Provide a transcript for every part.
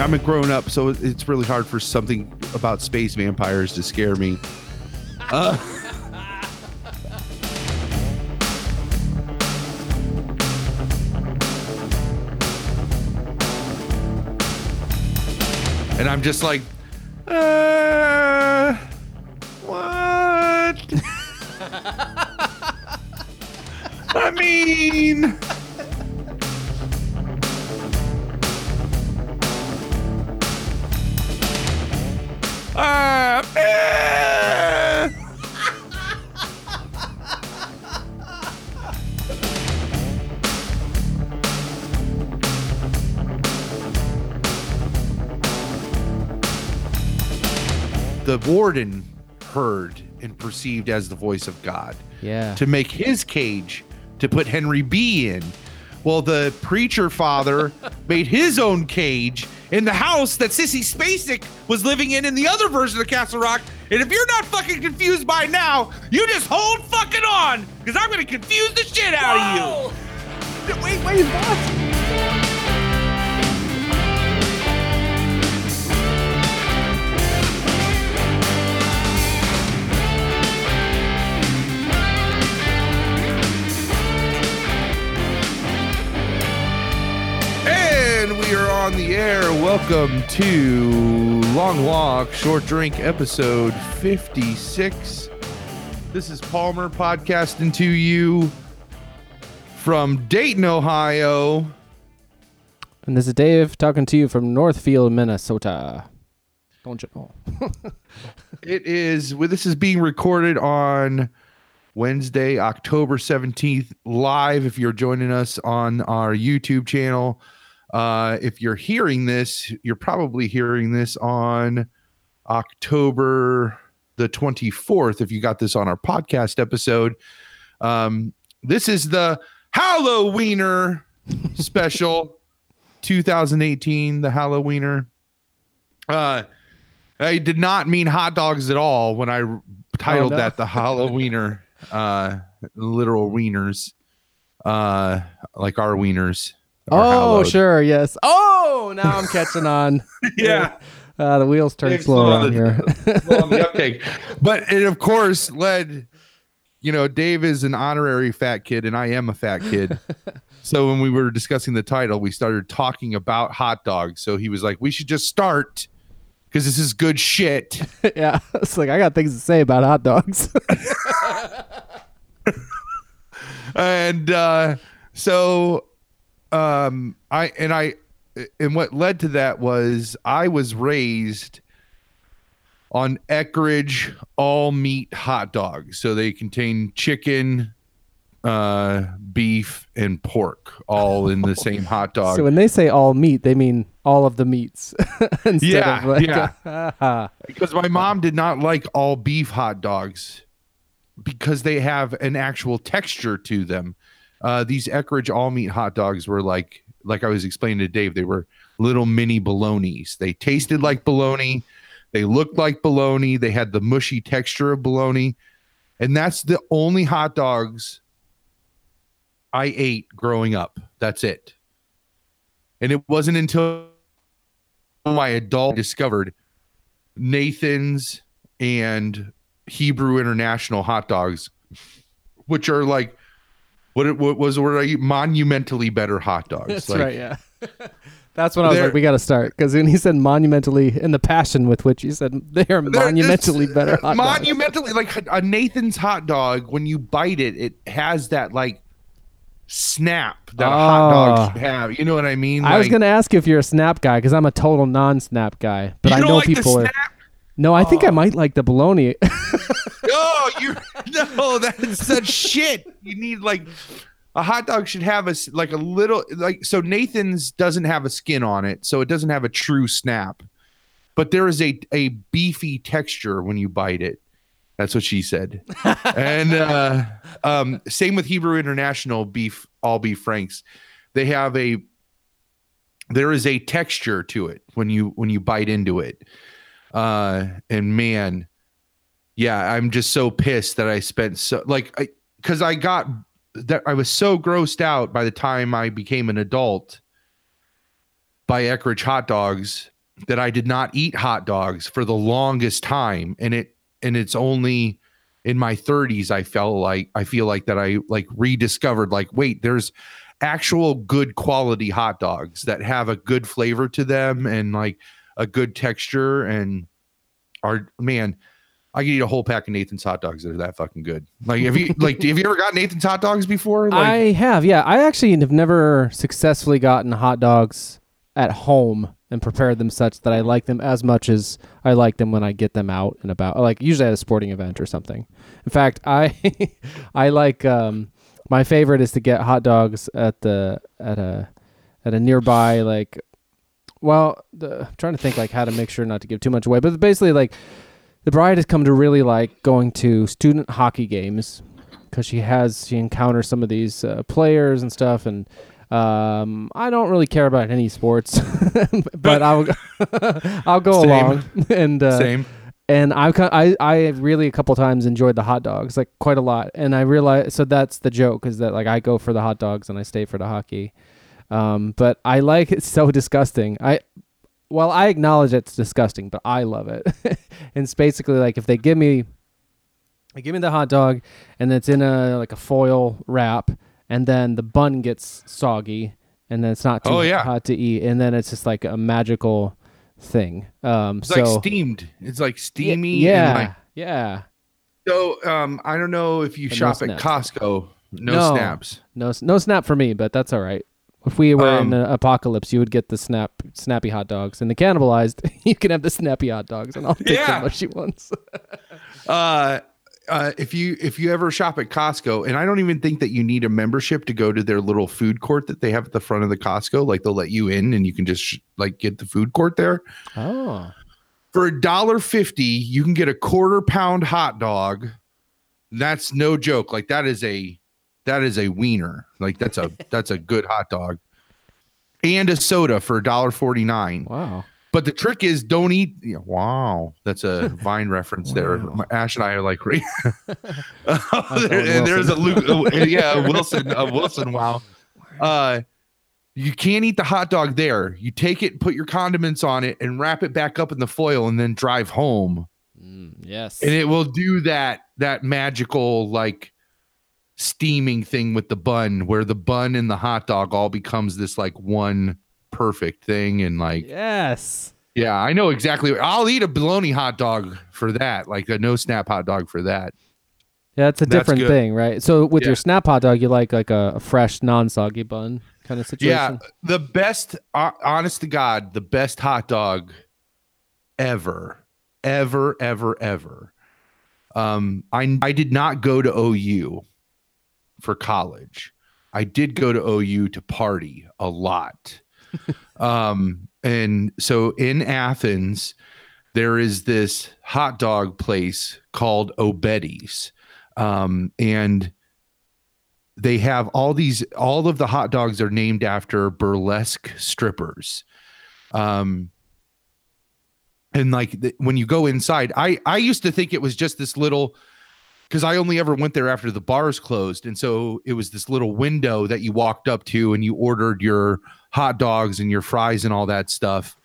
I'm a grown up, so it's really hard for something about space vampires to scare me. Uh, and I'm just like, uh, what? I mean. The warden heard and perceived as the voice of God Yeah. to make his cage to put Henry B in. Well, the preacher father made his own cage in the house that Sissy Spacek was living in in the other version of Castle Rock. And if you're not fucking confused by now, you just hold fucking on, because I'm gonna confuse the shit out of you. Wait, wait, what? On the air. Welcome to Long Walk Short Drink episode 56. This is Palmer podcasting to you from Dayton, Ohio. And this is Dave talking to you from Northfield, Minnesota. Don't you know? It is well, this is being recorded on Wednesday, October 17th, live if you're joining us on our YouTube channel. Uh, if you're hearing this, you're probably hearing this on October the 24th if you got this on our podcast episode. Um, this is the Halloweener special 2018, the Halloweener. Uh I did not mean hot dogs at all when I titled no. that the Halloweener, uh, literal wieners, uh, like our wieners. Oh, sure, yes. Oh, now I'm catching on. yeah. Uh, the wheels turn slow on here. slow on the uptake. But it, of course, led. You know, Dave is an honorary fat kid, and I am a fat kid. so when we were discussing the title, we started talking about hot dogs. So he was like, "We should just start." Because this is good shit. yeah, it's like I got things to say about hot dogs. and uh so um i and i and what led to that was i was raised on Eckrich all meat hot dogs so they contain chicken uh beef and pork all in the same hot dog so when they say all meat, they mean all of the meats. Instead Yeah, of like, yeah. because my mom did not like all beef hot dogs because they have an actual texture to them. Uh, these Eckrich all meat hot dogs were like, like I was explaining to Dave, they were little mini bolognas. They tasted like bologna. They looked like bologna. They had the mushy texture of bologna. And that's the only hot dogs I ate growing up. That's it. And it wasn't until my adult discovered Nathan's and Hebrew International hot dogs, which are like what it what was what I monumentally better hot dogs. That's like, right. Yeah. That's when I was like, we got to start because when he said monumentally in the passion with which he said they are monumentally better hot dogs. monumentally like a Nathan's hot dog. When you bite it, it has that like snap that a hot dog Oh. have. You know what I mean? I was gonna ask you if you're a snap guy because I'm a total non-snap guy, but you I know like people are. No, I think I Oh. might like the bologna. No, you no, that's such shit. You need like a hot dog should have a like a little like so Nathan's doesn't have a skin on it, so it doesn't have a true snap. But there is a a beefy texture when you bite it. That's what she said. and uh um same with Hebrew International beef all beef franks. They have a there is a texture to it when you when you bite into it. Uh and man, yeah, I'm just so pissed that I spent so like I because I got that I was so grossed out by the time I became an adult by Eckrich hot dogs that I did not eat hot dogs for the longest time. And it and it's only in my 30s I felt like I feel like that I like rediscovered like wait there's actual good quality hot dogs that have a good flavor to them and like a good texture and are man I could eat a whole pack of Nathan's hot dogs that are that fucking good. Like, have you like have you ever got Nathan's hot dogs before? Like, I have, yeah. I actually have never successfully gotten hot dogs at home and prepared them such that I like them as much as I like them when I get them out and about. Like usually at a sporting event or something. In fact, I I like um my favorite is to get hot dogs at the at a at a nearby like well, the, I'm trying to think like how to make sure not to give too much away, but basically like the bride has come to really like going to student hockey games because she has she encounters some of these uh, players and stuff and um, I don't really care about any sports, but I'll I'll go Same. along and uh, same. and I've I I really a couple times enjoyed the hot dogs like quite a lot, and I realize so that's the joke is that like I go for the hot dogs and I stay for the hockey, um, but I like it's so disgusting. I well I acknowledge it's disgusting, but I love it, and it's basically like if they give me, they give me the hot dog, and it's in a like a foil wrap, and then the bun gets soggy, and then it's not too Oh, yeah. hot to eat, and then it's just like a magical thing. Um, It's so like steamed. It's like steamy. Yeah, And like, yeah. so um, I don't know if you And no shop at. Costco. No, No. snaps. No, no snap for me, but that's all right. If we were Um, in an apocalypse, you would get the snap, snappy hot dogs, and the cannibalized, you can have the snappy hot dogs, and I'll take Yeah. the mushy ones. Uh, uh, if you if you ever shop at Costco, and I don't even think that you need a membership to go to their little food court that they have at the front of the Costco. Like they'll let you in, and you can just sh- like get the food court there. oh, For a dollar fifty, you can get a quarter pound hot dog. That's no joke. Like that is a that is a wiener. Like that's a that's a good hot dog. And a soda for a dollar forty nine. wow. But the trick is don't eat. yeah, wow, that's a Vine reference there. Wow. Ash and I are like, and Owen there's a Luke, uh, yeah, Wilson, a Wilson. Wow. Uh, you can't eat the hot dog there. You take it, put your condiments on it, and wrap it back up in the foil, and then drive home, Mm, yes. and it will do that that magical like steaming thing with the bun, where the bun and the hot dog all becomes this like one perfect thing, and like. yes. Yeah, I know exactly. I'll eat a bologna hot dog for that, like a no snap hot dog for that. Yeah, it's a different thing, right? So with Yeah. your snap hot dog, you like like a, a fresh, non-soggy bun kind of situation Yeah, the best, uh, honest to God, the best hot dog ever, ever, ever, ever. Um, I I did not go to OU for college. I did go to OU to party a lot. um, and so in Athens, there is this hot dog place called O'Betty's. Um, and they have all these all of the hot dogs are named after burlesque strippers. Um, and like the, when you go inside, I I used to think it was just this little because I only ever went there after the bars closed, and so it was this little window that you walked up to and you ordered your hot dogs and your fries and all that stuff,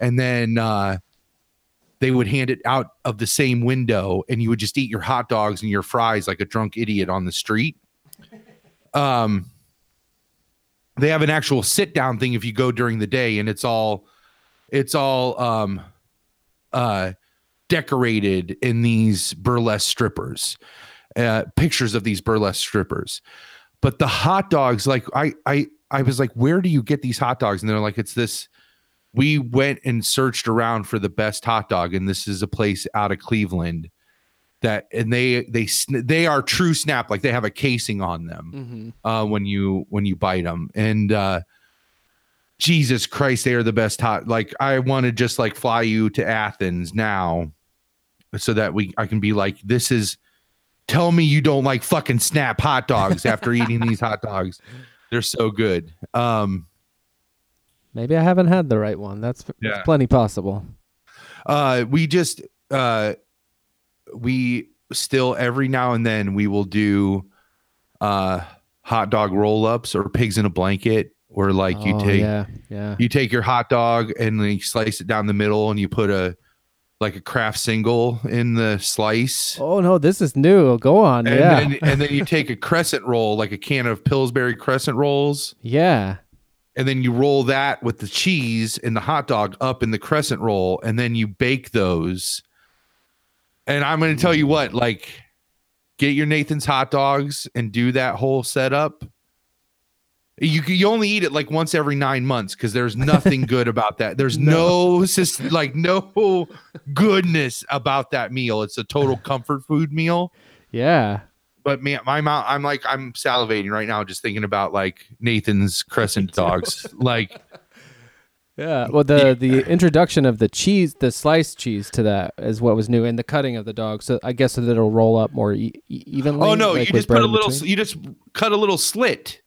and then uh, they would hand it out of the same window, and you would just eat your hot dogs and your fries like a drunk idiot on the street. Um, they have an actual sit down thing if you go during the day, and it's all it's all um uh decorated in these burlesque strippers uh pictures of these burlesque strippers but the hot dogs like i i i was like where do you get these hot dogs and they're like it's this we went and searched around for the best hot dog and this is a place out of cleveland that and they they they are true snap like they have a casing on them Mm-hmm. uh, when you when you bite them. And uh, Jesus Christ, they are the best hot. Like I want to just like fly you to Athens now, so that we I can be like, this is. Tell me you don't like fucking snap hot dogs after eating these hot dogs. They're so good. Um, Maybe I haven't had the right one. That's, that's Yeah. plenty possible. uh, we just uh, we still every now and then we will do uh hot dog roll ups or pigs in a blanket where like you Oh, take yeah, yeah. you take your hot dog and then you slice it down the middle and you put a like a Kraft single in the slice. Oh no, this is new. Go on. And yeah. then and then you take a crescent roll, like a can of Pillsbury crescent rolls, yeah. and then you roll that with the cheese and the hot dog up in the crescent roll, and then you bake those. And I'm gonna tell you what, like, get your Nathan's hot dogs and do that whole setup. You you only eat it like once every nine months because there's nothing good about that. There's no, sys- like no goodness about that meal. It's a total comfort food meal Yeah. but man, my mouth, I'm like, I'm salivating right now just thinking about like Nathan's crescent dogs. like, Yeah. Well, the the introduction of the cheese, the sliced cheese to that is what was new, and the cutting of the dog. So I guess that it'll roll up more e- evenly. oh no, like you just put a little, you just cut a little slit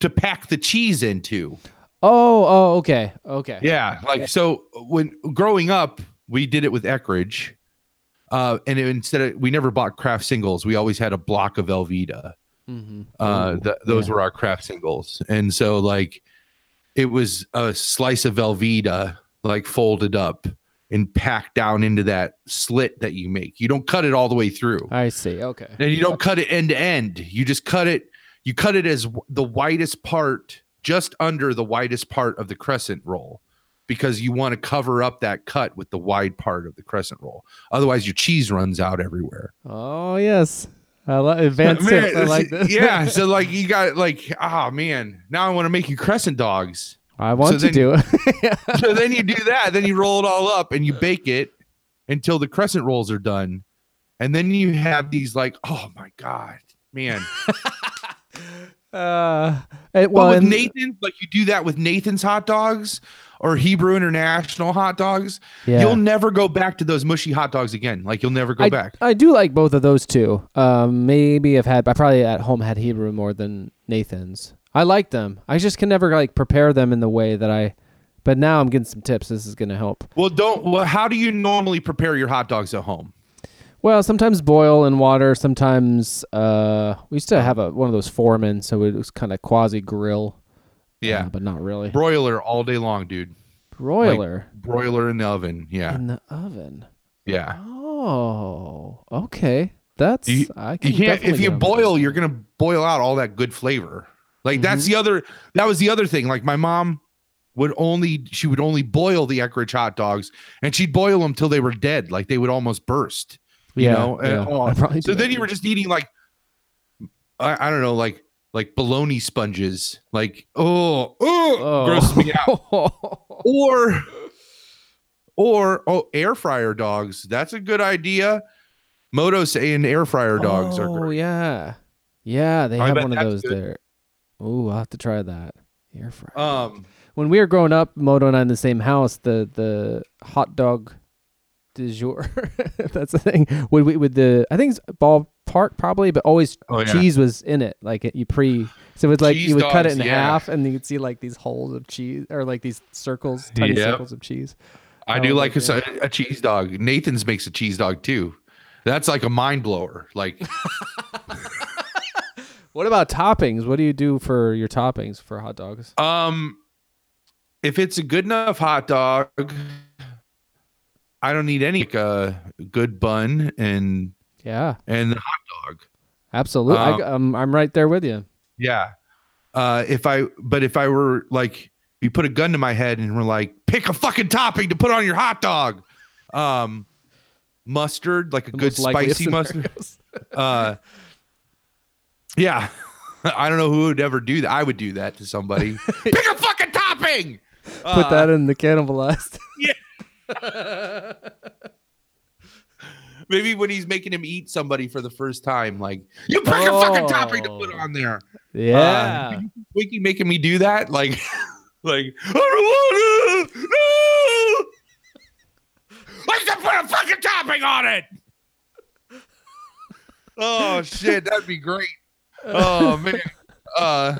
to pack the cheese into. Oh, oh, okay, okay. Yeah. Like, so when growing up, we did it with Eckrich. Uh, and it, instead of, we never bought Kraft singles. We always had a block of Velveeta. Mm-hmm. Uh, th- those yeah. were our Kraft singles. And so like it was a slice of Velveeta, like folded up and packed down into that slit that you make. You don't cut it all the way through. I see. Okay. And you don't cut it end to end. You just cut it you cut it as the widest part just under the widest part of the crescent roll because you want to cover up that cut with the wide part of the crescent roll. Otherwise your cheese runs out everywhere. Oh yes, I like advanced Man, tips. I like this. yeah. So like you got like, oh man, now I want to make you crescent dogs. I want So to do it. So then you do that, then you roll it all up and you bake it until the crescent rolls are done. And then you have these like, oh my God, man. Uh, it, Well, with and- Nathan, like you do that with Nathan's hot dogs or Hebrew International hot dogs, yeah. you'll never go back to those mushy hot dogs again. Like you'll never go I, back. I do like both of those too. Um, maybe I've had, I probably at home had Hebrew more than Nathan's. I like them. I just can never like prepare them in the way that I. But now I'm getting some tips. This is gonna help. Well, don't. Well, how do you normally prepare your hot dogs at home? Well, sometimes boil in water. Sometimes uh, we used to have a one of those foremen, so it was kind of quasi grill. Yeah, uh, but not really. broiler all day long, dude. Broiler Broiler in the oven. Yeah, in the oven. yeah. Oh, okay. That's You- I can You can't. If you boil, you're gonna boil out all that good flavor. Like that's Mm-hmm. the other. That was the other thing. Like my mom would only she would only boil the Eckrich hot dogs, and she'd boil them till they were dead. Like they would almost burst. You Yeah, know. And- yeah. oh, probably so then you were just eating like I, I don't know, like like bologna sponges. Like oh oh, Oh. grosses me out. Or or oh air fryer dogs. That's a good idea. Moto saying air fryer dogs oh, are Oh yeah, yeah. They I have one of those good. there. Oh, I'll have to try that. Air fryer. Um, when we were growing up, Moto and I in the same house, the the hot dog du jour. that's the thing. Would we with the I think it's ballpark probably, but always Oh, yeah. cheese was in it. Like it, you pre. So it was like Cheese you would cut it in yeah. half, and you'd see like these holes of cheese, or like these circles, tiny Yep. circles of cheese. I Oh, do like a, a cheese dog. Nathan's makes a cheese dog too. That's like a mind blower. Like What about toppings? What do you do for your toppings for hot dogs? um, if it's a good enough hot dog, I don't need any like a good bun and Yeah, and the hot dog. absolutely. I, Um, um, I'm right there with you. Yeah. Uh, if I but if I were like you put a gun to my head and we're like pick a fucking topping to put on your hot dog, um, mustard like a The good most likely of spicy mustard. Uh, yeah. I don't know who would ever do that. I would do that to somebody. Pick a fucking topping. Put Uh, that in the cannibalized. Maybe when he's making him eat somebody for the first time, like you pick a fucking topping to put Oh. on there. yeah. Uh, Wiki making me do that, like, like I don't want to. No. I should put a fucking topping on it. Oh shit, that'd be great. Oh man. Uh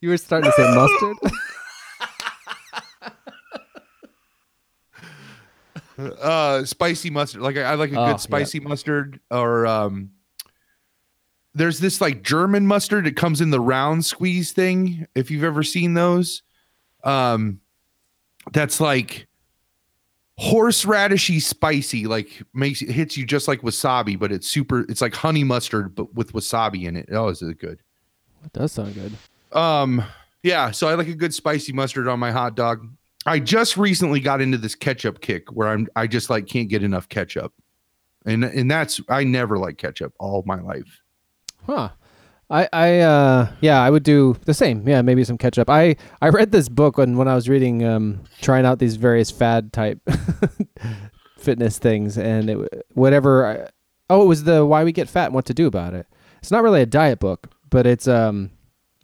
you were starting to say mustard. uh spicy mustard. Like I, I like a Oh, good spicy mustard or um there's this like German mustard. It comes in the round squeeze thing. If you've ever seen those, um, that's like horseradishy spicy. Like makes it hits you just like wasabi, but it's super. It's like honey mustard, but with wasabi in it. Oh, is it good? That does sound good. Um, yeah. So I like a good spicy mustard on my hot dog. I just recently got into this ketchup kick where I'm I just like can't get enough ketchup. And and that's I never like ketchup all my life. Huh. I, I uh yeah I would do the same yeah maybe some ketchup I I read this book when when I was reading um trying out these various fad type fitness things and it whatever I, oh it was the why we get fat and what to do about it it's not really a diet book but it's um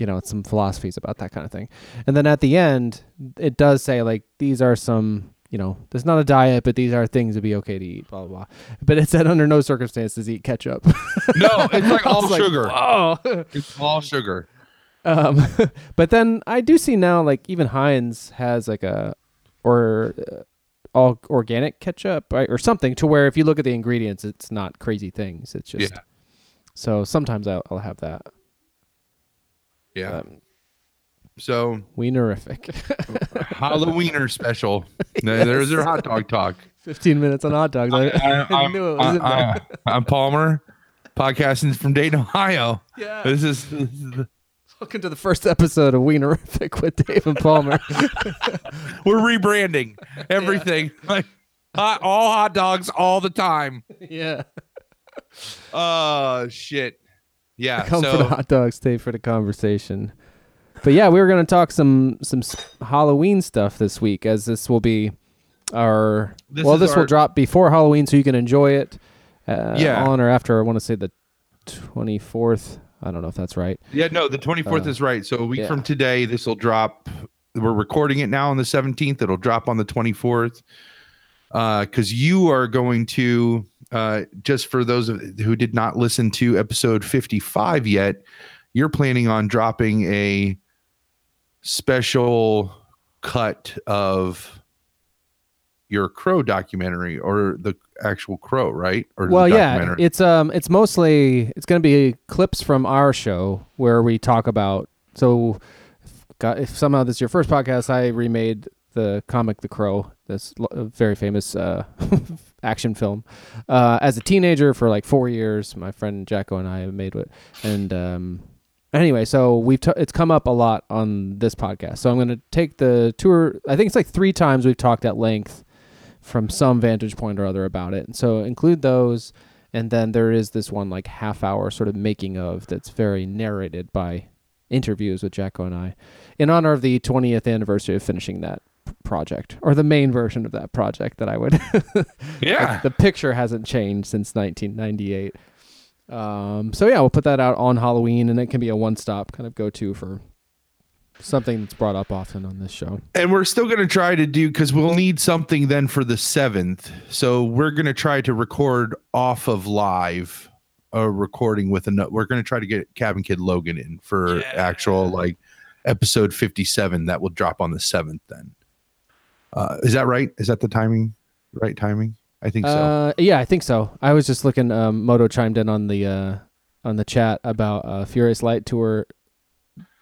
you know some philosophies about that kind of thing and then at the end it does say like these are some you know there's not a diet but these are things to be okay to eat blah blah blah but it said under no circumstances eat ketchup No, it's like all was like, sugar. oh It's all sugar. um, but then I do see now, like even Heinz has like a or uh, all organic ketchup right, or something to where if you look at the ingredients, it's not crazy things. It's just Yeah. so sometimes I'll, I'll have that. Yeah. Um, So Wienerific. Halloweener special. There- There's your hot dog talk. Fifteen minutes on hot dogs. I, I I'm, knew it was in I, there. am Palmer, podcasting from Dayton, Ohio. Yeah. This is, this is the- Welcome to the first episode of Wienerific with Dave and Palmer. we're rebranding everything. Like hot, all hot dogs all the time. yeah. Oh shit. Yeah. Come for the hot dogs, stay for the conversation. But yeah, we were going to talk some some Halloween stuff this week, as this will be our This well, is this will drop before Halloween, so you can enjoy it. Uh, Yeah. on or after. I want to say the twenty fourth. I don't know if that's right. yeah, no, the 24th Uh, is right. So a week yeah. from today, this will drop. We're recording it now on the 17th. It'll drop on the 24th. Uh, because you are going to uh just for those of who did not listen to episode 55 yet, you're planning on dropping a special cut of your crow documentary or the actual crow, right? Or well, yeah, it's um, it's mostly it's going to be clips from our show where we talk about. So, if, got- if somehow this is your first podcast, I remade the comic The Crow, this uh, very famous uh, action film, uh, as a teenager for like four years. My friend Jacko and I made it, and um, anyway, so we've t- it's come up a lot on this podcast. So I'm going to take the tour. I think it's like three times we've talked at length from some vantage point or other about it. And so include those. And then there is this one like half hour sort of making of that's very narrated by interviews with Jacko and I in honor of the 20th anniversary of finishing that project or the main version of that project that I would. yeah. the picture hasn't changed since 1998. Um, so yeah, we'll put that out on Halloween and it can be a one stop kind of go to for something that's brought up often on this show. And we're still going to try to do because we'll need something then for the seventh. So we're going to try to record off of live a recording with a. We're going to try to get Cabin Kid Logan in for actual like episode fifty seven that will drop on the seventh. Then uh, is that right? Is that the timing? Right timing? I think so. Uh, yeah, I think so. I was just looking. Um, Moto chimed in on the uh, on the chat about uh, Furious Light Tour.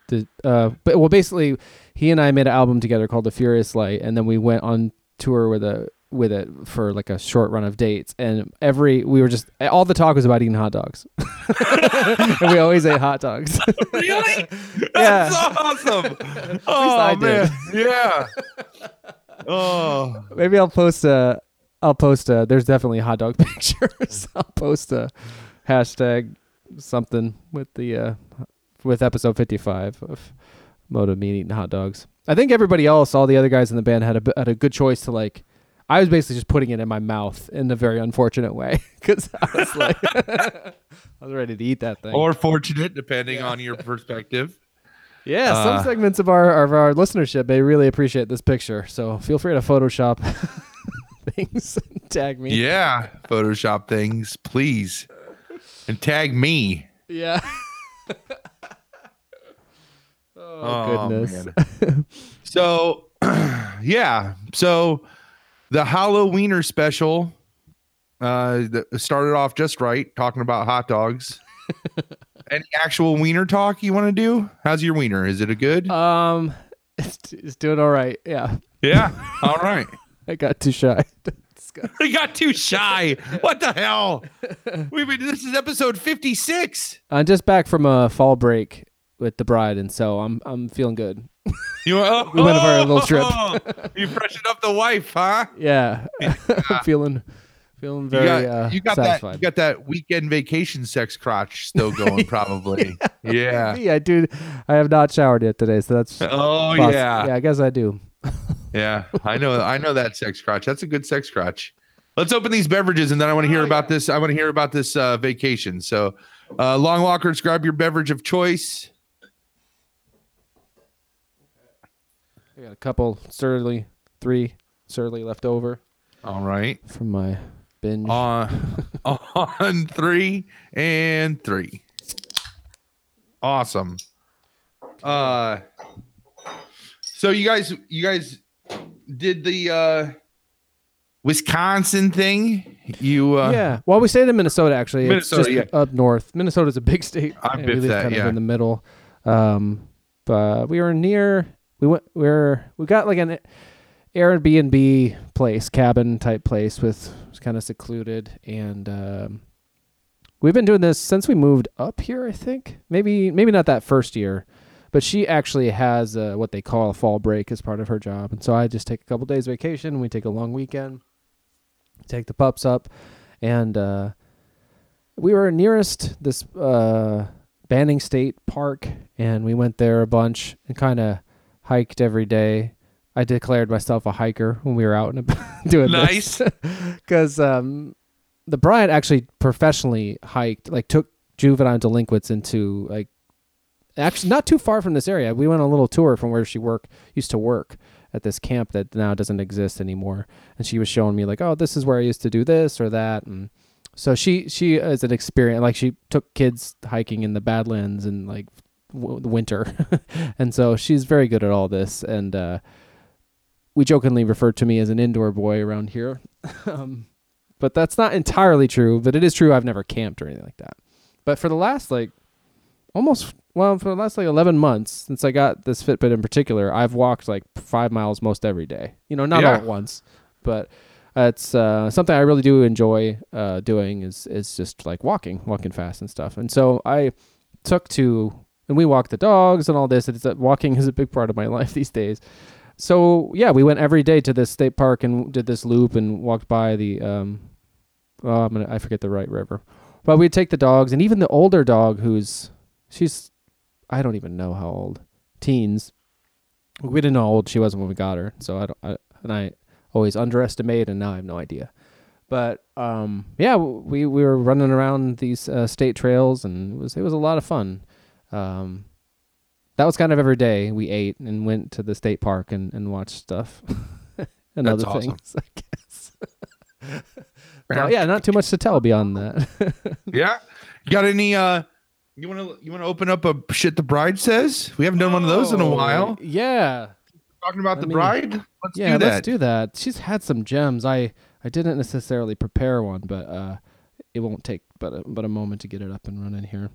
The uh, but well, basically, he and I made an album together called The Furious Light, and then we went on tour with a with it for like a short run of dates, and every we were just all the talk was about eating hot dogs, and we always ate hot dogs. really? Yeah. That's awesome. oh man, yeah. Oh, Maybe I'll post a. I'll post a. There's definitely hot dog pictures. I'll post a hashtag something with the uh, with episode 55 of Moto me eating hot dogs. I think everybody else, all the other guys in the band, had a b- had a good choice to like. I was basically just putting it in my mouth in a very unfortunate way because I was like, I was ready to eat that thing. or fortunate, depending Yeah. on your perspective. Yeah, uh, some segments of our of our listenership may really appreciate this picture. So feel free to Photoshop things and tag me. Yeah, Photoshop things, please, and tag me. Yeah. oh, goodness. so, yeah, so the Halloweener special uh started off just right, talking about hot dogs, Any actual wiener talk you want to do? How's your wiener? Is it a good? Um, it's, it's doing all right. Yeah, yeah. All right. I got too shy. I got too shy. What the hell? We've been, this is episode 56. I'm just back from a fall break with the bride, and so I'm I'm feeling good. You oh, We went on our little trip. you freshened up the wife, huh? Yeah, I'm feeling feeling You very got, uh, you got that satisfied. you got that weekend vacation sex crotch still going probably. yeah. Me, I do. I have not showered yet today, so that's Oh poss- yeah. yeah. I guess I do. Yeah, I know. I know that sex crotch. That's a good sex crotch. Let's open these beverages, and then I want to hear about this. I want to hear about this uh, vacation. So, uh, long walkers, grab your beverage of choice. I got a couple surly, three surly left over All right, from my binge. on on three and three. Awesome. Uh, so you guys, you guys did the uh, Wisconsin thing. You uh, yeah. Well, we stayed in Minnesota actually. Minnesota, it's just yeah. up north. Minnesota's a big state. I and we live that, kind yeah. of in the middle. Um, but we were near. We went. We are we got like an Airbnb place, cabin type place with kind of secluded, and um, we've been doing this since we moved up here. I think maybe maybe not that first year. But she actually has what they call a fall break as part of her job, and so I just take a couple days vacation. We take a long weekend, take the pups up, and uh, we were nearest this uh, Banning State Park, and we went there a bunch and kind of hiked every day. I declared myself a hiker when we were out and doing Nice. because um, the bride actually professionally hiked, like took juvenile delinquents into like actually not too far from this area. We went on a little tour from where she work used to work at this camp that now doesn't exist anymore, and she was showing me like, oh, this is where I used to do this or that, and so she she is an experience like she took kids hiking in the Badlands in like w- winter, and so she's very good at all this, and uh, we jokingly refer to me as an indoor boy around here. um, but that's not entirely true. But it is true. I've never camped or anything like that. But for the last like almost well for the last like 11 months since I got this Fitbit in particular, I've walked like five miles most every day. You know, not all at once, but it's uh, something I really do enjoy uh, doing. Is is just like walking, walking fast and stuff. And so I took to and we walk the dogs and all this. It's that walking is a big part of my life these days. So yeah, we went every day to this state park and did this loop and walked by the um, oh, I'm gonna I forget the right river, but we'd take the dogs and even the older dog who's she's I don't even know how old teens. We didn't know how old she was when we got her, so I don't I, and I always underestimate and now I have no idea. But um, yeah, we we were running around these uh, state trails and it was it was a lot of fun. Um, that was kind of every day we ate and went to the state park and, and watched stuff and That's other awesome. things, I guess. Yeah, not too much to tell beyond that. Yeah. You got any uh you want to you want to open up a shit the bride says? We haven't done one of those in a Oh, while. Yeah. Talking about Let the me- bride? Let's yeah, do that. let's do that. She's had some gems. I I didn't necessarily prepare one, but uh it won't take but a, but a moment to get it up and running here.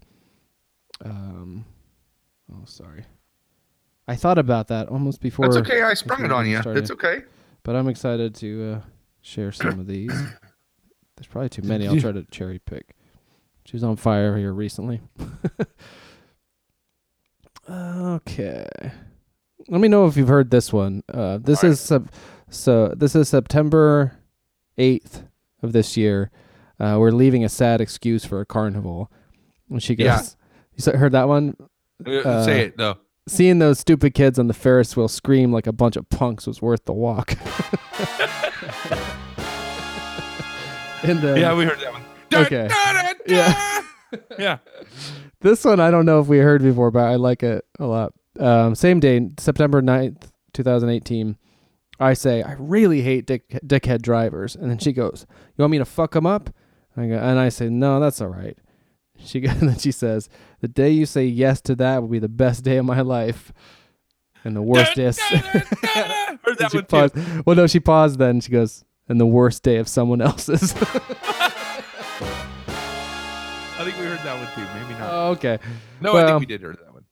Um Oh, sorry. I thought about that almost before That's okay. I sprung it on you. started. It's okay. But I'm excited to uh, share some of these. There's probably too many. I'll try to cherry pick. She was on fire here recently. okay. Let me know if you've heard this one. Uh, this Alright. is sep- so. This is September eighth of this year. Uh, we're leaving a sad excuse for a carnival. And she goes, Yeah. "You heard that one? Uh, Say it though. Seeing those stupid kids on the Ferris wheel scream like a bunch of punks was worth the walk." and then, Yeah, we heard that one. Okay. Yeah. Yeah. This one I don't know if we heard before, but I like it a lot. Um, same day, September 9th, 2018. I say, I really hate dick, dickhead drivers. And then she goes, You want me to fuck them up? I go, and I say, No, that's all right. She and then she says, The day you say yes to that will be the best day of my life. And the worst day. Heard that one too. Well, no, she paused then. She goes, And the worst day of someone else's. I think we heard that one too. Maybe not. Oh, okay. no, I think we did hear that one.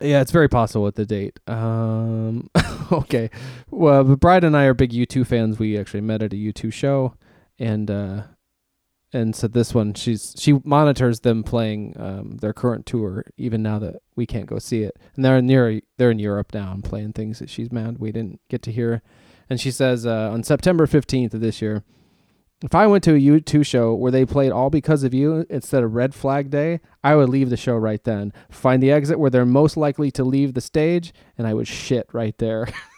Yeah, it's very possible with the date. Um, okay. Well, Bride and I are big U2 fans. We actually met at a U2 show, and uh, and so this one, she's she monitors them playing um, their current tour, even now that we can't go see it. And they're near they're in Europe now and playing things that she's mad we didn't get to hear. And she says uh, on September fifteenth of this year, if I went to a U2 show where they played All Because of You instead of Red Flag Day, I would leave the show right then. Find the exit where they're most likely to leave the stage, and I would shit right there.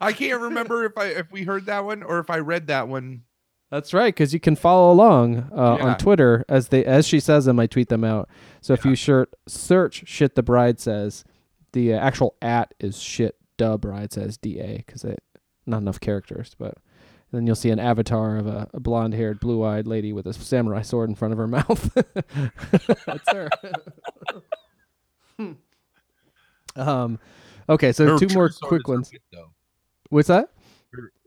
I can't remember if I if we heard that one or if I read that one. That's right, because you can follow along uh, Yeah. on Twitter as they as she says them. I tweet them out. So if you shirt, search "shit the bride says," the uh, actual at is "shit the bride says" da because it not enough characters. But then you'll see an avatar of a, a blonde haired, blue eyed lady with a samurai sword in front of her mouth. That's her. um, okay, so Her two more quick ones. wit, though. What's that?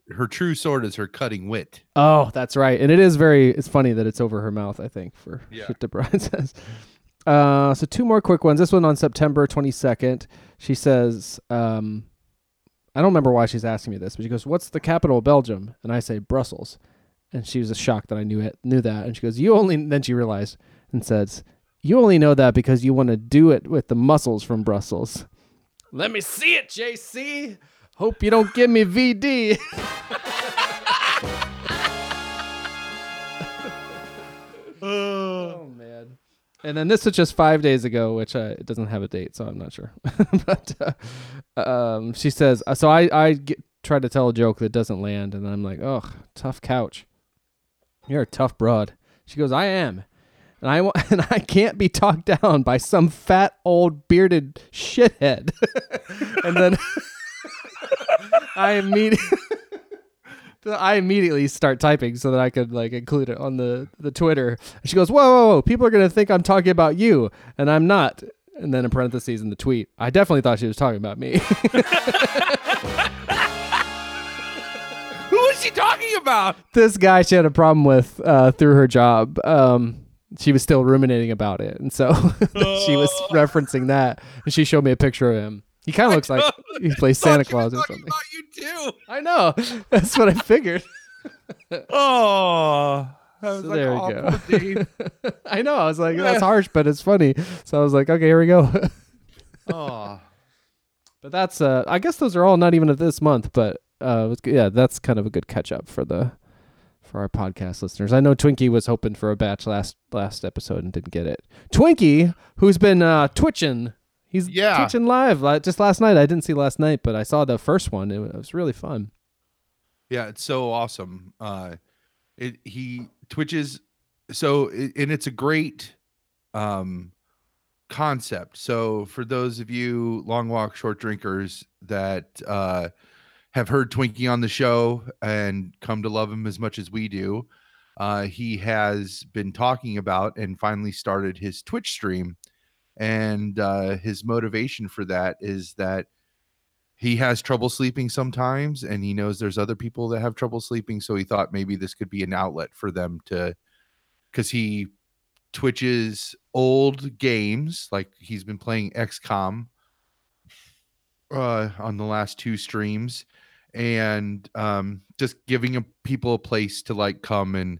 Her true sword is her cutting wit. Oh, that's right. And it is very it's funny that it's over her mouth, I think, for Yeah. shit DeBride says. Uh so two more quick ones. This one on September twenty second. She says, um I don't remember why she's asking me this, but she goes, What's the capital of Belgium? And I say Brussels. And she was shocked that I knew it knew that. And she goes, You only then she realized and says, You only know that because you want to do it with the muscles from Brussels. Let me see it, JC. Hope you don't give me VD. Oh man. And then this was just five days ago, which uh, it doesn't have a date, so I'm not sure. but uh, um, she says, uh, so I I get, try to tell a joke that doesn't land, and I'm like, oh, tough couch. You're a tough broad. She goes, I am, and I and I can't be talked down by some fat old bearded shithead. and then I immediately. I immediately start typing so that I could like include it on the the Twitter. She goes, "Whoa, whoa, whoa! People are gonna think I'm talking about you, and I'm not." And then in parentheses in the tweet, I definitely thought she was talking about me. Who is she talking about? this guy she had a problem with uh, through her job. Um, she was still ruminating about it, and so she was referencing that. And she showed me a picture of him. He kind of looks like he plays Santa Claus or something. about you too. I know. That's what I figured. Oh, I was So like, there we go. Dave. I know. I was like, that's harsh, but it's funny. So I was like, okay, here we go. oh, But that's uh I guess those are all not even of this month, but uh it was, yeah, that's kind of a good catch up for the for our podcast listeners. I know Twinkie was hoping for a batch last last episode and didn't get it. Twinkie, who's been uh twitching, he's Yeah. twitching live like, just last night. I didn't see last night, but I saw the first one. It, it was really fun. yeah, it's so awesome. Uh, it he twitches so it, and it's a great um concept. So for those of you long walk short drinkers that uh have heard Twinkie on the show and come to love him as much as we do, uh he has been talking about and finally started his Twitch stream and uh his motivation for that is that he has trouble sleeping sometimes and he knows there's other people that have trouble sleeping so he thought maybe this could be an outlet for them to cuz he twitches old games like he's been playing XCOM uh on the last two streams and um just giving a, people a place to like come and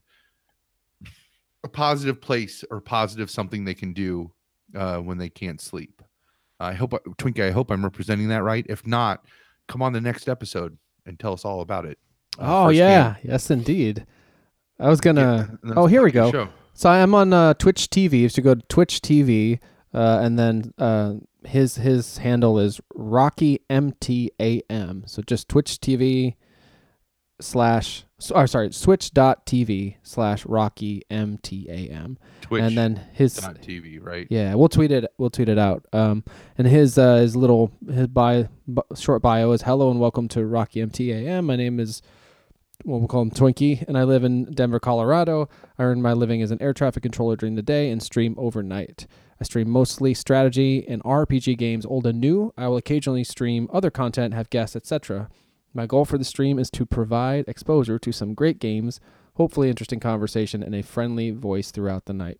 a positive place or positive something they can do uh when they can't sleep I hope Twinkie, I hope I'm representing that right. If not, come on the next episode and tell us all about it. uh, oh yeah, firsthand. yes indeed. I was gonna. Yeah, oh, here we go. show. So I'm on uh, Twitch TV. So go to Twitch TV, uh, and then uh, his his handle is Rocky MTAM. So just Twitch TV slash or sorry Twitch.tv slash Rocky MTAM, Twitch and then his TV, right? yeah, we'll tweet it. We'll tweet it out. Um, and his uh, his little his bio, bi- short bio is hello and welcome to Rocky MTAM. My name is well, we'll call him Twinkie, and I live in Denver, Colorado. I earn my living as an air traffic controller during the day and stream overnight. I stream mostly strategy and RPG games, old and new. I will occasionally stream other content, have guests, etc. My goal for the stream is to provide exposure to some great games, hopefully interesting conversation, and a friendly voice throughout the night.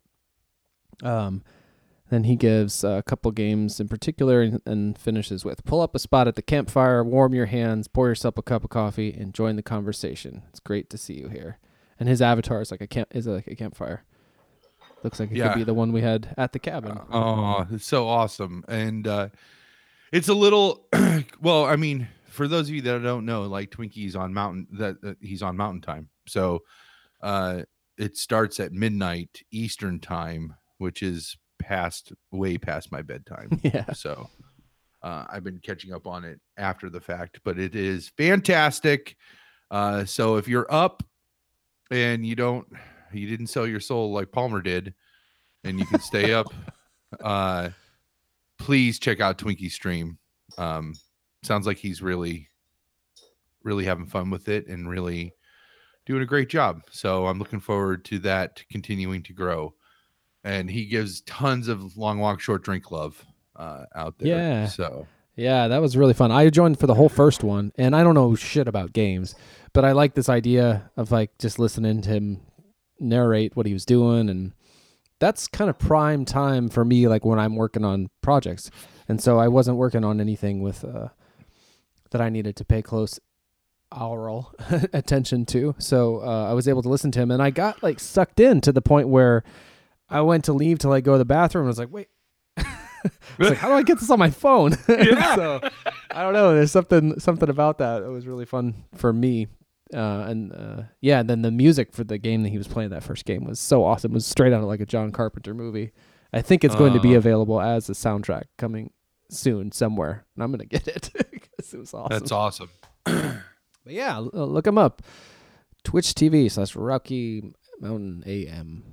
Um, then he gives a couple games in particular and, and finishes with pull up a spot at the campfire, warm your hands, pour yourself a cup of coffee, and join the conversation. It's great to see you here. And his avatar is like a camp is like a campfire. Looks like it Yeah. could be the one we had at the cabin. Oh, it's so awesome. And uh it's a little well, I mean, for those of you that don't know, like Twinkie's on mountain that uh, he's on mountain time. So uh it starts at midnight Eastern time, which is past way past my bedtime. yeah. So uh, I've been catching up on it after the fact, but it is fantastic. Uh, so if you're up and you don't, you didn't sell your soul like Palmer did, and you can stay up, uh, please check out Twinkie stream. Um, sounds like he's really, really having fun with it and really doing a great job. So I'm looking forward to that continuing to grow. And he gives tons of long walk, short drink love uh, out there. Yeah. So Yeah, that was really fun. I joined for the whole first one, and I don't know shit about games, but I like this idea of like just listening to him narrate what he was doing, and that's kind of prime time for me, like when I'm working on projects. And so I wasn't working on anything with uh, that I needed to pay close aural attention to. So uh, I was able to listen to him, and I got like sucked in to the point where I went to leave to like go to the bathroom. and I was like, wait. It's like, how do I get this on my phone? so I don't know. There's something something about that. It was really fun for me. Uh, and uh, yeah, and then the music for the game that he was playing that first game was so awesome. It was straight out of like a John Carpenter movie. I think it's going to be Oh. available as a soundtrack coming soon somewhere, and I'm gonna get it because it was awesome. that's awesome. But yeah, uh, look him up. Twitch.tv slash Rocky Mountain AM.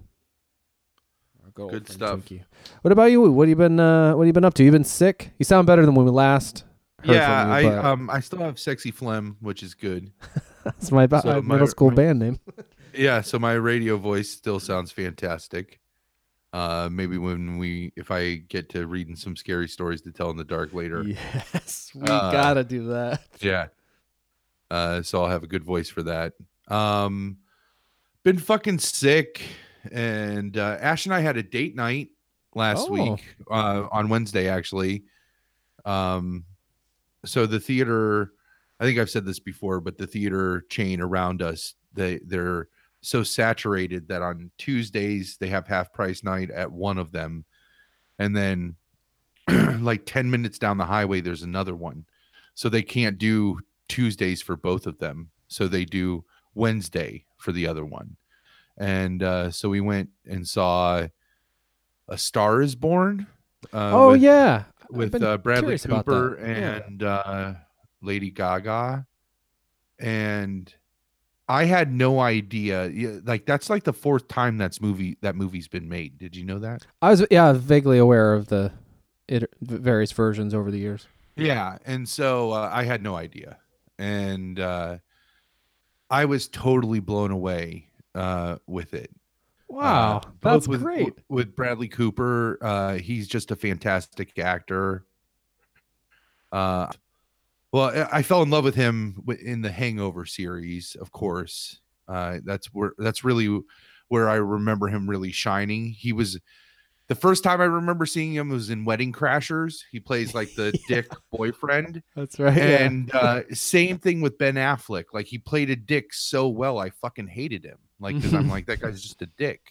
Good, old Good friend stuff. Twinkie. What about you? What have you been? Uh, what have you been up to? You been sick? You sound better than when we last. Heard yeah, from I but um I still have sexy phlegm, which is good. that's my, so uh, my- middle school my- band name. Yeah, so my radio voice still sounds fantastic. Uh maybe when we if I get to reading some scary stories to tell in the dark later. Yes, we Uh, gotta do that. Yeah. Uh, so I'll have a good voice for that. Um, been fucking sick, and uh, Ash and I had a date night last Oh. week uh, on Wednesday, actually. Um, so the theater, I think I've said this before, but the theater chain around us, they they're so saturated that on Tuesdays they have half price night at one of them, and then like ten minutes down the highway there's another one so they can't do Tuesdays for both of them. So they do Wednesday for the other one. And uh, so we went and saw A Star is Born. Uh, oh with, yeah, with uh, Bradley Cooper. Yeah. and uh, Lady Gaga. And I had no idea. Like that's like the fourth time that's movie that movie's been made. Did you know that? I was yeah vaguely aware of the it, various versions over the years. Yeah, and so uh, I had no idea, and uh, I was totally blown away uh, with it. Wow, Uh, that's with, great. with Bradley Cooper. Uh, he's just a fantastic actor. Uh, well, I fell in love with him in the Hangover series, of course. Uh, that's where that's really where I remember him really shining. He was the first time I remember seeing him was in Wedding Crashers. He plays like the dick boyfriend, That's right. and uh, same thing with Ben Affleck. Like he played a dick so well, I fucking hated him. Like because I'm like that guy's just a dick.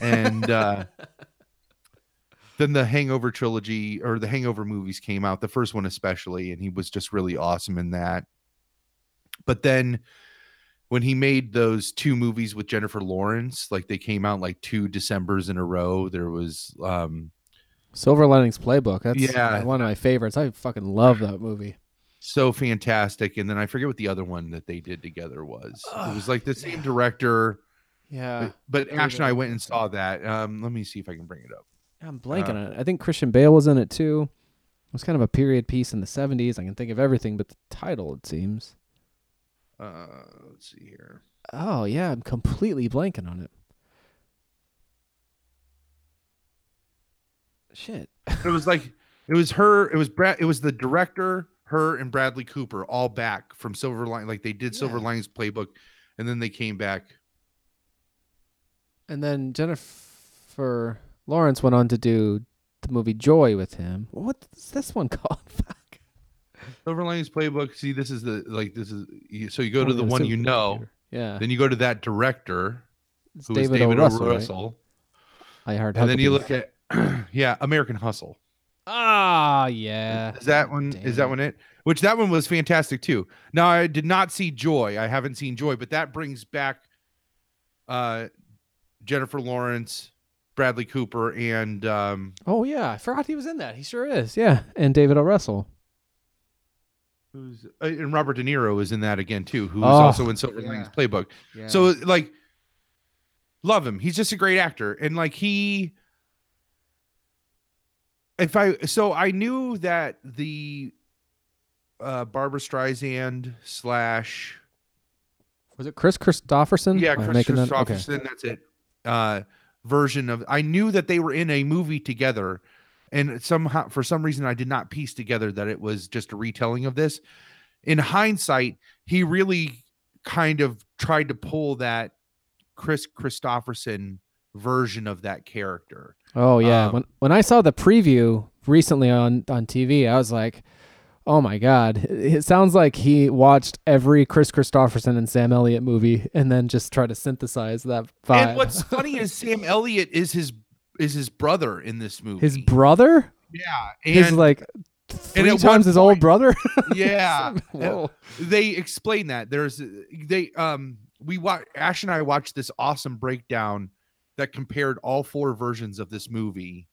And uh, then the Hangover trilogy or the Hangover movies came out, the first one especially, and he was just really awesome in that. But then when he made those two movies with Jennifer Lawrence, like they came out like two Decembers in a row. There was um Silver Linings Playbook. That's Yeah. one of my favorites. I fucking love that movie. so fantastic. And then I forget what the other one that they did together was. It was like the same director, Yeah, but, but Ash and I went and saw that. Um, let me see if I can bring it up. I'm blanking Uh, on it. I think Christian Bale was in it too. It was kind of a period piece in the 70s. I can think of everything but the title. It seems. Uh, let's see here. Oh yeah, I'm completely blanking on it. Shit. It was like it was her. It was Brad. It was the director, her and Bradley Cooper all back from Silver Line, like they did Silver Yeah. Linings Playbook, and then they came back. And then Jennifer Lawrence went on to do the movie Joy with him. What's this one called? Fuck. Silver Linings Playbook. See, this is the like this is so you go to Oh, the one you know, Yeah. then you go to that director It's who is David, David O. Russell. Russell, right? I heard. and then you look at yeah, American Hustle. Ah, yeah. Is that one? Is that one it? Which that one was fantastic too. Now I did not see Joy. I haven't seen Joy, but that brings back uh Jennifer Lawrence, Bradley Cooper, and um Oh yeah, I forgot he was in that. He sure is. Yeah, and David O. Russell. who's uh, and Robert De Niro is in that again too, who is Oh, also in Silver yeah. Linings Playbook. Yeah. So like love him. He's just a great actor. And like he if I so I knew that the uh Barbra Streisand slash was it Kris Kristofferson? yeah, Kris making that- okay. Kristofferson, that's it. Uh version of I knew that they were in a movie together and somehow for some reason I did not piece together that it was just a retelling of this. In hindsight, he really kind of tried to pull that Kris Kristofferson version of that character. Oh yeah. Um, when when I saw the preview recently on on TV, I was like, "Oh my god!" It sounds like he watched every Kris Kristofferson and Sam Elliott movie and then just tried to synthesize that vibe. And what's funny is Sam Elliott is his is his brother in this movie. his brother, yeah, and his like three one times his old brother. yeah. Whoa. they explain that there's they um we watch ash and i watched this awesome breakdown that compared all four versions of this movie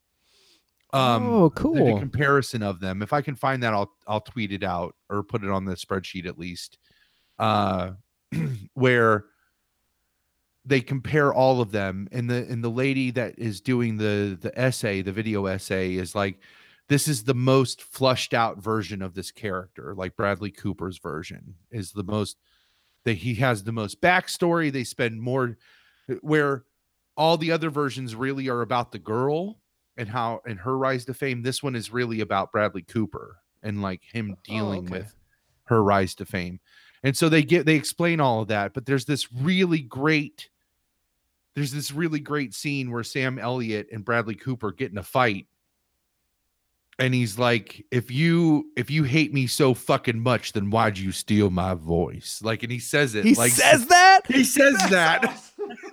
um oh, did a cool. comparison of them. If i can find that i'll i'll tweet it out or put it on the spreadsheet at least. Uh where they compare all of them and the and the lady that is doing the the essay the video essay is like this is the most flushed out version of this character like bradley cooper's version is the most that he has the most backstory. They spend more where all the other versions really are about the girl and how and her rise to fame this one is really about bradley cooper and like him oh, dealing okay. with her rise to fame. And so they get they explain all of that but there's this really great there's this really great scene where sam elliott and bradley cooper get in a fight. And he's like if you if you hate me so fucking much then why'd you steal my voice? Like and he says it He like says that. he says that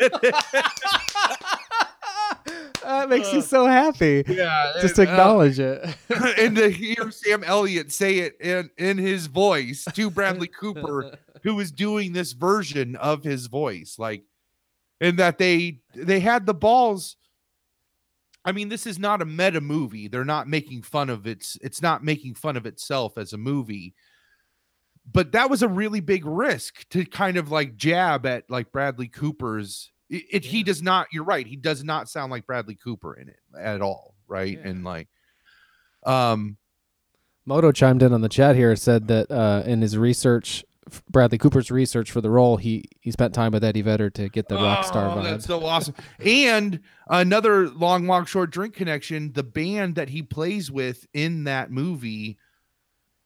that makes you so happy. yeah Just and, uh, acknowledge it. and to hear Sam Elliott say it in in his voice to Bradley Cooper, who is doing this version of his voice, like, and that they they had the balls. I mean, this is not a meta movie. They're not making fun of its. It's not making fun of itself as a movie. But that was a really big risk to kind of like jab at like Bradley Cooper's. It, it- he does not. You're right. He does not sound like Bradley Cooper in it at all. Right. Yeah. And like, um, Moto chimed in on the chat here. Said that uh, in his research, Bradley Cooper's research for the role, he he spent time with Eddie Vedder to get the rock star Oh, vibe. That's so awesome. And another long walk short drink connection, the band that he plays with in that movie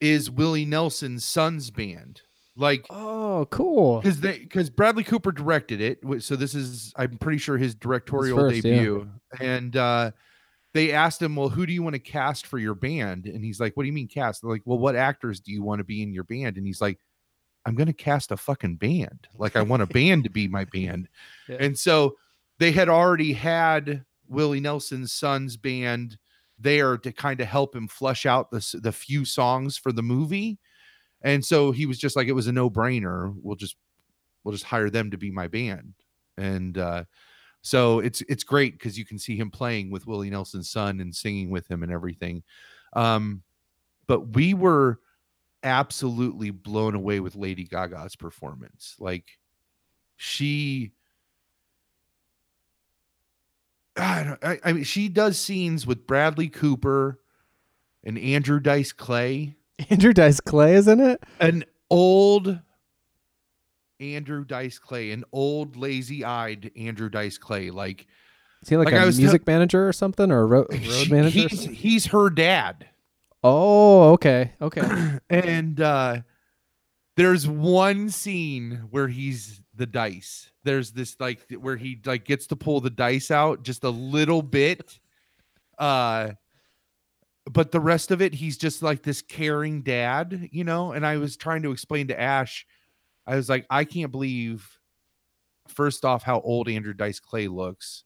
is Willie Nelson's son's band. Like oh, cool. because they because Bradley Cooper directed it. So this is I'm pretty sure his directorial first, yeah. debut. And uh they asked him, Well, who do you want to cast for your band? And he's like, What do you mean cast? They're like, Well, what actors do you want to be in your band? And he's like, I'm gonna cast a fucking band. Like I want a band to be my band. Yeah. And so they had already had Willie Nelson's son's band there to kind of help him flush out the the few songs for the movie. And so he was just like, it was a no brainer. We'll just we'll just hire them to be my band. And uh, so it's it's great because you can see him playing with Willie Nelson's son and singing with him and everything. Um, but we were absolutely blown away with Lady Gaga's performance. Like she I, don't, I, I mean, she does scenes with Bradley Cooper and Andrew Dice Clay, Andrew Dice Clay is in it. an old Andrew Dice Clay, an old lazy-eyed Andrew Dice Clay. Like, Is he like, Like a music manager or something, or a ro- road she- manager? he's he's her dad. Oh, okay, okay. and uh there's one scene where he's the dice. There's this like where he like gets to pull the dice out just a little bit. Uh but the rest of it he's just like this caring dad, you know? And I was trying to explain to Ash I was like I can't believe first off how old Andrew Dice Clay looks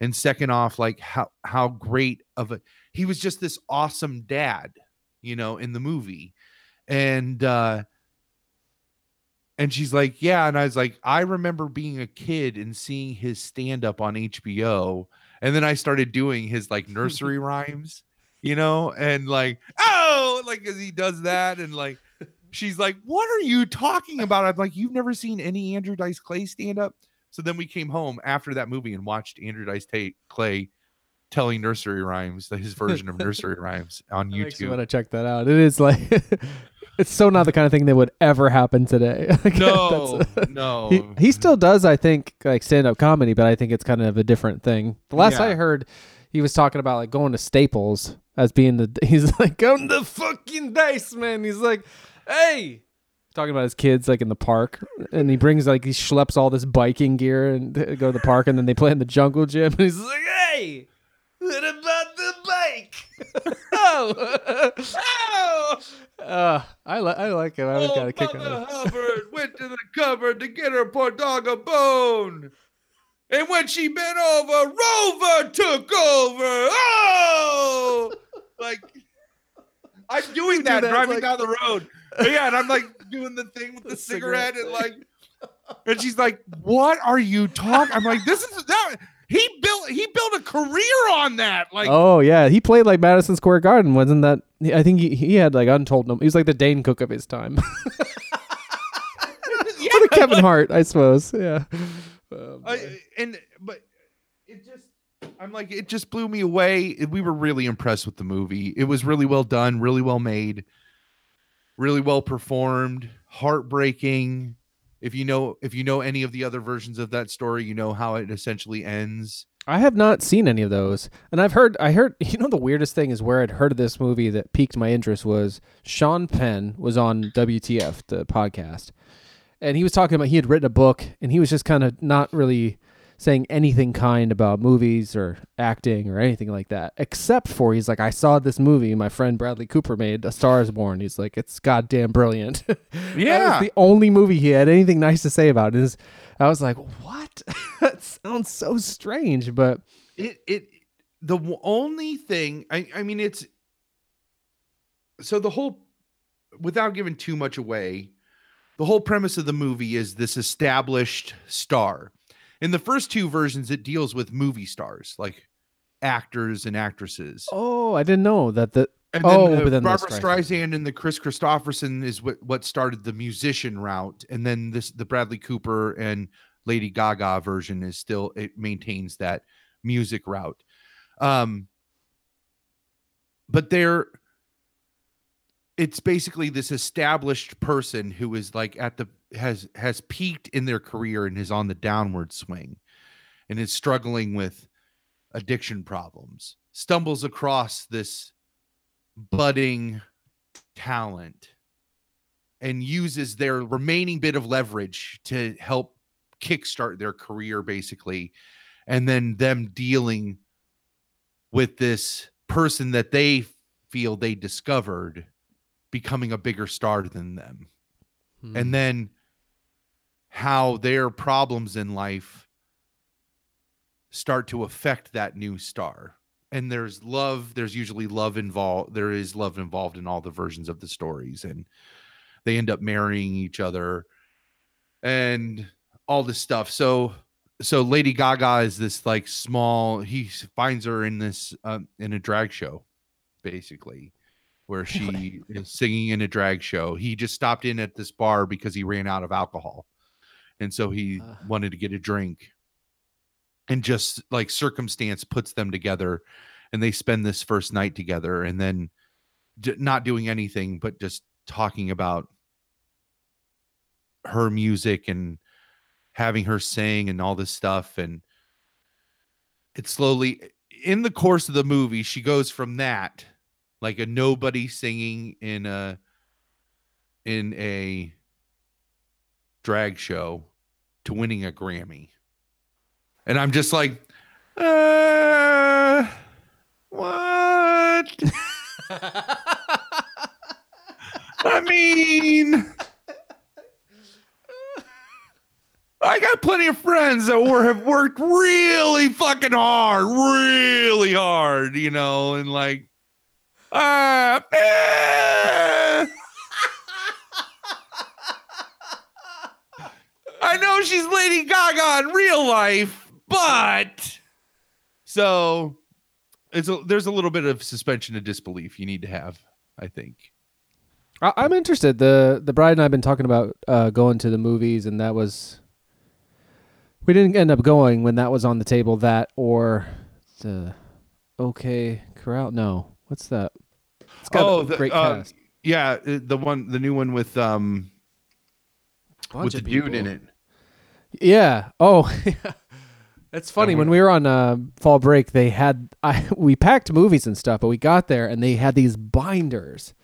and second off like how how great of a he was just this awesome dad, you know, in the movie. And uh and she's like, Yeah. And I was like, I remember being a kid and seeing his stand up on HBO. And then I started doing his like nursery rhymes, you know, and like, oh, like as he does that. And like, she's like, What are you talking about? I'm like, You've never seen any Andrew Dice Clay stand up? So then we came home after that movie and watched Andrew Dice Tate Clay telling nursery rhymes, his version of nursery rhymes on That makes me want to check that out. It is like it's so not the kind of thing that would ever happen today. Like, No, no. He, he still does, I think, like stand up comedy, but I think it's kind of a different thing. The last Yeah. I heard, he was talking about like going to Staples as being the. He's like, I'm the fucking dice, man. He's like, hey. Talking about his kids like in the park, and he brings like he schleps all this biking gear and go to the park, and then they play in the jungle gym. And he's like, "Hey, what about the bike? oh, oh, uh, I like I like it. I Oh, got a kick out Mother of it. Hubbard went to the cupboard to get her poor dog a bone. And when she bent over, Rover took over. Oh, like I'm doing do that, that, driving like- down the road. Yeah, and I'm like doing the thing with the, The cigarette, cigarette and like, and she's like, "What are you talking?" I'm like, "This is that." He built he built a career on that. Like, Oh yeah, he played like Madison Square Garden, wasn't that? I think he, he had like untold. He was like the Dane Cook of his time. yeah, or the Kevin Hart, I suppose. Yeah. Oh. I, and but it just I'm like it just blew me away. We were really impressed with the movie. It was really well done, really well made, really well performed, heartbreaking. If you know if you know any of the other versions of that story, you know how it essentially ends. I have not seen any of those, and I've heard. I heard. You know, the weirdest thing is where I'd heard of this movie that piqued my interest was Sean Penn was on WTF, the podcast, and he was talking about he had written a book, and he was just kind of not really saying anything kind about movies or acting or anything like that, except for he's like, I saw this movie my friend Bradley Cooper made, A Star Is Born. He's like, it's goddamn brilliant. Yeah. the only movie he had anything nice to say about. Is I was like, what? that sounds so strange, but it it the only thing I I mean it's so the whole without giving too much away, the whole premise of the movie is this established star. In the first two versions, it deals with movie stars like actors and actresses. oh, I didn't know that the And Oh, then, the Barbra Streisand. Streisand and the Kris Kristofferson is what what started the musician route, and then this the Bradley Cooper and Lady Gaga version is still it maintains that music route. Um, but they're it's basically this established person who is like at the has has peaked in their career and is on the downward swing and is struggling with addiction problems stumbles across this budding talent and uses their remaining bit of leverage to help kickstart their career basically and then them dealing with this person that they feel they discovered becoming a bigger star than them. Hmm. and then how their problems in life start to affect that new star. And there's love there's usually love involved there is love involved in all the versions of the stories. And they end up marrying each other and all this stuff. So so lady gaga is this like small he finds her in this um, in a drag show basically where she is singing in a drag show. He just stopped in at this bar because he ran out of alcohol. And so he Ah. wanted to get a drink. And just like circumstance puts them together and they spend this first night together and then d- not doing anything but just talking about her music and having her sing and all this stuff. And it slowly in the course of the movie she goes from that like a nobody singing in a in a drag show to winning a Grammy. And I'm just like, uh, what? I mean, I got plenty of friends that were, have worked really fucking hard, really hard, you know, and like, uh, eh. I know she's Lady Gaga in real life, but so it's a, there's a little bit of suspension of disbelief you need to have, I think. I, I'm interested. the The bride and I've been talking about uh, going to the movies, and that was we didn't end up going when that was on the table. That or the OK Corral. No, what's that? It's got Oh, a the- great uh, cast. Yeah, uh, the one, the new one with um Bunch with the of dude in it. Yeah. Oh, that's funny. When we were on uh, fall break, they had I we packed movies and stuff, but we got there and they had these binders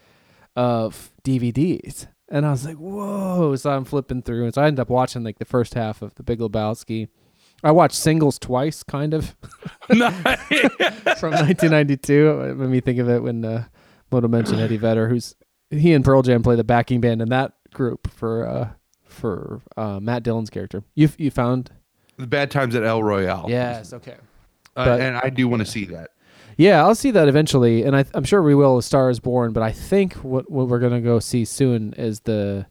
of DVDs, and I was like, "Whoa!" So I'm flipping through, and so I ended up watching like the first half of The Big Lebowski. I watched Singles twice, kind of from 1992. It made me think of it when uh, Moto mentioned Eddie Vedder, who's he and Pearl Jam play the backing band in that group for uh, for uh, Matt Dillon's character. You you found the Bad Times at El Royale. Yes, okay. Uh, but- and I do want to see that. Yeah, I'll see that eventually, and I, I'm sure we will. A Star is Born, but I think what what we're gonna go see soon is the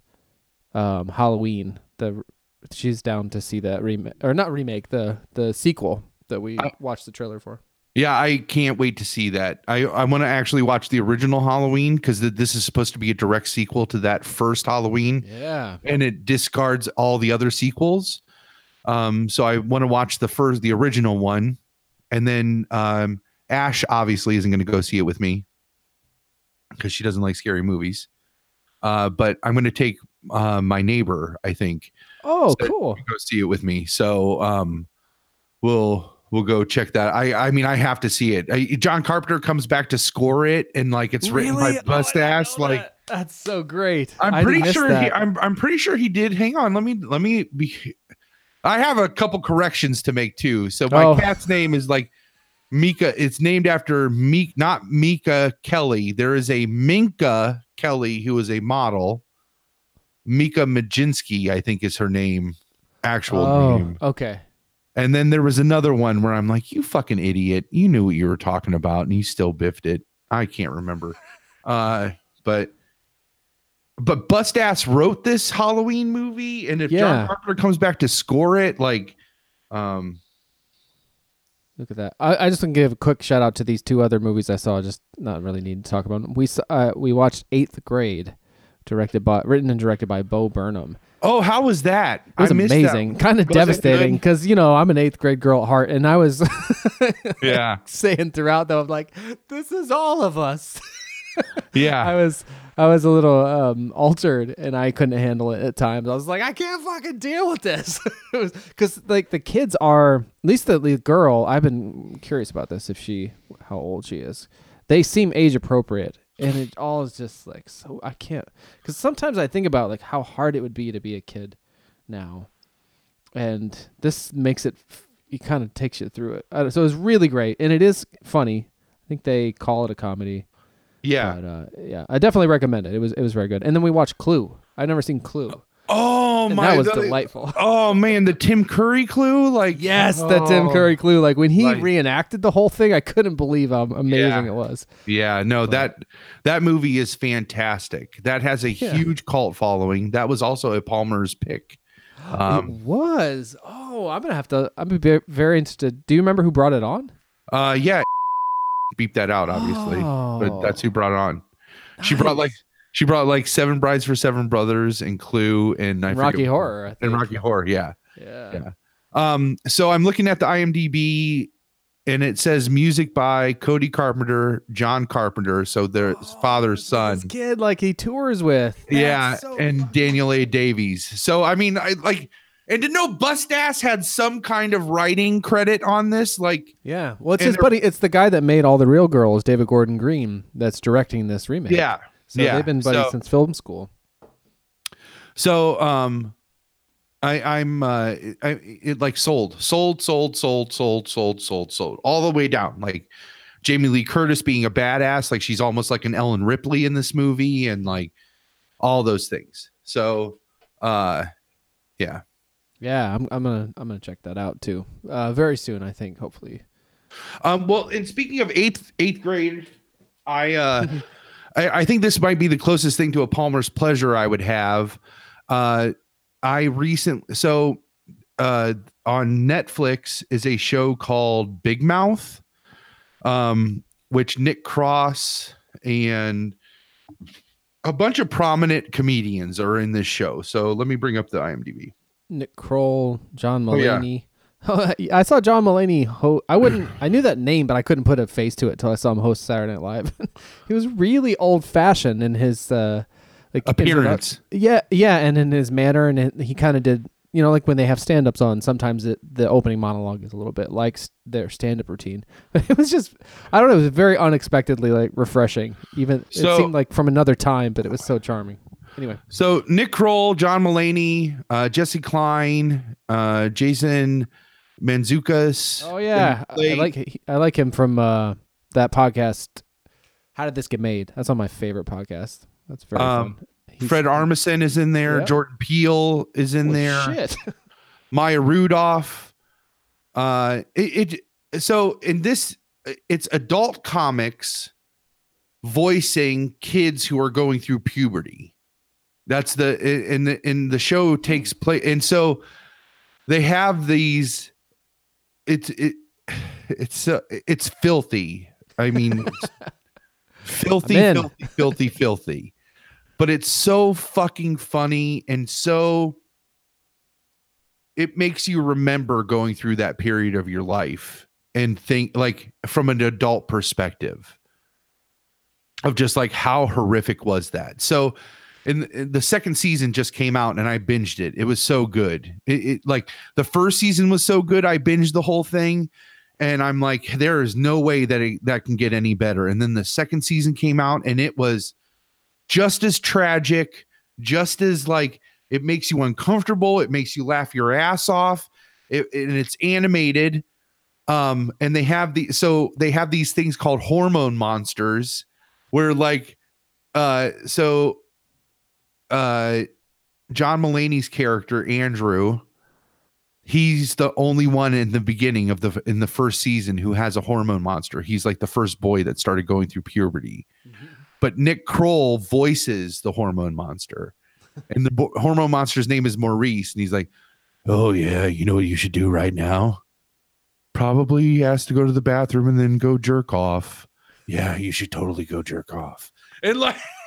um, Halloween. The she's down to see that remake or not remake the the sequel that we I- watched the trailer for. Yeah, I can't wait to see that. I I want to actually watch the original Halloween because this is supposed to be a direct sequel to that first Halloween, Yeah, and it discards all the other sequels. Um, so I want to watch the first, the original one, and then um, Ash obviously isn't going to go see it with me because she doesn't like scary movies. Uh, but I'm going to take uh, my neighbor, I think, Oh, So- cool. go see it with me. So um, we'll we'll go check that. I I mean I have to see it. I, John Carpenter comes back to score it, and like it's written by Really? Oh, bust Oh, Ass. Like that. that's so great. I'm pretty sure he. I'm I'm pretty sure he did. Hang on, let me let me be. I have a couple corrections to make too. So my Oh. cat's name is like Mika. It's named after Meek, not Mika Kelly. There is a Minka Kelly who is a model. Mika Majinski, I think is her name, actual oh, name. okay. And then there was another one where I'm like, you fucking idiot. You knew what you were talking about and you still biffed it. I can't remember. Uh, but but Bust Ass wrote this Halloween movie. And if Yeah. John Carpenter comes back to score it, like um Look at that. I, I just want to give a quick shout out to these two other movies I saw. Just not really need to talk about them. We uh, we watched Eighth Grade, directed by written and directed by Bo Burnham. oh, how was that? It was I amazing, kind of devastating because you know I'm an eighth grade girl at heart, and I was Yeah. saying throughout though, I'm like, this is all of us. Yeah, I was I was a little um, altered, and I couldn't handle it at times. I was like, I can't fucking deal with this. because like the kids are at least the lead girl. I've been curious about this if she how old she is. They seem age appropriate, and it all is just like so. I can't because sometimes I think about like how hard it would be to be a kid now, and this makes it. It kind of takes you through it. Uh, so it was really great, and it is funny. I think they call it a comedy. Yeah. But uh, yeah, I definitely recommend it. It was it was very good. And then we watched Clue. i've never seen Clue. Oh and my that was the- delightful. Oh man, the Tim Curry clue? Like Yes, the Tim oh. Curry Clue. Like when he Like- reenacted the whole thing, I couldn't believe how amazing Yeah. it was. Yeah, no, that that movie is fantastic. That has a Yeah. huge cult following. That was also a Palmer's pick. Um, it was. Oh, I'm gonna have to. I'm be very interested. Do you remember who brought it on? uh, yeah, beep that out, obviously, but Oh. that's who brought it on. She brought like she brought like Seven Brides for Seven Brothers and Clue and I forget Rocky what- Horror. I and. Rocky Horror. Yeah. Yeah. Yeah. Um, so I'm looking at the IMDb and it says music by Cody Carpenter, John Carpenter. So their father's son. This kid, like he tours with. yeah, so and fucking- Daniel A. Davies. So I mean, I like And to know Bustass had some kind of writing credit on this, like Yeah. Well, it's his buddy. It's the guy that made all the real girls, David Gordon Green, that's directing this remake. yeah, So yeah. they've been buddies So- since film school. So um I I'm uh I it like sold, sold, sold, sold, sold, sold, sold, sold, all the way down. Like Jamie Lee Curtis being a badass, like she's almost like an Ellen Ripley in this movie, and like all those things. So uh yeah. Yeah, I'm, I'm gonna I'm gonna check that out too. Uh, very soon, I think. Hopefully. Um well and speaking of eighth eighth grade, I uh I, I think this might be the closest thing to a Palmer's pleasure I would have. Uh I recently so uh on Netflix is a show called Big Mouth, um, which Nick Kroll and a bunch of prominent comedians are in this show. So let me bring up the IMDb. Nick Kroll, John Oh, yeah. I saw John Mulaney. Ho- I wouldn't. I knew that name, but I couldn't put a face to it until I saw him host Saturday Night Live. he was really old fashioned in his uh, like Appearance. Yeah, yeah, and in his manner, and it, he kind of did. You know, like when they have stand ups on, sometimes it, the opening monologue is a little bit like their stand up routine. But it was just, I don't know, it was very unexpectedly like refreshing. Even So- it seemed like from another time, but it was so charming. Anyway, So Nick Kroll, John Mulaney, uh, Jessi Klein, uh, Jason Mantzoukas. Oh yeah, I- like I like him from uh, that podcast. How did this get made? That's on my favorite podcast. That's very Um, fun. He's- Fred Armisen is in there. Yeah. Jordan Peele is in there. Shit. Maya Rudolph. Uh, it, it so in this, it's adult comics voicing kids who are going through puberty. That's the in the in the show takes place, and so they have these. It's it it's uh, it's filthy. I mean, filthy, filthy, filthy, filthy. But it's so fucking funny and so it makes you remember going through that period of your life and think like from an adult perspective of just like how horrific was that. So in, in the second season just came out and I binged it. It was so good. It, it like the first season was so good. I binged the whole thing and I'm like there is no way that it, that can get any better. And then the second season came out and it was just as tragic, just as like it makes you uncomfortable, it makes you laugh your ass off. It, and it's animated um and they have the so they have these things called hormone monsters where like uh so uh John Mulaney's character Andrew he's the only one in the beginning of the in the first season who has a hormone monster. He's like the first boy that started going through puberty. But Nick Kroll voices the hormone monster. And the bo- hormone monster's name is Maurice and he's like oh yeah you know what you should do right now? Probably has to go to the bathroom and then go jerk off. Yeah you should totally go jerk off. And like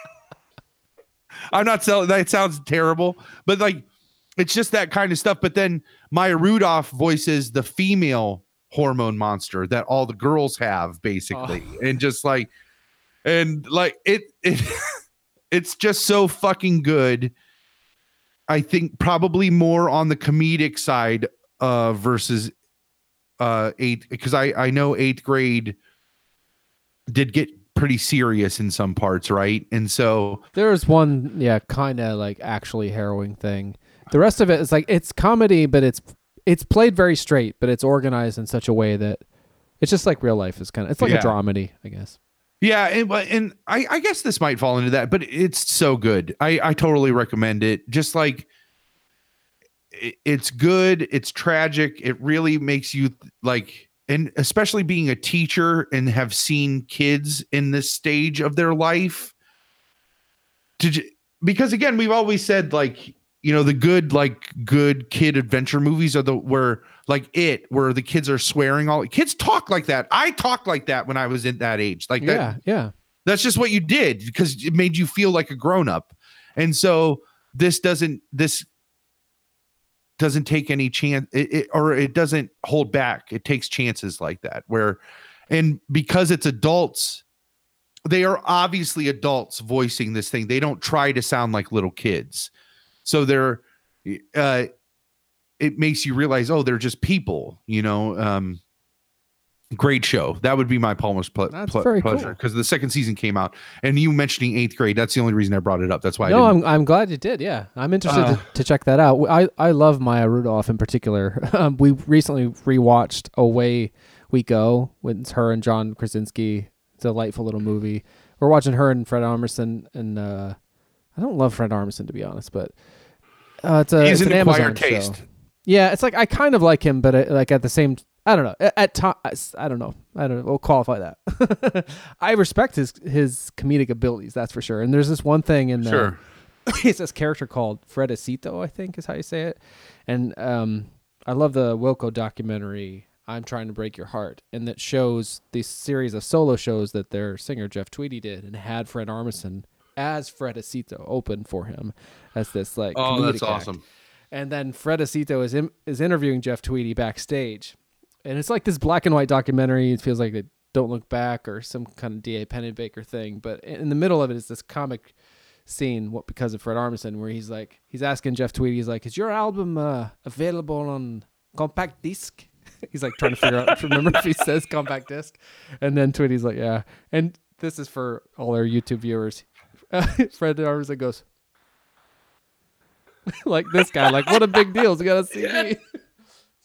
i'm not selling that sounds terrible but like it's just that kind of stuff. But then maya rudolph voices the female hormone monster that all the girls have basically. And just like and like it it it's just so fucking good. I think probably more on the comedic side uh versus uh eighth because i i know eighth grade did get pretty serious in some parts right and so There's one, yeah, kind of like actually harrowing thing. The rest of it is like it's comedy, but it's it's played very straight, but it's organized in such a way that it's just like real life is kind of. It's like Yeah. a dramedy, I guess. yeah and, and I, I guess this might fall into that but it's so good i i totally recommend it just like it's good it's tragic it really makes you like and especially being a teacher and have seen kids in this stage of their life to because again we've always said like you know the good like good kid adventure movies are the where like it where the kids are swearing all kids talk like that i talked like that when i was in that age like that Yeah, yeah. that's just what you did because it made you feel like a grown up. And so this doesn't this doesn't take any chance it, it, or it doesn't hold back. It takes chances like that where and because it's adults they are obviously adults voicing this thing. They don't try to sound like little kids. So they're uh it makes you realize, oh, they're just people, you know. Um, great show. That would be my Palmer's ple- That's ple- pleasure cool. because the second season came out, and you mentioning eighth grade. That's the only reason I brought it up. That's why. no, I didn't, I'm I'm glad you did. Yeah, I'm interested Uh, to, to check that out. I I love Maya Rudolph in particular. Um, we recently rewatched Away We Go with it's her and John Krasinski. It's a delightful little movie. We're watching her and Fred Armisen, and uh, I don't love Fred Armisen to be honest, but uh, it's a it's an an Amazon taste. show. Yeah, it's like I kind of like him, but uh like at the same, I don't know. At, at time, I don't know. I don't know. We'll qualify that. I respect his his comedic abilities, that's for sure. And there's this one thing in there. Sure. it's this character called Fredicito, I think is how you say it. And um, I love the Wilco documentary, I'm Trying to Break Your Heart, and that shows this series of solo shows that their singer Jeff Tweedy did and had Fred Armisen as Fredicito open for him as this like Oh, that's act. awesome. And then Fredicito is in, is interviewing Jeff Tweedy backstage, and it's like this black and white documentary. It feels like they Don't Look Back or some kind of D.A. Pennebaker thing. But in the middle of it is this comic scene, what because of Fred Armisen, where he's like he's asking Jeff Tweedy, he's like, "Is your album uh, available on compact disc?" he's like trying to figure out if remember if he says compact disc, and then Tweedy's like, "Yeah." And this is for all our YouTube viewers. Fred Armisen goes. like this guy, like what a big deal! He's got a CD.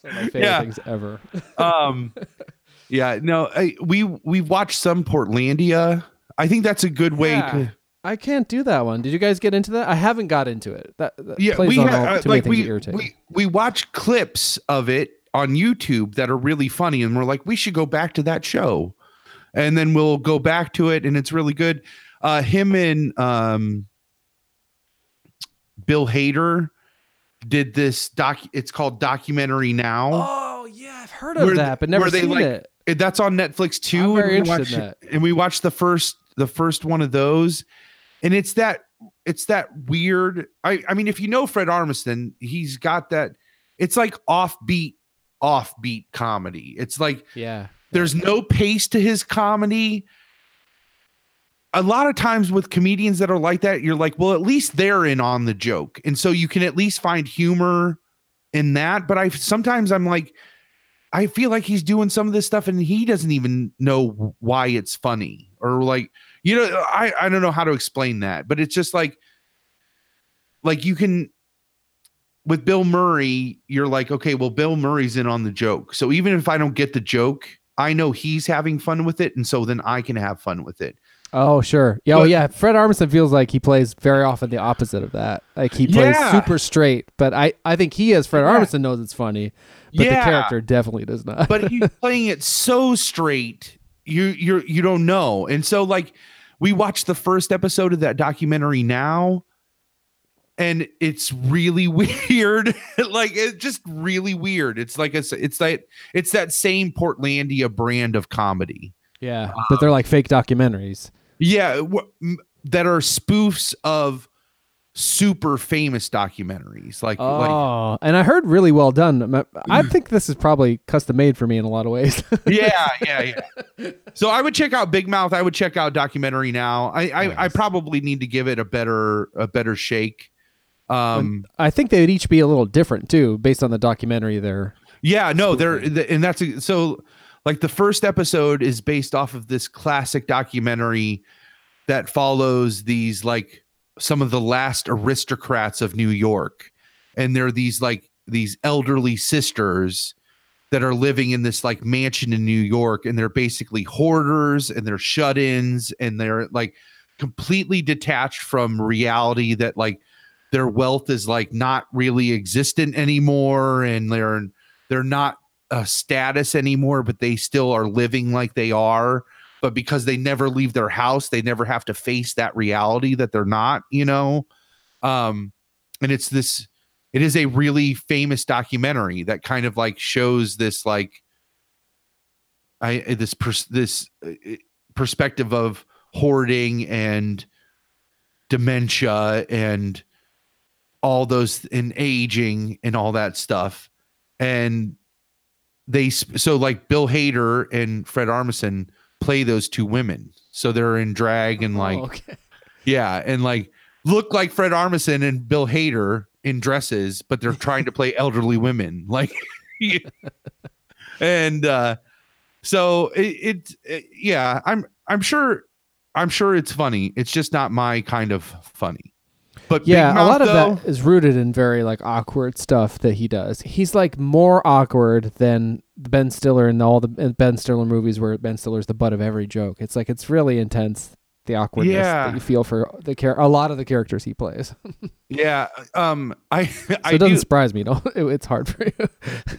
It's one of my favorite Yeah. things ever. um yeah no I, we we've watched some portlandia i think that's a good way Yeah. to I can't do that one. Did you guys get into that? I haven't got into it. That, that yeah we ha- uh, like we, we we watch clips of it on youtube that are really funny and we're like we should go back to that show and then we'll go back to it and it's really good uh him and um bill hader did this doc it's called documentary now Oh yeah, I've heard of that, but never seen like, it. That's on Netflix too. I'm very and we interested in watched- And we watched the first the first one of those, and it's that it's that weird. I I mean, if you know Fred Armisen, he's got that. It's like offbeat offbeat comedy. It's like Yeah, there's no pace to his comedy. A lot of times with comedians that are like that, you're like, well, at least they're in on the joke. And so you can at least find humor in that. But I sometimes I'm like, I feel like he's doing some of this stuff and he doesn't even know why it's funny. Or like, you know, I, I don't know how to explain that, but it's just like like you can with Bill Murray, you're like, okay, well, Bill Murray's in on the joke. So even if I don't get the joke, I know he's having fun with it, and so then I can have fun with it. Oh sure. Yeah. Oh yeah. Fred Armisen feels like he plays very often the opposite of that. Like he plays Yeah. super straight, but I I think he as Fred Yeah. Armisen knows it's funny, but Yeah. the character definitely does not. But he's playing it so straight, you you're you don't know. And so like we watched the first episode of that documentary now, and it's really weird. like it's just really weird. It's like a, it's that it's that same Portlandia brand of comedy. yeah, but um, they're like fake documentaries. Yeah, that are spoofs of super famous documentaries. Like, like Oh, and I heard really well done. I think this is probably custom made for me in a lot of ways. yeah, yeah, yeah. So I would check out Big Mouth. I would check out documentary now. I I, I probably need to give it a better a better shake. Um. I think they would each be a little different too, based on the documentary. There. Yeah. No. They're and that's a, so. Like the first episode is based off of this classic documentary that follows these like some of the last aristocrats of New York, and they're these like these elderly sisters that are living in this like mansion in New York and they're basically hoarders and they're shut-ins and they're like completely detached from reality that like their wealth is like not really existent anymore and they're they're not a status anymore but they still are living like they are. But because they never leave their house they never have to face that reality that they're not you know? Um and it's this it is a really famous documentary that kind of like shows this like i this pers- this uh, perspective of hoarding and dementia and all those and aging and all that stuff. And they so like bill hader and fred armisen play those two women so they're in drag and like Oh, okay. yeah, and like look like Fred Armisen and Bill Hader in dresses, but they're trying to play elderly women. Like, and uh, so it, it, it, yeah, I'm I'm sure I'm sure it's funny. It's just not my kind of funny. But yeah, a Mouth, lot of though, that is rooted in very like awkward stuff that he does. He's like more awkward than Ben Stiller in all the Ben Stiller movies where Ben Stiller's the butt of every joke. It's like it's really intense the awkwardness Yeah. that you feel for the char- a lot of the characters he plays. Yeah, um, I I it doesn't do, surprise me. No, it, it's hard for you.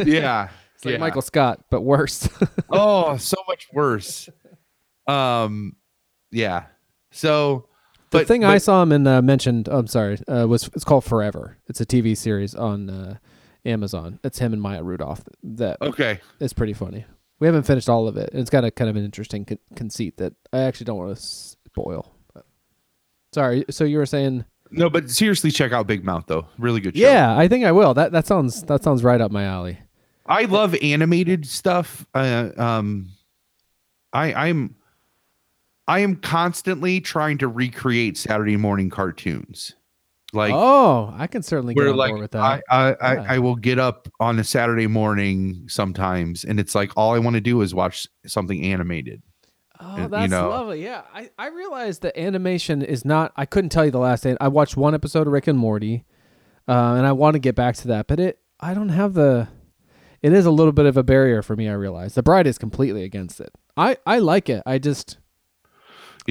yeah. It's like yeah. Michael Scott, but worse. oh, so much worse. Um, yeah. So, the but thing I saw him in uh, mentioned, I'm sorry, uh, was it's called Forever. It's a TV series on uh, Amazon. It's him and Maya Rudolph. That okay, It's pretty funny. We haven't finished all of it. It's got a kind of an interesting con- conceit that I actually don't want to spoil. But. Sorry. So you were saying? no, but seriously, check out Big Mouth though. Really good show. Yeah, I think I will. That that sounds that sounds right up my alley. I love animated stuff. Uh, um, I I'm I am constantly trying to recreate Saturday morning cartoons. Like oh, I can certainly get on like board with that. I, I Yeah. I will get up on a Saturday morning sometimes, and it's like all I want to do is watch something animated. oh, you that's know. lovely. Yeah, I I realized that animation is not. I couldn't tell you the last. an- I watched one episode of Rick and Morty, uh, and I want to get back to that, but it I don't have the. It is a little bit of a barrier for me. I realize the bride is completely against it. I I like it. I just.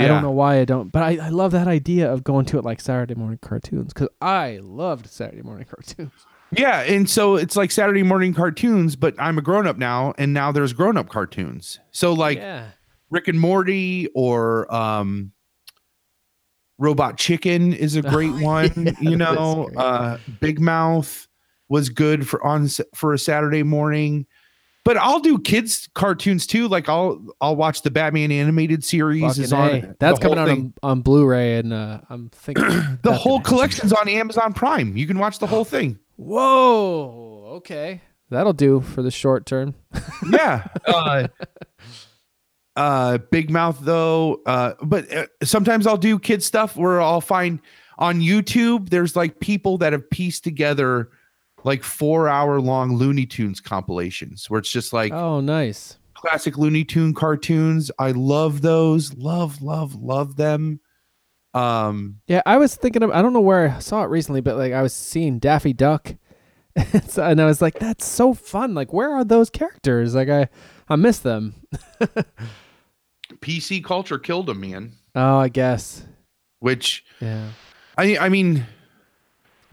I don't know why I don't, but I, I love that idea of going to it like Saturday morning cartoons because I loved Saturday morning cartoons. Yeah, and so it's like Saturday morning cartoons, but I'm a grown up now, and now there's grown up cartoons. So like yeah, Rick and Morty or um Robot Chicken is a great one, yeah, you know. Uh Big Mouth was good for on for a Saturday morning. But I'll do kids cartoons too. Like I'll I'll watch the Batman animated series Fucking is on A. That's coming out on, on Blu-ray, and uh, I'm thinking the whole collection's on Amazon Prime. You can watch the whole thing. Whoa, okay, that'll do for the short term. yeah. Uh, uh, Big Mouth though. Uh, but uh, sometimes I'll do kid stuff where I'll find on YouTube. There's like people that have pieced together like four hour long Looney Tunes compilations where it's just like Oh, nice. classic Looney Tune cartoons. I love those. Love, love, love them. Um, Yeah, I was thinking of. I don't know where I saw it recently, but like I was seeing Daffy Duck, So- and I was like, "That's so fun! Like, where are those characters? Like, I I miss them." PC culture killed them, man. Oh, I guess. Which Yeah, I, I mean,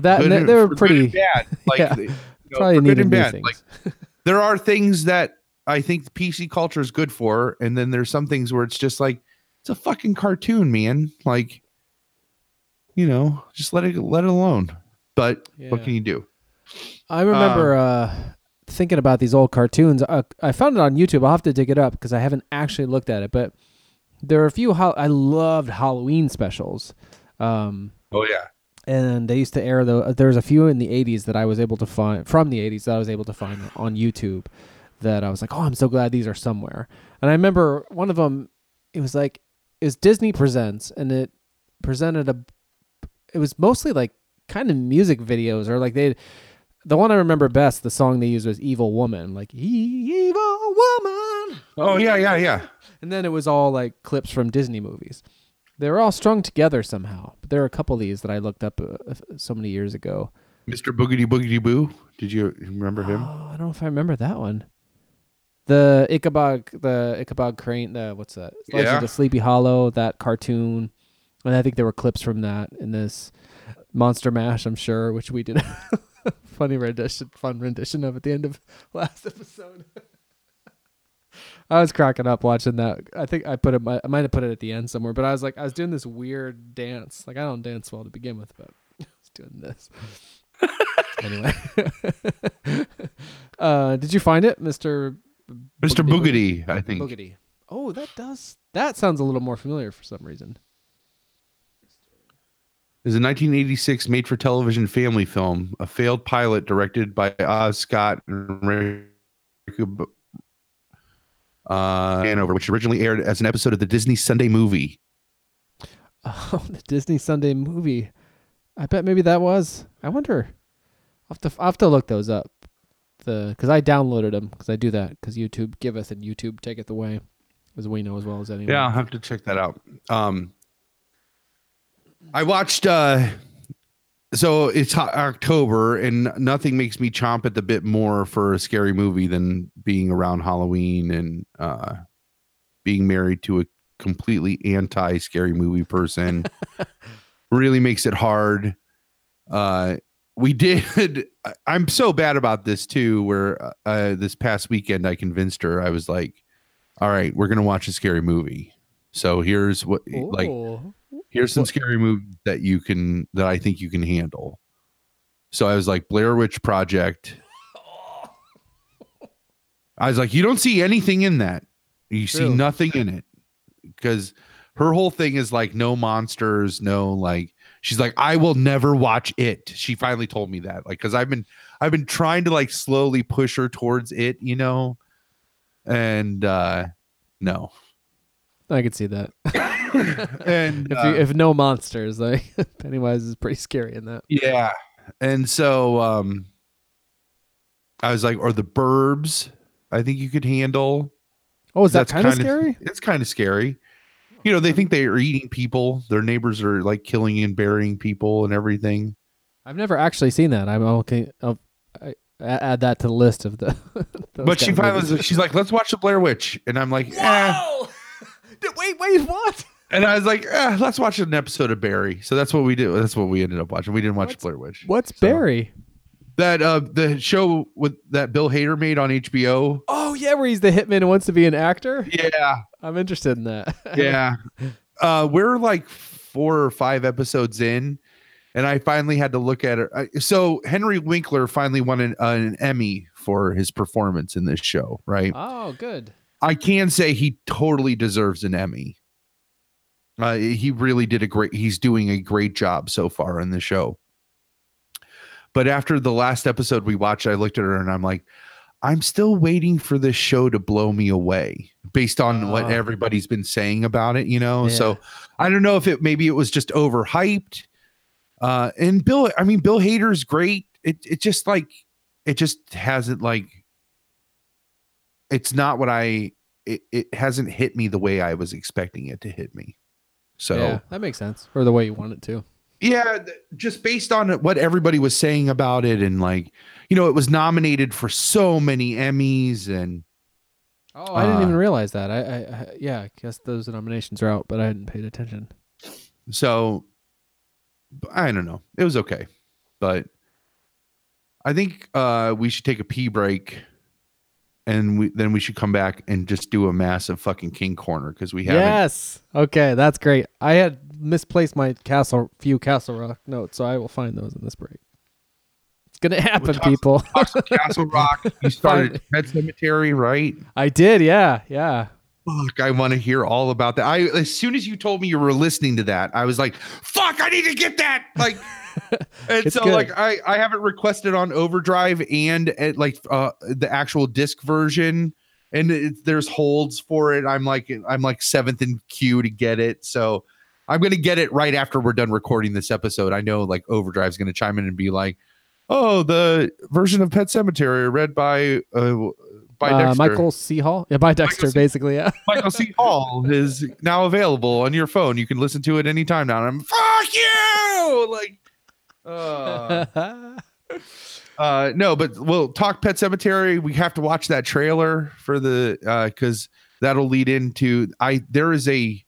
that good they, and- they were pretty. bad. Like, Yeah. you know, Probably good and bad. things. Like, there are things that I think PC culture is good for, and then there's some things where it's just like it's a fucking cartoon, man. Like, you know, just let it let it alone. But what can you do? I remember uh, thinking about these old cartoons. Uh, I found it on YouTube. I'll have to dig it up because I haven't actually looked at it. But there are a few. Hol- I loved Halloween specials. Um, Oh yeah, and they used to air the there's a few in the 80s that I was able to find from the 80s that I was able to find on YouTube that I was like, "Oh, I'm so glad these are somewhere." And I remember one of them it was like it was Disney Presents and it presented a it was mostly like kind of music videos or like they the one I remember best, the song they used was Evil Woman, like Evil Woman. oh yeah, yeah, yeah. And then it was all like clips from Disney movies. They were all strung together somehow. But there are a couple of these that I looked up uh, so many years ago. Mr. Boogity Boogity Boo. Did you remember him? Oh, I don't know if I remember that one. The Ichabod, the Ichabod Crane, the what's that? Legend Yeah. of Sleepy Hollow, that cartoon, and I think there were clips from that in this Monster Mash. I'm sure, which we did a funny rendition, fun rendition of at the end of last episode. I was cracking up watching that. I think I put it. I might have put it at the end somewhere, but I was like, I was doing this weird dance. Like I don't dance well to begin with, but I was doing this. anyway, uh, did you find it, Mister Mr. Boogity, I think. Boogity? Oh, that does. That sounds a little more familiar for some reason. is a 1986 made-for-television family film, a failed pilot directed by Oz Scott and uh, Hanover, which originally aired as an episode of the Disney Sunday Movie. Oh, the Disney Sunday movie. I bet maybe that was. I wonder. I'll have to I'll have to look those up. The because I downloaded them because I do that because YouTube giveth and YouTube taketh away, as we know as well as anyone. Yeah, I'll have to check that out. Um, I watched. uh So it's October, and nothing makes me chomp at the bit more for a scary movie than being around Halloween and uh being married to a completely anti scary movie person. really makes it hard. Uh, we did. I'm so bad about this too. Where uh, this past weekend, I convinced her. I was like, "All right, we're gonna watch a scary movie." So here's what like Ooh. Here's some scary movies that you can that I think you can handle. So I was like Blair Witch Project. I was like, you don't see anything in that. You see True. nothing in it because her whole thing is like no monsters, no like. She's like, I will never watch it. She finally told me that, like, because I've been I've been trying to like slowly push her towards it, you know, and uh no, I could see that. and if uh, if no monsters, like Pennywise is pretty scary in that. Yeah. And so um I was like, or the burbs, I think you could handle. Oh, is that kind of scary? It's kind of scary. You know, they think they are eating people. Their neighbors are like killing and burying people and everything. I've never actually seen that. I'm okay. I'll, I, a- add that to the list of the. but she finally she's like, let's watch the Blair Witch. And I'm like, eh. Wait, wait, what? And I was like, eh, let's watch an episode of Barry. So that's what we did. That's what we ended up watching. We didn't watch What's- Blair Witch. What's So- Barry? That uh the show with that Bill Hader made on HBO. Oh yeah, where he's the hitman and wants to be an actor. Yeah. I'm interested in that. yeah uh we're like four or five episodes in and i finally had to look at it so henry winkler finally won an, uh, an emmy for his performance in this show right oh, good. i can say he totally deserves an emmy uh, he really did a great he's doing a great job so far in the show. But after the last episode we watched i looked at her and i'm like i'm still waiting for this show to blow me away based on what Ah. everybody's been saying about it you know? Yeah. so i don't know if it maybe it was just overhyped. Uh and bill i mean bill hader's great. It it just like it just hasn't like it's not what i it, it hasn't hit me the way i was expecting it to hit me so yeah, that makes sense. Or the way you want it to. yeah, just based on what everybody was saying about it, and like, you know, it was nominated for so many Emmys, and Oh, I didn't Uh, even realize that. I, I, I yeah, I guess those nominations are out, but I hadn't paid attention. so I don't know. It was okay, but I think uh, we should take a pee break, and we, then we should come back and just do a massive fucking king corner because we haven't. Yes. Okay, that's great. I had misplaced my castle few Castle Rock notes, so I will find those in this break. It's gonna happen, talk- people. Talk Castle Rock. You started Pet Sematary, right? I did. Yeah. Yeah. Fuck, I want to hear all about that. I as soon as you told me you were listening to that, I was like, "Fuck, I need to get that!" Like, and It's so good. like I I have it requested on Overdrive and at like uh the actual disc version, and it, there's holds for it. I'm like I'm like seventh in queue to get it, so I'm gonna get it right after we're done recording this episode. I know like Overdrive's gonna chime in and be like, "Oh, the version of Pet Sematary read by uh by Uh, Dexter." Michael C. Hall. Yeah, by Dexter, C. basically. Yeah. Michael C. Hall is now available on your phone. You can listen to it anytime now. And I'm fuck you. Like, uh, uh, no, but we'll talk Pet Sematary. We have to watch that trailer for the uh, because that'll lead into I. There is a.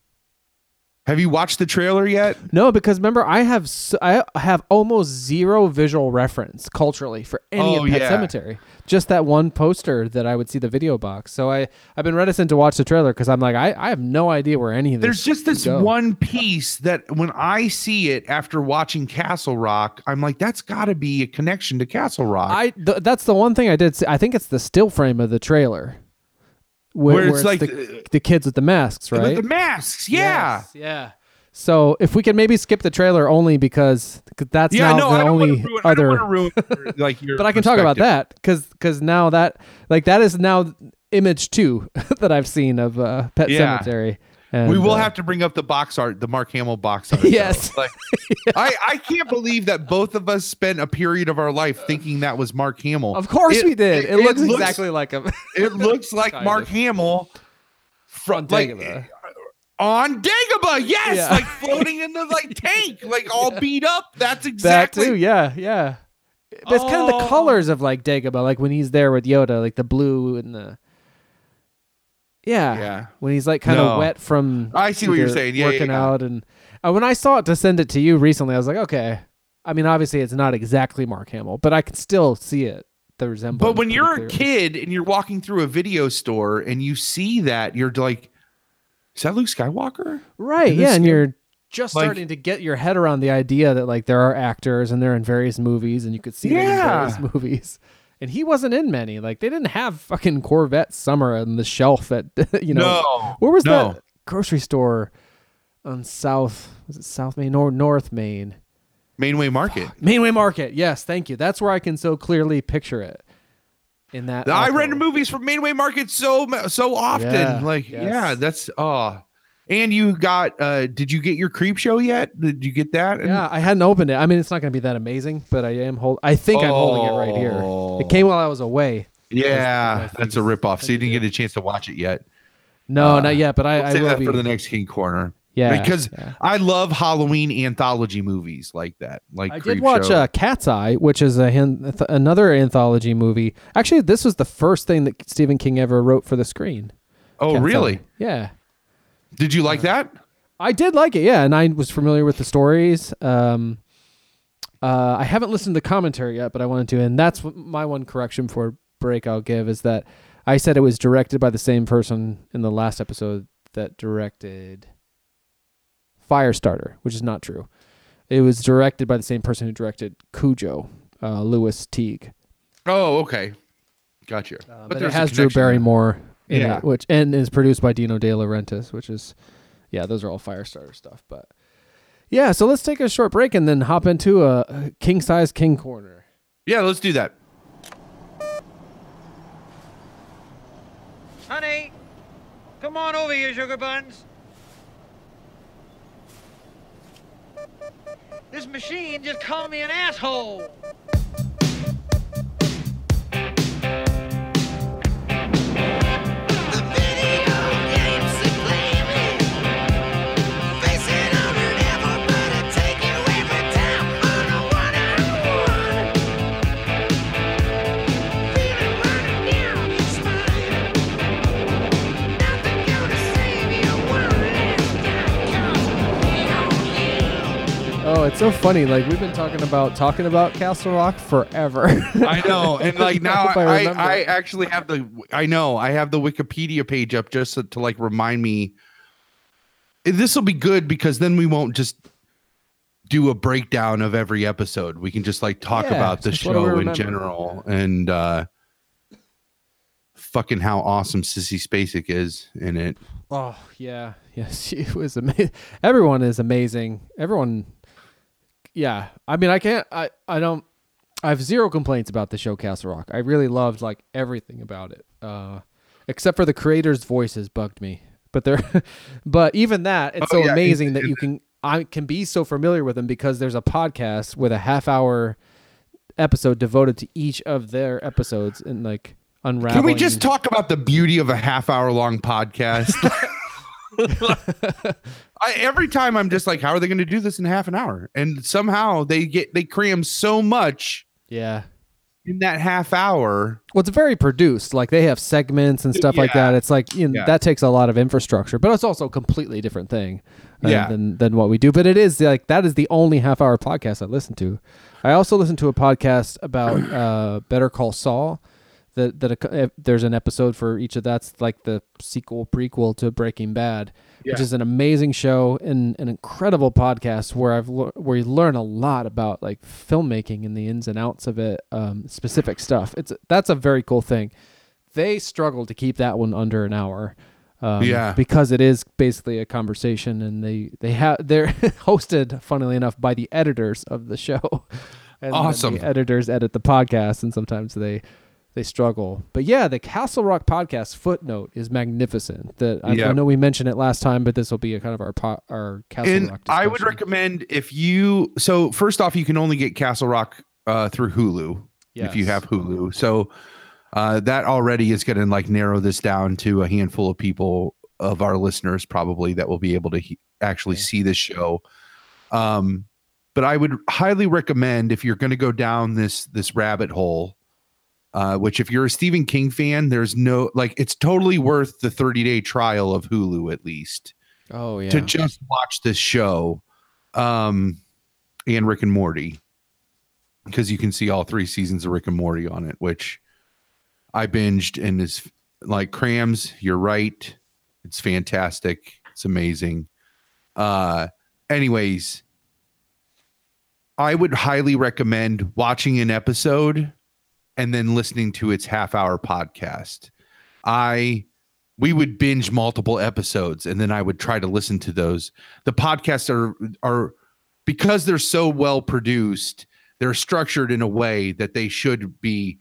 Have you watched the trailer yet? no, because remember, I have I have almost zero visual reference culturally for any Oh, of Pet yeah. Cemetery. Just that one poster that I would see the video box. So I I've been reticent to watch the trailer because I'm like I, I have no idea where any of this. There's just this go. one piece that when I see it after watching Castle Rock, I'm like, that's got to be a connection to Castle Rock. I th- that's the one thing I did. See. I think it's the still frame of the trailer, where, Where it's like, the, the kids with the masks, the- right? the masks. Yeah. Yes, yeah. So if we can maybe skip the trailer only because that's yeah, now no, the I don't only want to ruin, I don't other. wanna ruin like your but I can talk about perspective. that because now that like that is now image two that I've seen of uh, Pet Yeah. Cemetery. And, we will uh, have to bring up the box art, the Mark Hamill box art. Yes. Like, I, I can't believe that both of us spent a period of our life thinking that was Mark Hamill. Of course It- we did. It, it- it looks, looks- exactly like him. It looks like Kind Mark of. Hamill From like, on Dagobah. Yes, Yeah. like floating in the like tank, like all beat up. That's That exactly. too, yeah, yeah. But it's kind of the Oh. colors of like Dagobah, like when he's there with Yoda, like the blue and the yeah, Yeah. when he's like kind of No. wet from I see what you're either saying. Yeah, yeah, working yeah. out and uh, when I saw it to send it to you recently, I was like, okay. I mean, obviously it's not exactly Mark Hamill, but I can still see it. The resemblance. But when pretty you're a clearly. kid and you're walking through a video store and you see that, you're like, "Is that Luke Skywalker?" right? in Yeah, and you're just like- starting to get your head around the idea that like there are actors and they're in various movies and you could see them in Yeah. various movies. And he wasn't in many. Like they didn't have fucking Corvette Summer on the shelf at you know no. where was no. that grocery store on South was it South Main or North Main? Mainway Market. Mainway Market. Yes, thank you. That's where I can so clearly picture it. In that I rent movies from Mainway Market so so often. Yeah, like, yes. yeah, that's oh. And you got? uh Did you get your Creepshow yet? Did you get that? And- Yeah, I hadn't opened it. I mean, it's not going to be that amazing, but I am hold. I think I'm holding it right here. Oh. It came while I was away. Yeah, think that's a ripoff. So you didn't get a chance to watch it yet. No, Uh, not yet. But I, We'll I will that be. for the next King Corner. yeah, because yeah. I love Halloween anthology movies like that. Like I did watch uh, Cat's Eye, which is a th- another anthology movie. Actually, this was the first thing that Stephen King ever wrote for the screen. oh, Cat's really? Eye. Yeah. Did you like that? I did like it, yeah, and I was familiar with the stories. Um, uh, I haven't listened to the commentary yet, but I wanted to, and that's what my one correction for break I'll give is that I said it was directed by the same person in the last episode that directed Firestarter, which is not true. It was directed by the same person who directed Cujo, uh, Lewis Teague. Oh, okay. Gotcha. Uh, but, it has Drew. Barrymore in Yeah. it, which and is produced by Dino De Laurentiis, which is yeah, those are all Firestarter stuff. But yeah, so let's take a short break and then hop into a, a king size king corner. Yeah, let's do that. Honey, come on over here, sugar buns. This machine just called me an asshole. It's so funny. Like we've been talking about talking about Castle Rock forever. I know, and like now I I. I, actually have the I know I have the Wikipedia page up just to, to like remind me. This will be good because then we won't just do a breakdown of every episode. We can just like talk Yeah, about the just what do we show in general and uh fucking how awesome Sissy Spacek is in it. Oh yeah, yes, she was amazing. Everyone is amazing. Everyone, yeah. I mean, I can't. I I don't. I have zero complaints about the show Castle Rock. I really loved like everything about it, uh, except for the creators' voices bugged me. But they're, but even that, it's Oh, so yeah, amazing it- that you can I can be so familiar with them because there's a podcast with a half hour episode devoted to each of their episodes and like unraveling. Can we just talk about the beauty of a half hour long podcast? I, every time I'm just like, how are they going to do this in half an hour? And somehow they get they cram so much Yeah. in that half hour. Well, it's very produced. Like they have segments and stuff like that. It's like you know, Yeah. that takes a lot of infrastructure, but it's also a completely different thing uh, Yeah. than than what we do. But it is like that is the only half hour podcast I listen to. I also listen to a podcast about uh, Better Call Saul. That that a, there's an episode for each of that's like the sequel prequel to Breaking Bad, which is an amazing show and an incredible podcast where I've lear- where you learn a lot about like filmmaking and the ins and outs of it, um, specific stuff. It's that's a very cool thing. They struggle to keep that one under an hour. Um, Yeah. because it is basically a conversation, and they they have they're hosted, funnily enough, by the editors of the show. And Awesome. The editors edit the podcast, and sometimes they they struggle. But yeah, the Castle Rock podcast footnote is magnificent. That I, I know we mentioned it last time, but this will be a kind of our po- our Castle and Rock. I would recommend if you so first off, you can only get Castle Rock uh, through Hulu if you have Hulu. So uh, that already is going to like narrow this down to a handful of people of our listeners probably that will be able to he- actually Yeah. see this show. Um, but I would highly recommend if you're going to go down this this rabbit hole, uh, which if you're a Stephen King fan, there's no like it's totally worth the 30 day trial of Hulu at least Oh yeah. to just watch this show um and Rick and Morty because you can see all three seasons of Rick and Morty on it which I binged and is like crams. You're right. It's fantastic. It's amazing. Uh anyways I would highly recommend watching an episode and then listening to its half hour podcast I we would binge multiple episodes and then I would try to listen to those. The podcasts are are because they're so well produced, they're structured in a way that they should be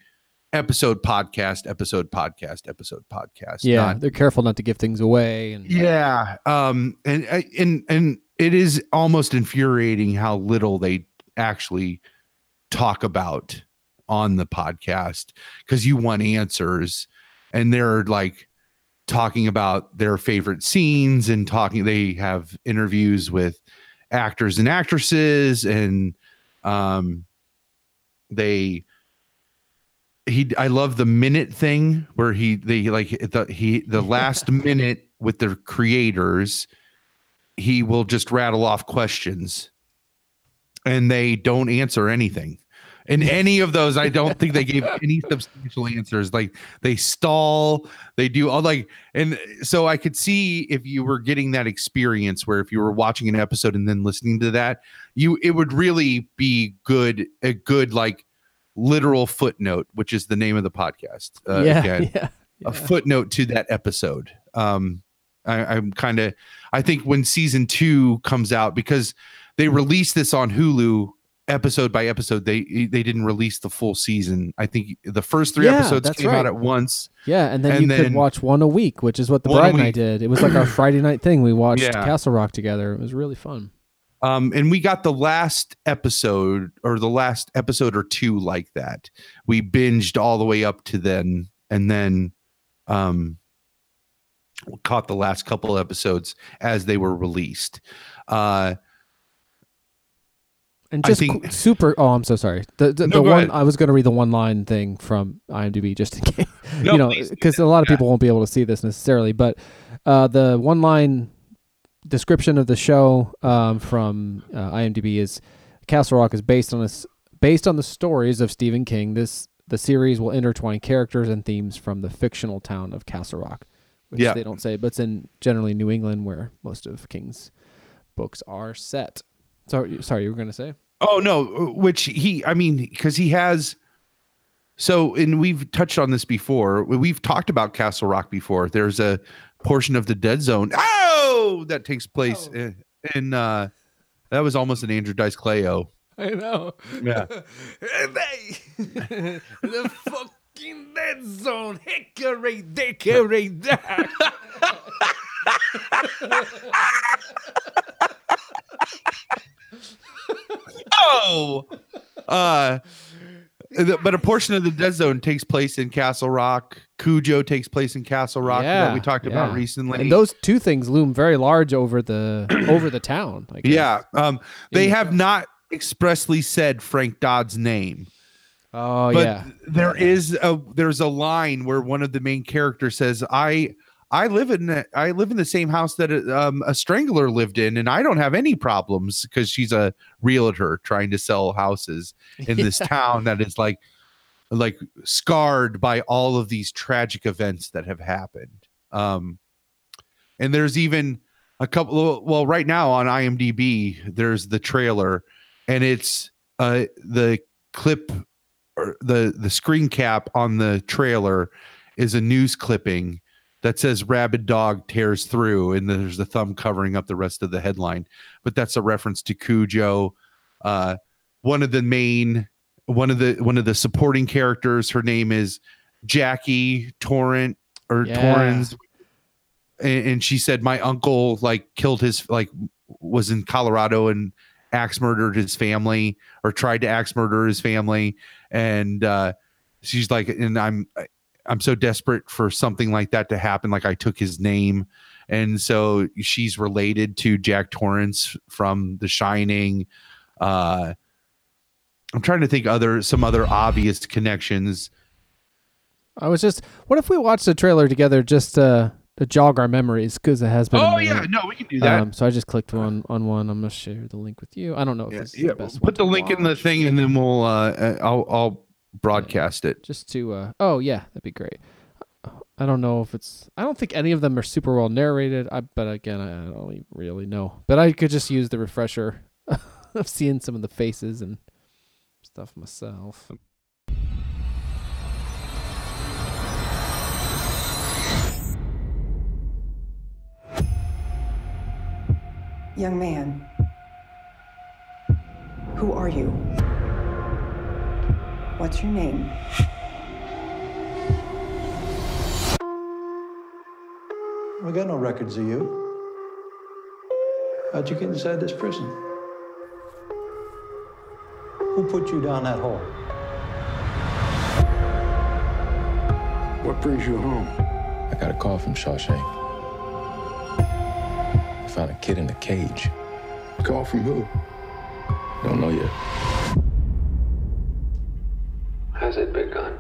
episode podcast, episode podcast, episode podcast. yeah, not- they're careful not to give things away. And yeah. Um and and and it is almost infuriating how little they actually talk about on the podcast because you want answers and they're like talking about their favorite scenes and talking they have interviews with actors and actresses and um they he I love the minute thing where he they like the he the last minute with the creators he will just rattle off questions and they don't answer anything. In any of those, I don't think they gave any substantial answers. Like they stall, they do all like, and so I could see if you were getting that experience where if you were watching an episode and then listening to that, you it would really be good, a good like literal footnote, which is the name of the podcast. Uh, yeah, again yeah, a footnote to that episode. Um, I, I'm kind of, I think when season two comes out, because they released this on Hulu episode by episode, they they didn't release the full season. I think the first three Yeah, episodes came out right. at once. yeah. And then And you then- could watch one a week, which is what the bride and I did. It was like our Friday night thing. We watched Yeah. Castle Rock together. It was really fun. Um, and we got the last episode or the last episode or two like that. We binged all the way up to then, and then um, caught the last couple episodes as they were released. Uh, And just think- qu- super. Oh, I'm so sorry. The the, No, the one ahead. I was going to read the one line thing from IMDb just in case No, you know because a lot of people won't be able to see this necessarily. But uh, the one line description of the show um, from uh, IMDb is Castle Rock is based on this based on the stories of Stephen King. This the series will intertwine characters and themes from the fictional town of Castle Rock, which Yeah. they don't say, but it's in generally New England where most of King's books are set. So sorry, you were going to say. Oh no, which he I mean because he has so and we've touched on this before. We've talked about Castle Rock before. There's a portion of the Dead Zone. Oh, that takes place in, in uh that was almost an Andrew Dice Clayo. I know. Yeah. the fucking dead zone, hickory dickory dock. Oh. Uh but a portion of the Dead Zone takes place in Castle Rock. Cujo takes place in Castle Rock that we talked about recently. And those two things loom very large over the over the town. Yeah. Um they have not expressly said Frank Dodd's name. Oh but yeah. there is a there's a line where one of the main characters says i i live in the, i live in the same house that um, a strangler lived in and i don't have any problems because she's a realtor trying to sell houses in this town that is like like scarred by all of these tragic events that have happened. Um and there's even a couple well right now on imdb there's the trailer and it's uh the clip or the the screen cap on the trailer is a news clipping that says rabid dog tears through and there's the thumb covering up the rest of the headline. But that's a reference to cujo uh one of the main one of the one of the supporting characters. Her name is Jackie Torrent or Yeah. Torrens, and, and she said my uncle like killed his like was in Colorado and axe murdered his family or tried to axe murder his family, and uh, she's like, and I'm I'm so desperate for something like that to happen. Like I took his name. And so she's related to Jack Torrance from The Shining. Uh, I'm trying to think other some other obvious connections. I was just, what if we watched the trailer together just to, to jog our memories? Because it has been. Oh yeah, no, we can do that. Um, so I just clicked on on one. I'm gonna share the link with you. I don't know if yeah, this is yeah, the best. put one the link in the thing, and then we'll uh, uh, I'll I'll broadcast it. just to. Uh, oh yeah, that'd be great. I don't know if it's. I don't think any of them are super well narrated. I, but again, I, I don't even really know. But I could just use the refresher of seeing some of the faces and stuff myself. Young man, who are you? What's your name? We got no records of you. How'd you get inside this prison? Who put you down that hole? What brings you home? I got a call from Shawshank. I found a kid in a cage. Call from who? Don't know yet. Has it begun?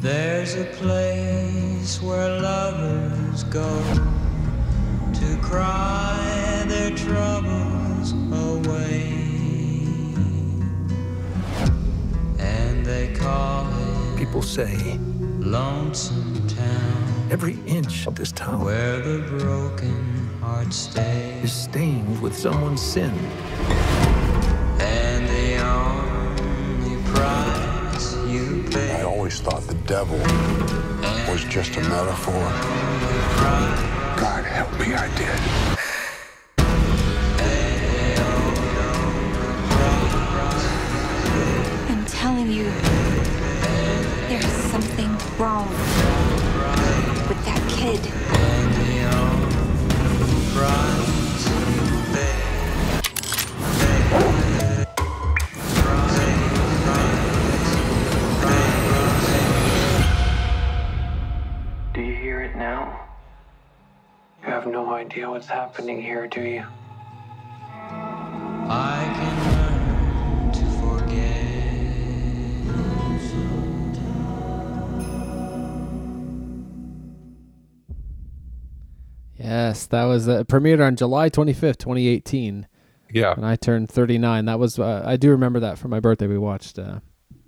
There's a place where lovers go to cry their troubles away. And they call it People say Lonesome Town, every inch of this town where the broken heart stays. is stained with someone's sin. I pay. always thought the devil was just a metaphor. God help me, I did. I'm telling you, there's something wrong with that kid. Now? You have no idea what's happening here, do you? I can learn to forget. Yes, that was uh, premiered on July 25th, 2018. Yeah. and I turned 39. That was uh, I do remember that for my birthday. We watched uh,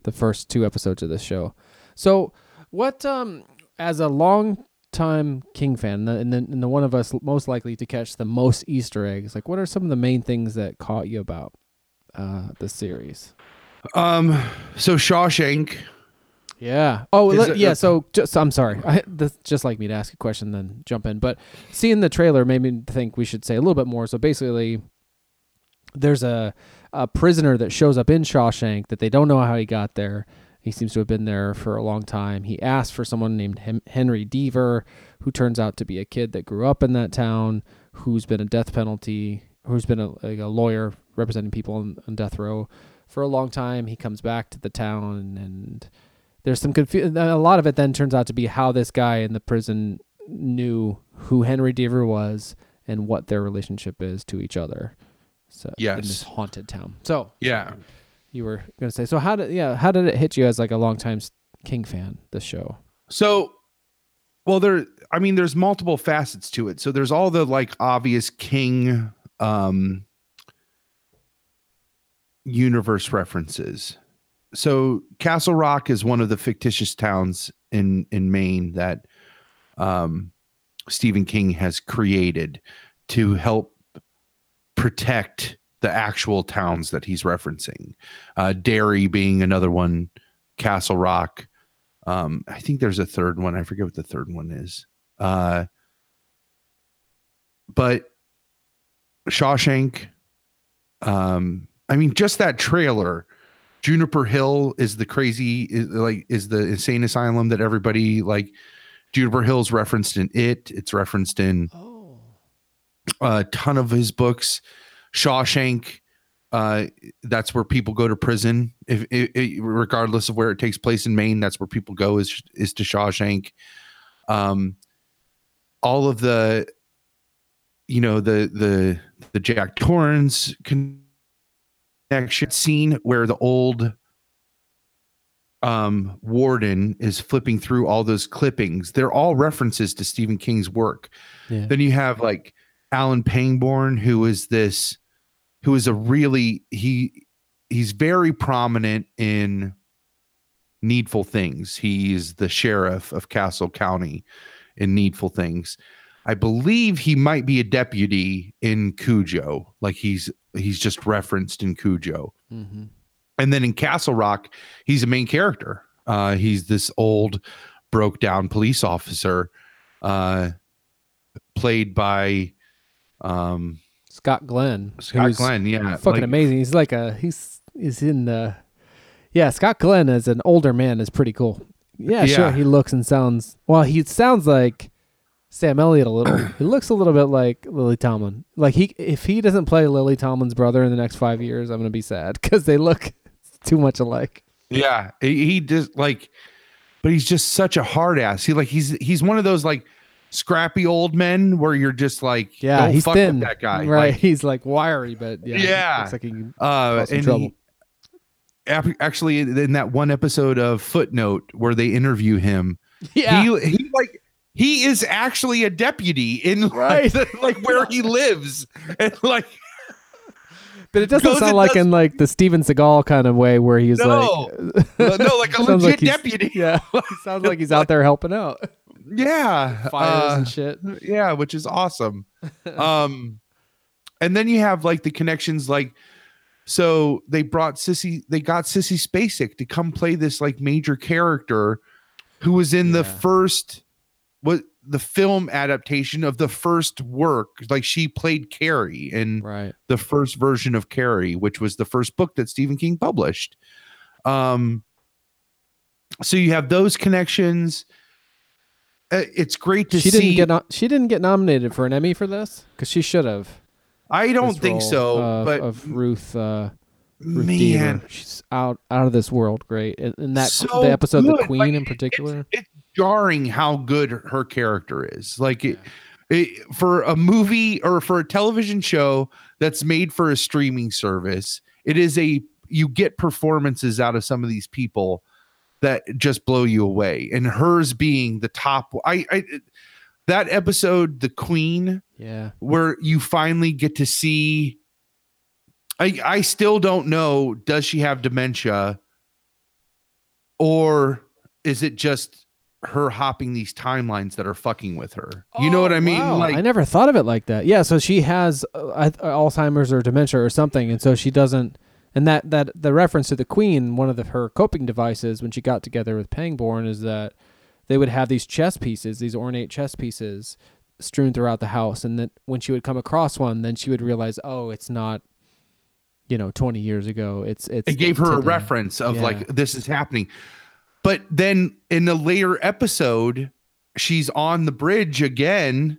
the first two episodes of this show. So, what um as a long time King fan, the, and, the, and the one of us most likely to catch the most Easter eggs, like what are some of the main things that caught you about uh the series? Um. So Shawshank. Yeah. Oh, let- it- yeah. So, just, I'm sorry. I, that's just like me to ask a question, then jump in. But seeing the trailer made me think we should say a little bit more. So basically, there's a a prisoner that shows up in Shawshank that they don't know how he got there. He seems to have been there for a long time. He asked for someone named Henry Deaver, who turns out to be a kid that grew up in that town, who's been a death penalty, who's been a, like a lawyer representing people on, on death row for a long time. He comes back to the town and, there's some confusion. A lot of it then turns out to be how this guy in the prison knew who Henry Deaver was and what their relationship is to each other. So in this haunted town. So Yeah. You were gonna say. So how did yeah how did it hit you as like a longtime King fan? The show. So, well, there. I mean, there's multiple facets to it. So there's all the like obvious King um universe references. So Castle Rock is one of the fictitious towns in in Maine that um Stephen King has created to help protect the actual towns that he's referencing. Uh Derry being another one, Castle Rock. Um, I think there's a third one. I forget what the third one is. Uh, but Shawshank, um, I mean, just that trailer Juniper Hill is the crazy is like is the insane asylum that everybody like Juniper Hill's referenced in it. It's referenced in a ton of his books. Shawshank, uh, that's where people go to prison. If, i i regardless of where it takes place in Maine, that's where people go is is to Shawshank. Um, all of the, you know, the the the Jack Torrance connection scene where the old um warden is flipping through all those clippings they're all references to stephen king's work Yeah. then you have like alan pangborn who is this who is a really he he's very prominent in needful things he's the sheriff of castle county in needful things i believe he might be a deputy in cujo like he's he's just referenced in cujo Mhm. and then in Castle Rock, he's a main character. Uh, he's this old, broke down police officer, uh, played by um, Scott Glenn. Scott Glenn. Yeah, fucking like- amazing. He's like a he's he's in the yeah. Scott Glenn as an older man is pretty cool. Yeah, sure. He looks and sounds well. He sounds like Sam Elliott a little. he looks a little bit like Lily Tomlin. Like he if he doesn't play Lily Tomlin's brother in the next five years, I'm gonna be sad because they look too much alike. Yeah, he, he just like, but he's just such a hard ass. He like he's he's one of those like scrappy old men where you're just like, Yeah, don't he's fuck thin. with that guy, right? Like, he's like wiry, but yeah, Yeah. looks like he can uh, cause and trouble. he, actually in that one episode of Footnote where they interview him, Yeah. he, he like he is actually a deputy in like, like where he lives, and like But it doesn't sound like does- in like the Steven Seagal kind of way where he's No. like no, like a legit he's- deputy. Yeah, he sounds like he's out there helping out. Yeah, Fires uh, and shit. yeah, which is awesome. um, and then you have like the connections, like so they brought Sissy, they got Sissy Spacek to come play this like major character who was in the first what the film adaptation of the first work. Like she played Carrie in right. the first version of Carrie, which was the first book that Stephen King published. Um, so you have those connections. Uh, It's great to She see. didn't get no- she didn't get nominated for an Emmy for this because she should have. I don't think so, of, but of Ruth, uh, Ruth man. Deaver. she's out out of this world. Great, and, that So the episode, the. Queen Like, in particular. it's jarring how good her character is. Like it, it, for a movie or for a television show that's made for a streaming service, it is a you get performances out of some of these people that just blow you away. And hers being the top I I that episode, The Queen, yeah, where you finally get to see I I still don't know does she have dementia or is it just her hopping these timelines that are fucking with her? You know what I mean? Wow, like I never thought of it like that. Yeah, so she has uh, Alzheimer's or dementia or something, and so she doesn't. And that that the reference to the Queen, one of the, her coping devices when she got together with Pangborn, is that they would have these chess pieces, these ornate chess pieces, strewn throughout the house, and that when she would come across one, then she would realize, oh, it's not, you know, twenty years ago. It's it's. it gave her a reference of Yeah. like this is happening. But then in the later episode, she's on the bridge again.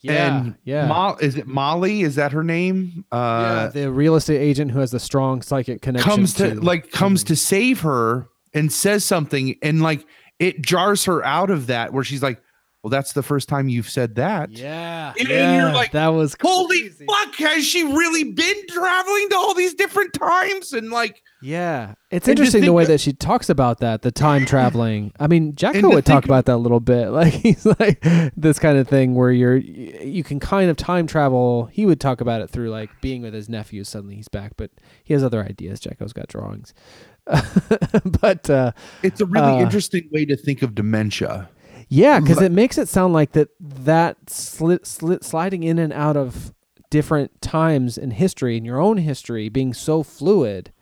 Yeah, and yeah. Mo- is it Molly? Is that her name? yeah, Uh, the real estate agent who has the strong psychic connection comes to, like comes to save her and says something and like it jars her out of that where she's like well that's the first time you've said that Yeah, and yeah, you're like that was holy fuck has she really been traveling to all these different times and like Yeah, it's And interesting the way that- that she talks about that, the time traveling. I mean, Jacko would talk about that a little bit. Like he's like this kind of thing where you're you can kind of time travel. He would talk about it through like being with his nephew. Suddenly he's back, but he has other ideas. Jacko's got drawings, but uh, it's a really uh, interesting way to think of dementia yeah, because it makes it sound like that that slit, slit sliding in and out of different times in history in your own history being so fluid.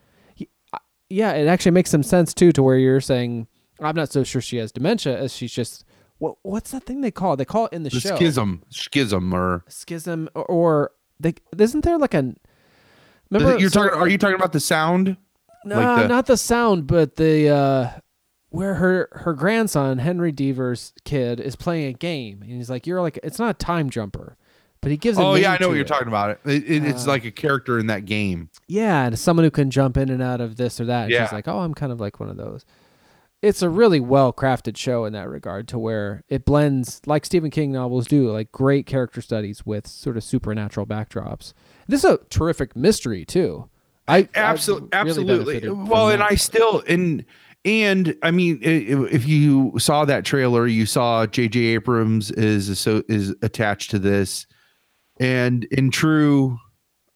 Yeah, it actually makes some sense too to where you're saying I'm not so sure she has dementia as she's just what what's that thing they call it? They call it in the, the show schism schism or schism or, or they isn't there like a remember you're so- talking are you talking about the sound No, like the, not the sound, but the uh where her her grandson Henry Deaver's kid is playing a game, and he's like, "You're like, it's not a time jumper." But he gives. A Oh yeah, I know what you're it. talking about. It, it, it's Uh, like a character in that game. Yeah, and someone who can jump in and out of this or that. And Yeah. She's like, oh, I'm kind of like one of those. It's a really well crafted show in that regard, to where it blends like Stephen King novels do, like great character studies with sort of supernatural backdrops. This is a terrific mystery too. I Absolutely, really absolutely. Well, and that. I still and and I mean, if you saw that trailer, you saw J.J. Abrams is so is attached to this, and in true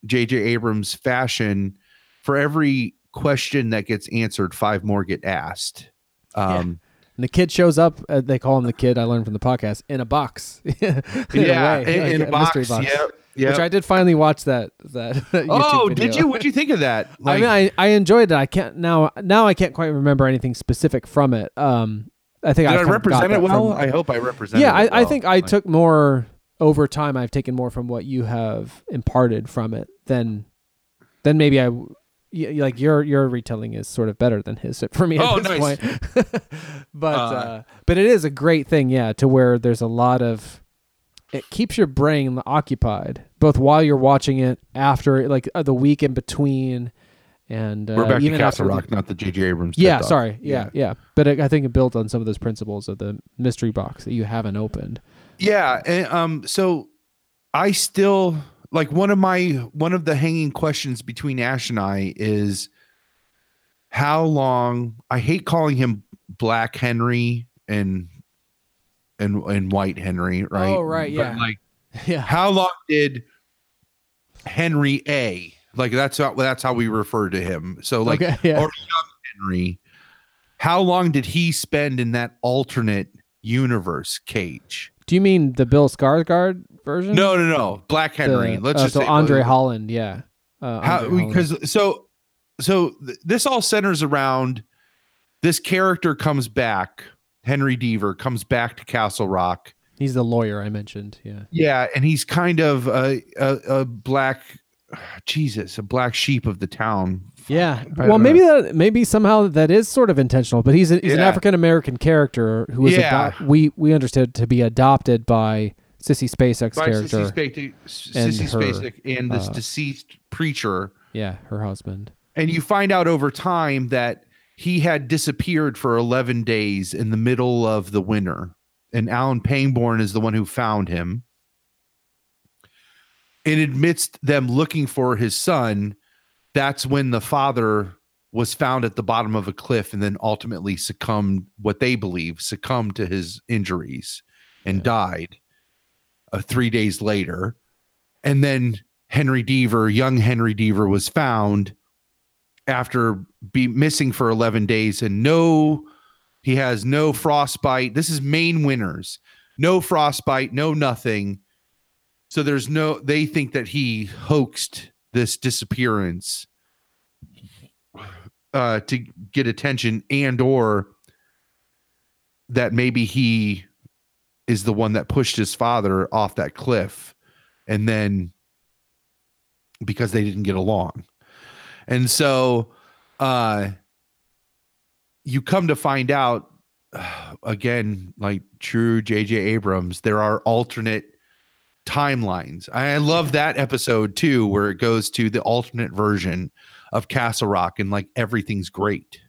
J.J. Abrams fashion, for every question that gets answered, five more get asked. Um, And the kid shows up. Uh, they call him the kid. I learned from the podcast in a box. in Yeah, a, way, in- like in a mystery box, yep, Which. I did finally watch that. That. Oh, video. did you? What'd you think of that? I mean, I, I enjoyed it. I can't now. Now I can't quite remember anything specific from it. Um, I think did I, got represent it well? from- I hope I represented. yeah, I, it I well. think I Like- took more over time. I've taken more from what you have imparted from it than than maybe I Like your your retelling is sort of better than his for me at Oh, this nice. point. but uh, Uh, but it is a great thing, yeah, to where there's a lot of it keeps your brain occupied both while you're watching it, after like uh, the week in between, and uh, We're back to Castle after the- Rock, not the J.J. Abrams. Yeah, Talk. sorry. Yeah, yeah. But it, I think it built on some of those principles of the mystery box that you haven't opened. Yeah, and um so I still like one of my one of the hanging questions between Ash and I is how long I hate calling him Black Henry and and and White Henry, right? Oh, right, But, yeah. like Yeah. how long did Henry A like that's how that's how we refer to him. So like Okay, yeah. or young Henry, how long did he spend in that alternate universe cage? Do you mean the Bill Skarsgård version? No, no, no. Black Henry. The- Let's uh, just so say Andre Holland. Yeah. Uh, How because so so th- this all centers around this character comes back. Henry Deaver comes back to Castle Rock. he's the lawyer I mentioned. Yeah. Yeah, and he's kind of a a, a black Jesus, a black sheep of the town. Yeah. Well, maybe that maybe somehow that is sort of intentional, but he's a, he's an African American character who was Yeah. ado- we we understood to be adopted by Sissy Spacek By character. Sissy Spacek, and Sissy Spacek and this uh, deceased preacher. Yeah, her husband. And you find out over time that he had disappeared for 11 days in the middle of the winter. And Alan Pangborn is the one who found him. And amidst them looking for his son, that's when the father was found at the bottom of a cliff and then ultimately succumbed, what they believe, succumbed to his injuries and died uh, three days later. And then Henry Deaver, young Henry Deaver, was found after be missing for 11 days and no he has no frostbite. This is Maine winners. No frostbite no nothing. So there's no they think that he hoaxed this disappearance uh to get attention and or that maybe he is the one that pushed his father off that cliff and then because they didn't get along. And so uh you come to find out again like true JJ Abrams there are alternate timelines. I love that episode too where it goes to the alternate version of Castle Rock and like everything's great.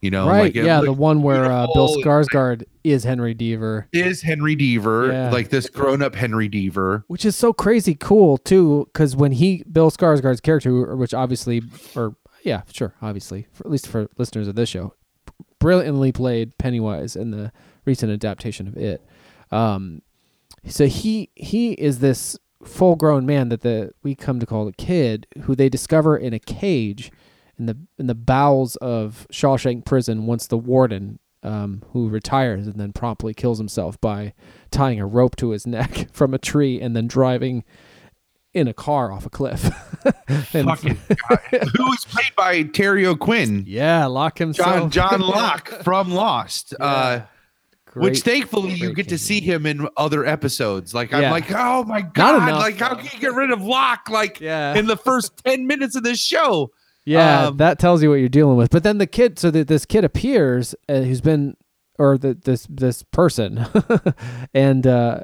You know, right. like yeah, the one where uh, Bill. Skarsgård is Henry Deaver. is Henry Deaver, Yeah. like this grown-up Henry Deaver. which is so crazy cool too because when he bill skarsgård's character which obviously or yeah sure obviously for, at least for listeners of this show brilliantly played pennywise in the recent adaptation of it um so he he is this full grown man that the we come to call a kid who they discover in a cage in the in the bowels of Shawshank prison once the warden um, who retires and then promptly kills himself by tying a rope to his neck from a tree and then driving in a car off a cliff. And- Fucking God. Who was played by Terry O'Quinn? yeah, Locke himself. John John Locke from Lost. Uh which thankfully you get to see him in other episodes. Like Yeah. I'm like, oh my god, enough, like how can you get rid of Locke like Yeah. in the first 10 minutes of this show? Yeah, Um, that tells you what you're dealing with. But then the kid, so that this kid appears, uh, who's been, or the, this this person, and uh,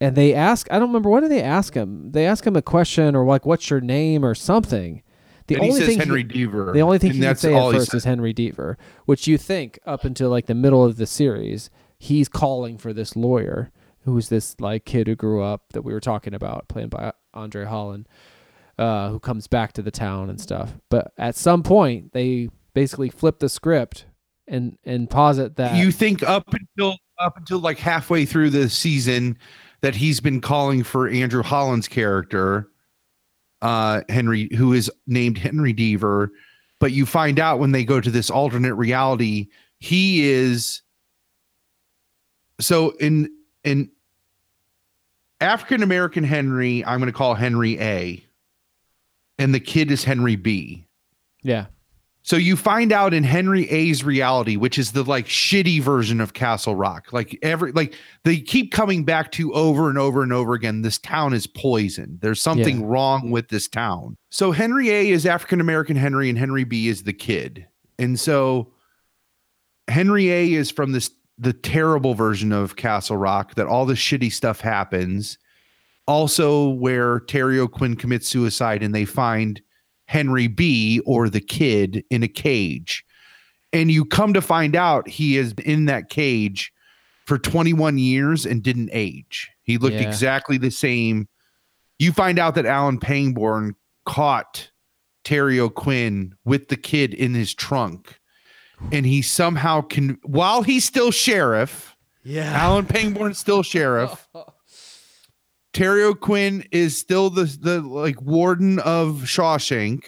and they ask, I don't remember what do they ask him? They ask him a question or like, "What's your name?" or something. The And he only says thing Henry Deaver, The only thing he can say at he first is Henry Deaver, which you think up until like the middle of the series, he's calling for this lawyer who's this like kid who grew up that we were talking about, played by Andre Holland, uh, who comes back to the town and stuff. But at some point, they basically flip the script and and posit that you think up until up until like halfway through the season that he's been calling for Andrew Holland's character, uh, Henry, who is named Henry Deaver, but you find out when they go to this alternate reality, he is. So in in African American Henry, I'm going to call Henry A, and the kid is Henry B. yeah So you find out in Henry A's reality, which is the like shitty version of Castle Rock. Like every like they keep coming back to over and over and over again. This town is poisoned. There's something Yeah. wrong with this town. So Henry A is African American Henry and Henry B is the kid. And so Henry A is from this the terrible version of Castle Rock that all the shitty stuff happens. Also, where Terry O'Quinn commits suicide and they find Henry B or the kid in a cage. And you come to find out he is in that cage for 21 years and didn't age. He looked Yeah. exactly the same. You find out that Alan Pangborn caught Terry O'Quinn with the kid in his trunk. And he somehow can, while he's still sheriff, yeah Alan Pangborn's still sheriff. Terry O'Quinn is still the the like warden of Shawshank.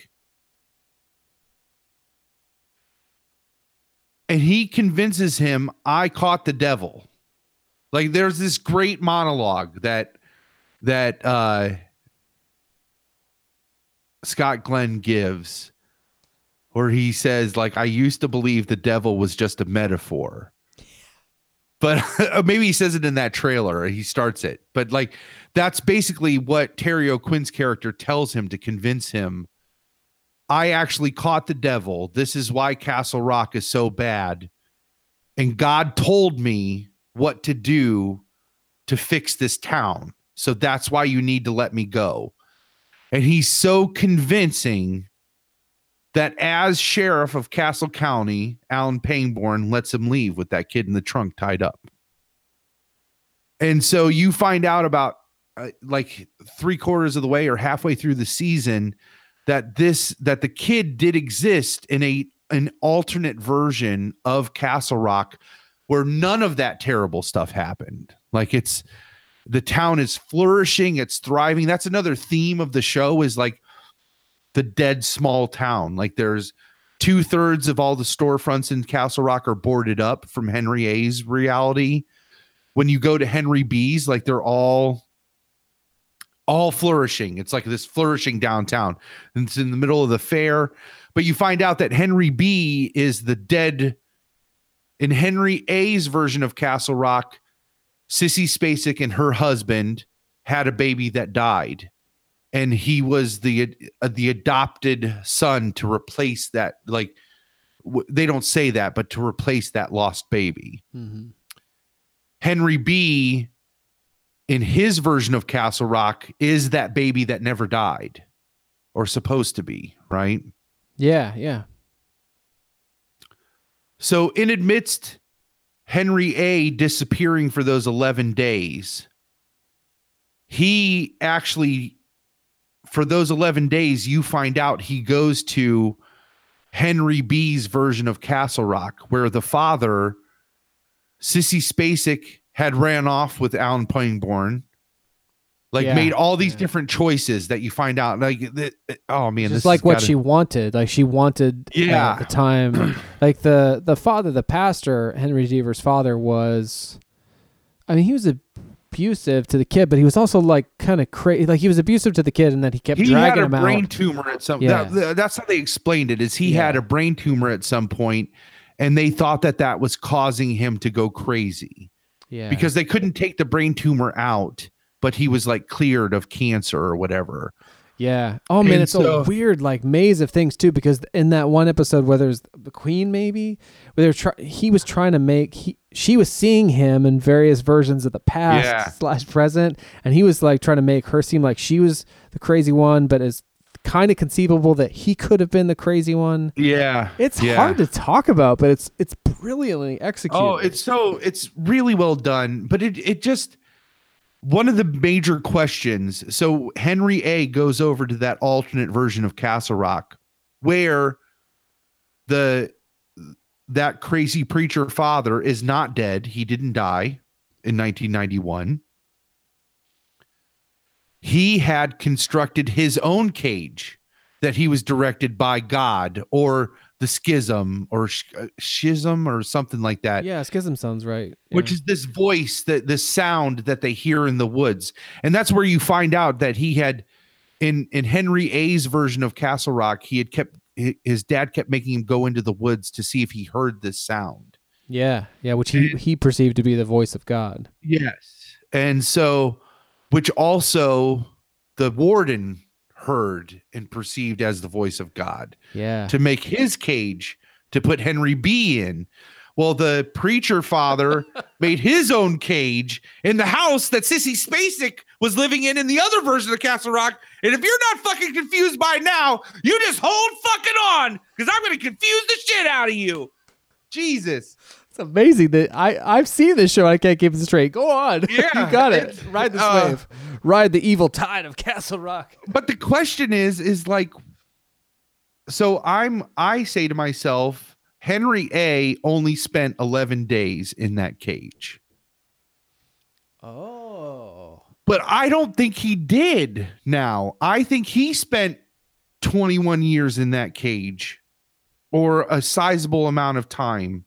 And he convinces him, I caught the devil. Like there's this great monologue that that uh Scott Glenn gives where he says like I used to believe the devil was just a metaphor but uh, maybe he says it in that trailer. He starts it, but like that's basically what Terry O'Quinn's character tells him to convince him. I actually caught the devil. This is why Castle Rock is so bad, and God told me what to do to fix this town. So that's why you need to let me go. And he's so convincing that as sheriff of Castle County, Alan Pangborn lets him leave with that kid in the trunk tied up. And so you find out about uh, like three quarters of the way or halfway through the season that this that the kid did exist in a an alternate version of Castle Rock where none of that terrible stuff happened. Like it's the town is flourishing, it's thriving. That's another theme of the show is like the dead small town. Like there's two thirds of all the storefronts in Castle Rock are boarded up from Henry A's reality. When you go to Henry B's, like they're all all flourishing. It's like this flourishing downtown. And it's in the middle of the fair. But you find out that Henry B is the dead in Henry A's version of Castle Rock. Sissy Spacek and her husband had a baby that died and he was the uh, the adopted son to replace that like w- they don't say that but to replace that lost baby. Mhm. henry b in his version of castle rock is that baby that never died or supposed to be right? Yeah yeah. So in amidst henry a disappearing for those 11 days he actually for those 11 days, you find out he goes to Henry B's version of Castle Rock, where the father, Sissy Spacek, had ran off with Alan Pangborn. Like Yeah, made all these different choices that you find out. Like, oh man, just this is like what gotta- she wanted. Like she wanted, Yeah. at the time, like the the father, the pastor, Henry Deaver's father was, I mean, he was abusive to the kid, but he was also like kind of crazy. Like he was abusive to the kid, and then he kept he had a brain out. tumor at some. Yeah. that- that's how they explained it. Is he had a brain tumor at some point, and they thought that that was causing him to go crazy. Yeah, because they couldn't take the brain tumor out, but he was like cleared of cancer or whatever. Yeah. Oh man, And it's so- a weird like maze of things too. Because in that one episode where there's the queen, maybe where they're try- he was trying to make he she was seeing him in various versions of the past Yeah. slash present, and he was like trying to make her seem like she was the crazy one, but it's kind of conceivable that he could have been the crazy one. Yeah. It's yeah. hard to talk about, but it's it's brilliantly executed. Oh, it's so it's really well done, but it it just one of the major questions. So Henry A goes over to that alternate version of Castle Rock where the that crazy preacher father is not dead. He didn't die in 1991. He had constructed his own cage that he was directed by God or the schism or sh- uh, schism or something like that yeah, schism sounds right. which is this voice that this sound that they hear in the woods and that's where you find out that he had in in henry a's version of castle rock he had kept his dad kept making him go into the woods to see if he heard this sound yeah, yeah, which he he perceived to be the voice of God. yes and so which also the warden heard and perceived as the voice of god Yeah. to make his cage to put Henry B in. Well, the preacher father made his own cage in the house that Sissy Spacek was living in in the other version of Castle Rock. And if you're not fucking confused by now, you just hold fucking on because I'm going to confuse the shit out of you. Jesus. It's amazing that I I've seen this show. I can't keep it straight. Go on. Yeah, you got it. Ride this uh, wave. Ride the evil tide of Castle Rock. But the question is, is like, so I'm, I say to myself, Henry A only spent 11 days in that cage. Oh. But I don't think he did now. I think he spent 21 years in that cage or a sizable amount of time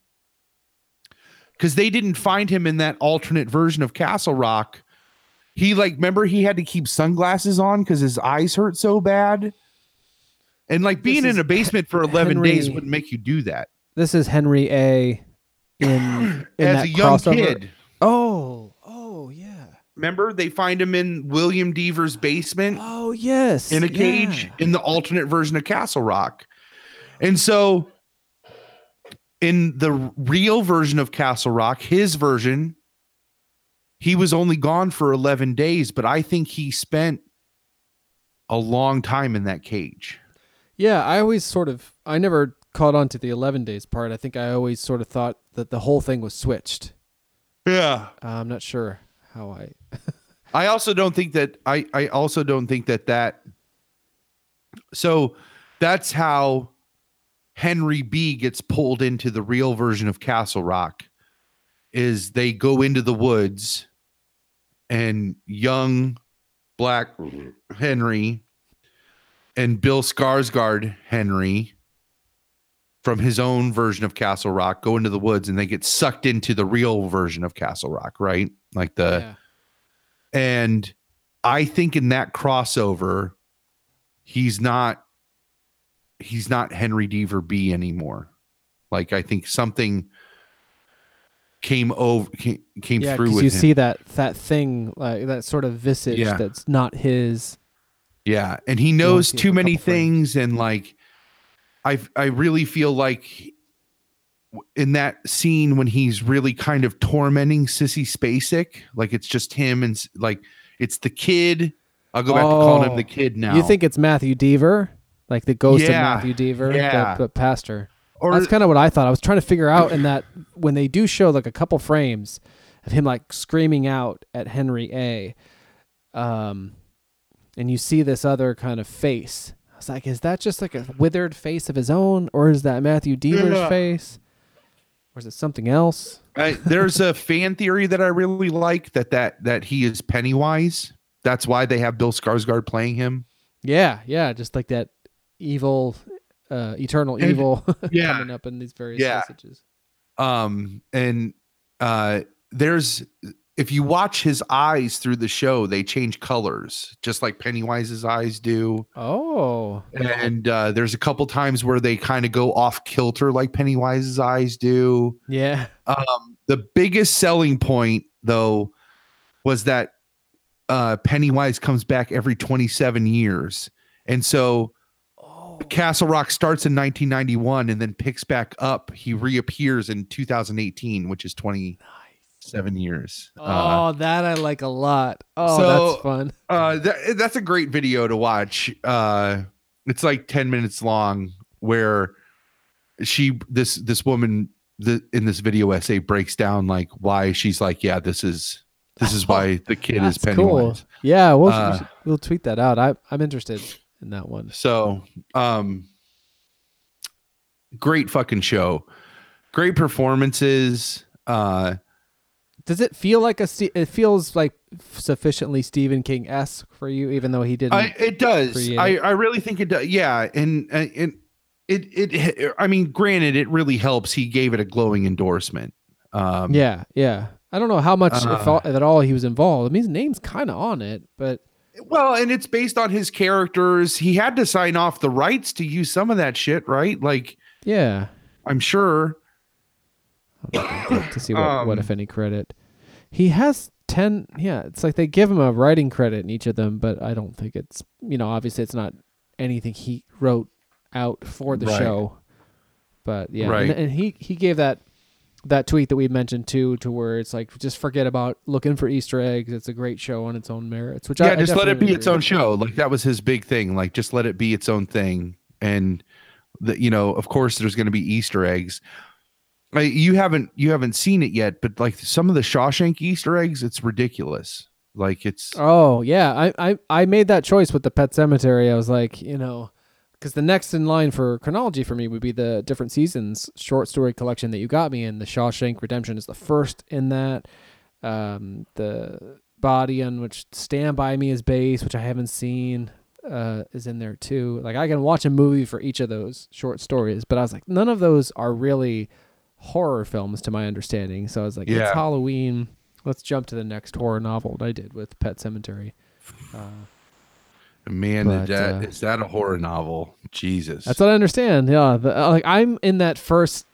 because they didn't find him in that alternate version of Castle Rock. He, like, remember he had to keep sunglasses on because his eyes hurt so bad. And like being in a basement for 11 days wouldn't make you do that. This is Henry A. In, in As that a young crossover. kid. Oh. Remember they find him in William Deaver's basement? Oh yes. in a yeah. cage in the alternate version of Castle Rock. And so in the real version of Castle Rock, his version, he was only gone for 11 days, but I think he spent a long time in that cage. Yeah, I always sort of I never caught on to the 11 days part. I think I always sort of thought that the whole thing was switched. Yeah. Uh, I'm not sure how I I also don't think that I I also don't think that that so that's how Henry B gets pulled into the real version of Castle Rock is they go into the woods and young black Henry and Bill Skarsgård Henry from his own version of Castle Rock go into the woods and they get sucked into the real version of Castle Rock, right? Like the yeah. and I think in that crossover, he's not he's not Henry Deaver B anymore. Like I think something came over came, came Yeah, through with you him. see that that thing like that sort of visage Yeah. that's not his. Yeah, and he knows too many things, and like, I I really feel like in that scene when he's really kind of tormenting Sissy Spacek, like it's just him and like it's the kid. I'll go back to calling him Oh, the kid now. You think it's Matthew Deaver, like the ghost Yeah, of Matthew Deaver, yeah. the, the pastor. Or- That's kind of what I thought. I was trying to figure out in that when they do show like a couple frames of him like screaming out at Henry A. Um, and you see this other kind of face. Was like, is that just like a withered face of his own, or is that Matthew Deaver's Yeah. face, or is it something else? I, there's a fan theory that I really like that that that he is Pennywise. That's why they have Bill Skarsgård playing him. Yeah, yeah, just like that evil, uh, eternal And- evil yeah. coming up in these various Yeah. messages. um and uh there's if you watch his eyes through the show they change colors just like pennywise's eyes do Oh, and uh there's a couple times where they kind of go off kilter like pennywise's eyes do yeah. um the biggest selling point though was that uh pennywise comes back every 27 years and so Oh. Castle Rock starts in 1991 and then picks back up. He reappears in 2018, which is 27 years. Uh, Oh, that I like a lot. Oh, so, that's fun. uh, that, that's a great video to watch. Uh, it's like 10 minutes long where she this this woman the, in this video essay breaks down like why she's like yeah this is this is why the kid is That's cool. Yeah, we'll Uh, we'll tweet that out. I I'm interested in that one. So, um, great fucking show, great performances. Uh, Does it feel like a? It feels like sufficiently Stephen King esque for you, even though he didn't. I, it does. I, it. I really think it does. Yeah, and and it it. I mean, granted, it really helps. He gave it a glowing endorsement. Um, yeah, yeah. I don't know how much if, Uh, all, at all he was involved. I mean, his name's kind of on it, but Well, and it's based on his characters. He had to sign off the rights to use some of that shit, right? Like, yeah. I'm sure. To see what, what Um, if any credit he has 10 yeah it's like they give him a writing credit in each of them but i don't think it's you know obviously it's not anything he wrote out for the Right. show but yeah Right. and, and he he gave that that tweet that we mentioned too to where it's like just forget about looking for easter eggs it's a great show on its own merits which I, yeah, I just let it be its own with. show. Like that was his big thing. Like just let it be its own thing. And the, you know, of course, there's going to be Easter eggs. You haven't you haven't seen it yet, but like some of the Shawshank Easter eggs, it's ridiculous. Like it's Oh yeah, I, I I made that choice with the Pet Sematary. I was like, you know, because the next in line for chronology for me would be the different seasons short story collection that you got me in. The Shawshank Redemption is the first in that. Um, the Body on which Stand by Me is based, which I haven't seen, uh, is in there too. Like I can watch a movie for each of those short stories, but I was like, none of those are really horror films to my understanding. So I was like, it's Halloween. Let's jump to the next horror novel. And I did with Pet Sematary. Uh, man, But, is that uh, is that a horror novel? Jesus. That's what I understand. Yeah, the, uh, like I'm in that first,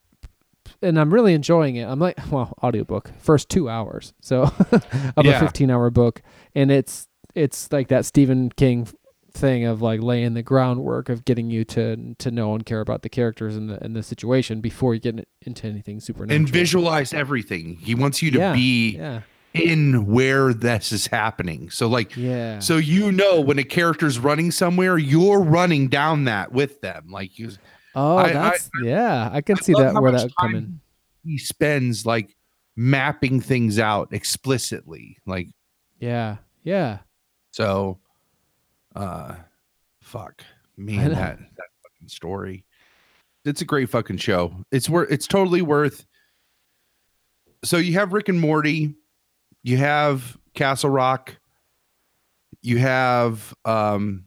and I'm really enjoying it. I'm like, well, audiobook first two hours, so of Yeah. a 15 hour book, and it's it's like that Stephen King thing of like laying the groundwork of getting you to to know and care about the characters and the and the situation before you get into anything supernatural. and visualize everything. He wants you to Yeah, be yeah. in where this is happening. So like Yeah. so you know when a character's running somewhere, you're running down that with them. Like you Oh, I- I- that's yeah. I can see that where that come in. he spends like mapping things out explicitly. Like Yeah, yeah. so uh fuck. Man, that that fucking story. It's a great fucking show. It's worth it's totally worth so you have Rick and Morty, you have Castle Rock, you have um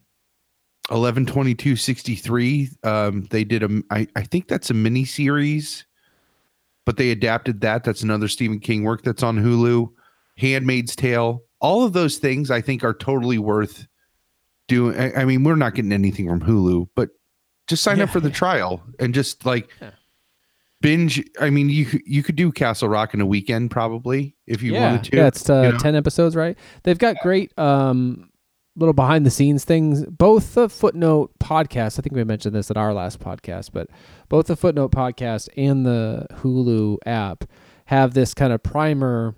11/22/63 um they did a I, I think that's a mini series but they adapted that that's another stephen king work that's on hulu handmaid's tale all of those things i think are totally worth doing i, I mean we're not getting anything from hulu but just sign up for the yeah. trial and just like Yeah. binge i mean you could- you could do castle rock in a weekend probably if you yeah, wanted to Yeah, it's uh, you know? 10 episodes, right? They've got great um little behind the scenes things. Both the Footnote podcast, I think we mentioned this at our last podcast, but both the Footnote podcast and the Hulu app have this kind of primer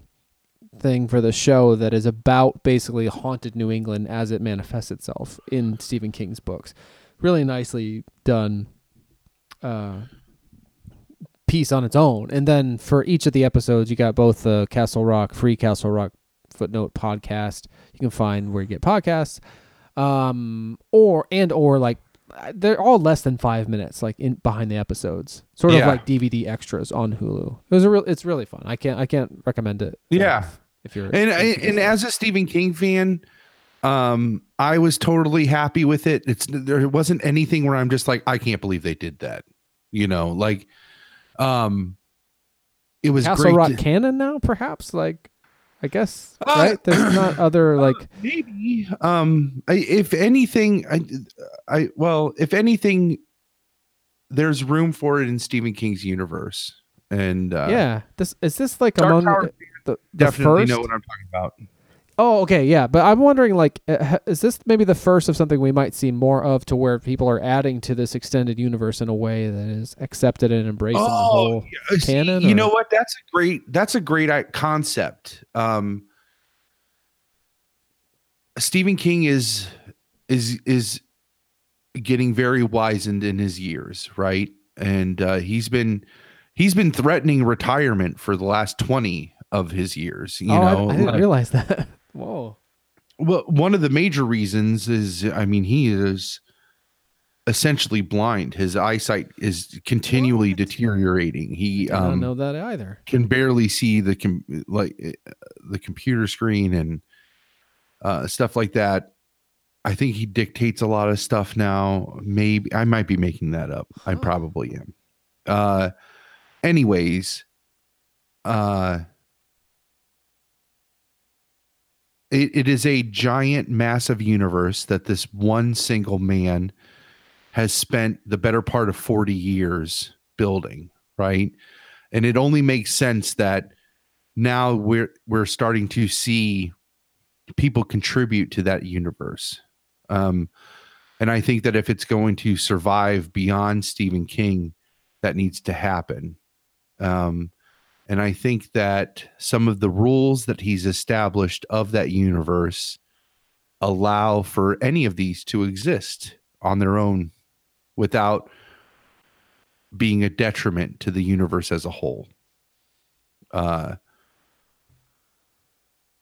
thing for the show that is about basically haunted New England as it manifests itself in Stephen King's books. Really nicely done uh piece on its own. And then for each of the episodes, you got both the Castle Rock, free Castle Rock footnote podcast. You can find where you get podcasts, um, or and or like they're all less than five minutes, like in behind the episodes, sort of like DVD extras on Hulu. It was a real, it's really fun. I can't, I can't recommend it. Yeah. enough if you're and I- and as a Stephen King fan, um, I was totally happy with it. It's there wasn't anything where I'm just like, I can't believe they did that. You know, like, um, it was Castle great Rock to- canon now, perhaps like. I guess Uh, right. There's not other like maybe. Um, I, if anything, I, I well, if anything, there's room for it in Stephen King's universe. And uh, yeah. This is this like Dark among the, the definitely first? know what I'm talking about. Oh, okay, yeah, but I'm wondering, like, uh, is this maybe the first of something we might see more of, to where people are adding to this extended universe in a way that is accepted and embraced in the whole yeah, see, canon? You or- know what? That's a great. That's a great concept. Um, Stephen King is is is getting very wizened in his years, right? And uh, he's been he's been threatening retirement for the last twenty of his years. You oh, I- know, I, didn't like- realize that. Whoa. well, one of the major reasons is, I mean, he is essentially blind. His eyesight is continually deteriorating. He I don't um, know that either. can barely see the com- like uh, the computer screen and uh, stuff like that. I think he dictates a lot of stuff now. Maybe I might be making that up. I probably am. Uh, anyways, uh, it, it is a giant, massive universe that this one single man has spent the better part of 40 years building, right? And it only makes sense that now we're we're starting to see people contribute to that universe. Um, and I think that if it's going to survive beyond Stephen King, that needs to happen. Um, and I think that some of the rules that he's established of that universe allow for any of these to exist on their own without being a detriment to the universe as a whole. Uh,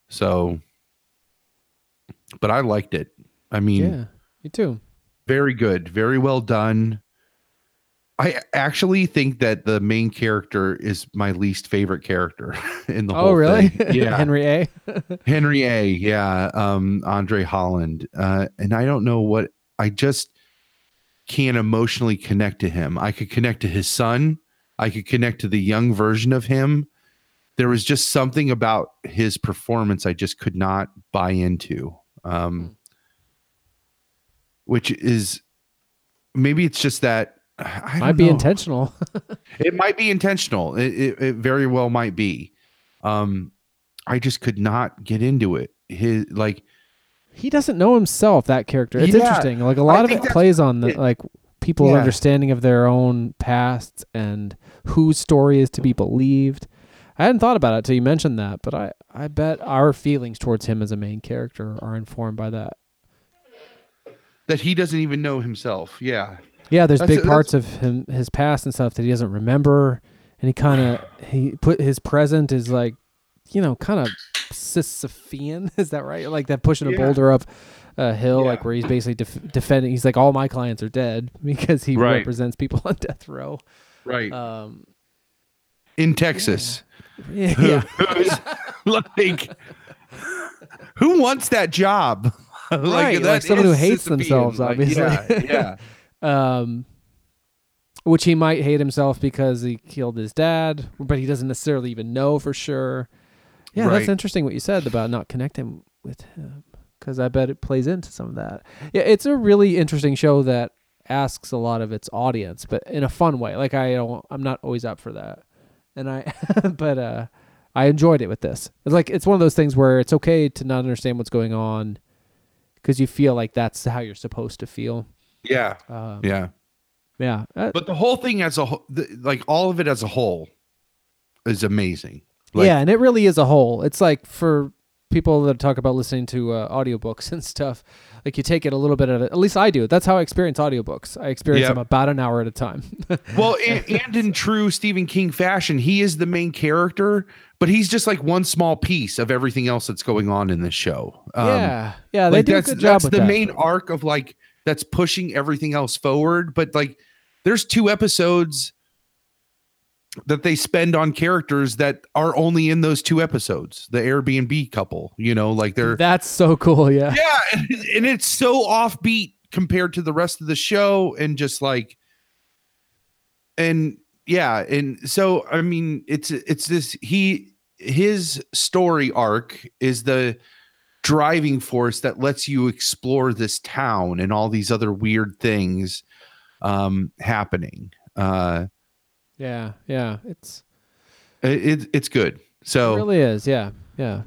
so, but I liked it. I mean, Yeah, me too. very good, very well done. I actually think that the main character is my least favorite character in the whole Oh, really? thing. Yeah. Henry A. Henry A. Yeah. Um, Andre Holland. Uh, and I don't know what I just can't emotionally connect to him. I could connect to his son. I could connect to the young version of him. There was just something about his performance I just could not buy into. Um, which is maybe it's just that I Might be know. intentional. It might be intentional. It, it, it very well might be. Um, I just could not get into it. His like he doesn't know himself. That character. It's Yeah, interesting. Like a lot of it plays on the it- like people's Yeah. understanding of their own pasts and whose story is to be believed. I hadn't thought about it till you mentioned that, but I I bet our feelings towards him as a main character are informed by that. that he doesn't even know himself. Yeah. Yeah, there's That's- big parts of him, his past and stuff that he doesn't remember, and he kind of he put his present is like, you know, kind of Sisyphean. Is that right? Like that pushing a boulder up a hill, like where he's basically def- defending. He's like, all my clients are dead because he Right. represents people on death row. Right. Um, In Texas. yeah, yeah. Like who wants that job? right, that like someone who hates Sisyphean. themselves, Like, obviously. yeah, yeah. Um, which he might hate himself because he killed his dad, but he doesn't necessarily even know for sure. Yeah, that's interesting what you said about not connecting with him, because I bet it plays into some of that. Yeah, it's a really interesting show that asks a lot of its audience, but in a fun way. Like I don't, I'm not always up for that, and I, but uh, I enjoyed it with this. It's like it's one of those things where it's okay to not understand what's going on, because you feel like that's how you're supposed to feel. Yeah. Um, yeah. yeah. Uh, But the whole thing as a whole, like all of it as a whole, is amazing. Like, yeah, and it really is a whole. It's like for people that talk about listening to uh, audiobooks and stuff, like you take it a little bit at a, at least I do. That's how I experience audiobooks. I experience Yep. them about an hour at a time. Well, and, and in true Stephen King fashion, he is the main character, but he's just like one small piece of everything else that's going on in this show. Um, yeah. Yeah, they like do a that's good job that's the that. main arc of like that's pushing everything else forward. But like, there's two episodes that they spend on characters that are only in those two episodes. The Airbnb couple, you know, like they're That's so cool, yeah. yeah, and, and it's so offbeat compared to the rest of the show, and just like, and yeah, and so I mean, it's it's this he his story arc is the driving force that lets you explore this town and all these other weird things um happening. Uh, Yeah, yeah. It's it, it it's good. So it really is, yeah. Yeah.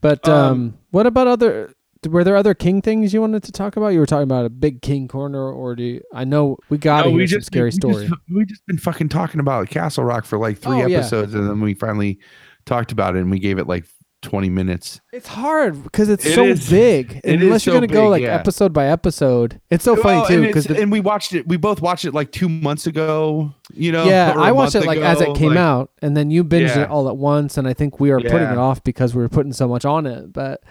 But Um, um, what about other? Were there other King things you wanted to talk about? You were talking about a big King corner, or do you, I know we got to No, hear some scary we story? Just, we just been fucking talking about Castle Rock for like three Oh, yeah. episodes, and then we finally talked about it, and we gave it like twenty minutes. It's hard because it's It so is- big. it Unless is you're so gonna go like yeah. episode by episode. It's so funny Well, too and, because and we watched it. We both watched it like two months ago. You know, yeah, I watched it month like as it came like- out, and then you binged Yeah. it all at once, and I think we were putting it off because we were putting so much on it. But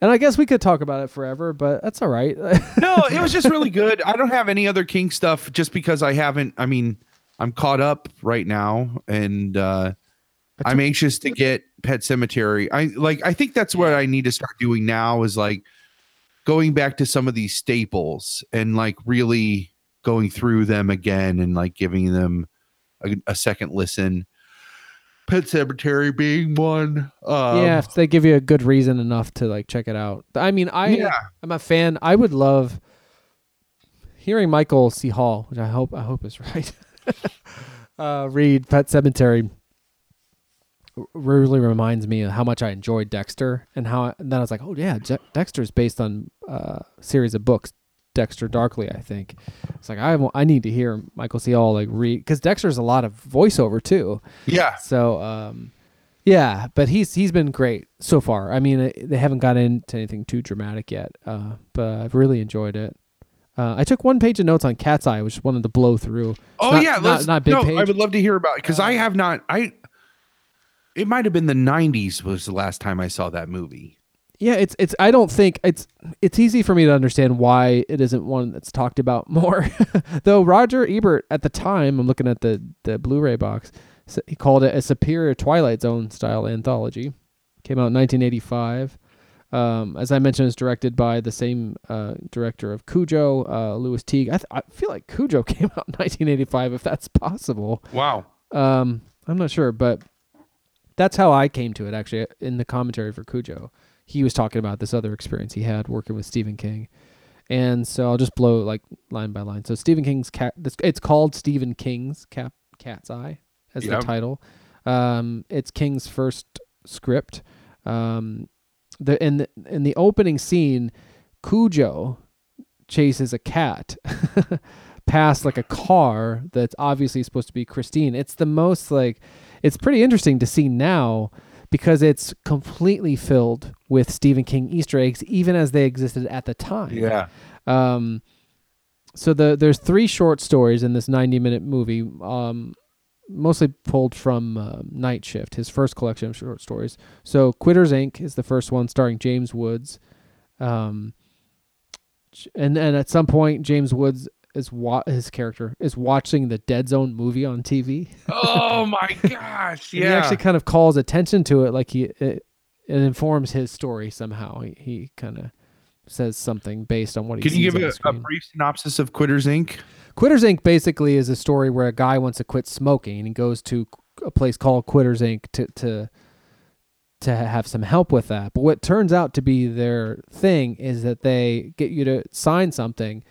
and I guess we could talk about it forever, but that's all right. no, it was just really good. I don't have any other King stuff just because I haven't. I mean, I'm caught up right now, and uh, I'm anxious to get Pet Sematary. I like. I think that's what I need to start doing now is like going back to some of these staples and like really going through them again and like giving them a, a second listen. Pet Sematary being one. Um, yeah, if they give you a good reason enough to like check it out. I mean, I Yeah. I'm a fan. I would love hearing Michael C. Hall, which I hope I hope is right. uh, read Pet Sematary really reminds me of how much I enjoyed Dexter and how and then I was like, oh yeah, Je- Dexter is based on uh, a series of books. Dexter Darkly, I think. It's like I I need to hear Michael C. Hall like read because Dexter's a lot of voiceover too. Yeah. So um, yeah, but he's he's been great so far. I mean, uh, they haven't got into anything too dramatic yet, uh, but I've really enjoyed it. Uh, I took one page of notes on Cat's Eye, which wanted to blow through. Oh Not- yeah, not, not big no, page. I would love to hear about it because I have not. I it might have been the '90s was the last time I saw that movie. yeah, it's it's. I don't think it's it's easy for me to understand why it isn't one that's talked about more. Though Roger Ebert at the time, I'm looking at the the Blu-ray box. He called it a superior Twilight Zone style anthology. Came out in 1985. Um, as I mentioned, it's directed by the same uh, director of Cujo, uh, Lewis Teague. I, th- I feel like Cujo came out in 1985, if that's possible. Wow. Um, I'm not sure, but that's how I came to it. Actually, in the commentary for Cujo, he was talking about this other experience he had working with Stephen King, and so I'll just blow like line by line. So Stephen King's cat. this- It's called Stephen King's Cap Cat's Eye as Yep. the title. Um, it's King's first script. Um, the in the in the opening scene, Cujo chases a cat past like a car that's obviously supposed to be Christine. It's the most like it's pretty interesting to see now because it's completely filled with Stephen King Easter eggs even as they existed at the time. Yeah. Um so the there's three short stories in this 90 minute movie um mostly pulled from uh, Night Shift, his first collection of short stories. So Quitters Inc. is the first one starring James Woods. Um and and at some point James Woods is wa- his character is watching the Dead Zone movie on TV. Oh my gosh! Yeah. He actually kind of calls attention to it, like he it, it informs his story somehow. He, he kind of says something based on what he Can you give a, a brief synopsis of Quitters Inc? Quitters Inc. basically is a story where a guy wants to quit smoking and he goes to a place called Quitters Inc. to to to have some help with that. But what turns out to be their thing is that they get you to sign something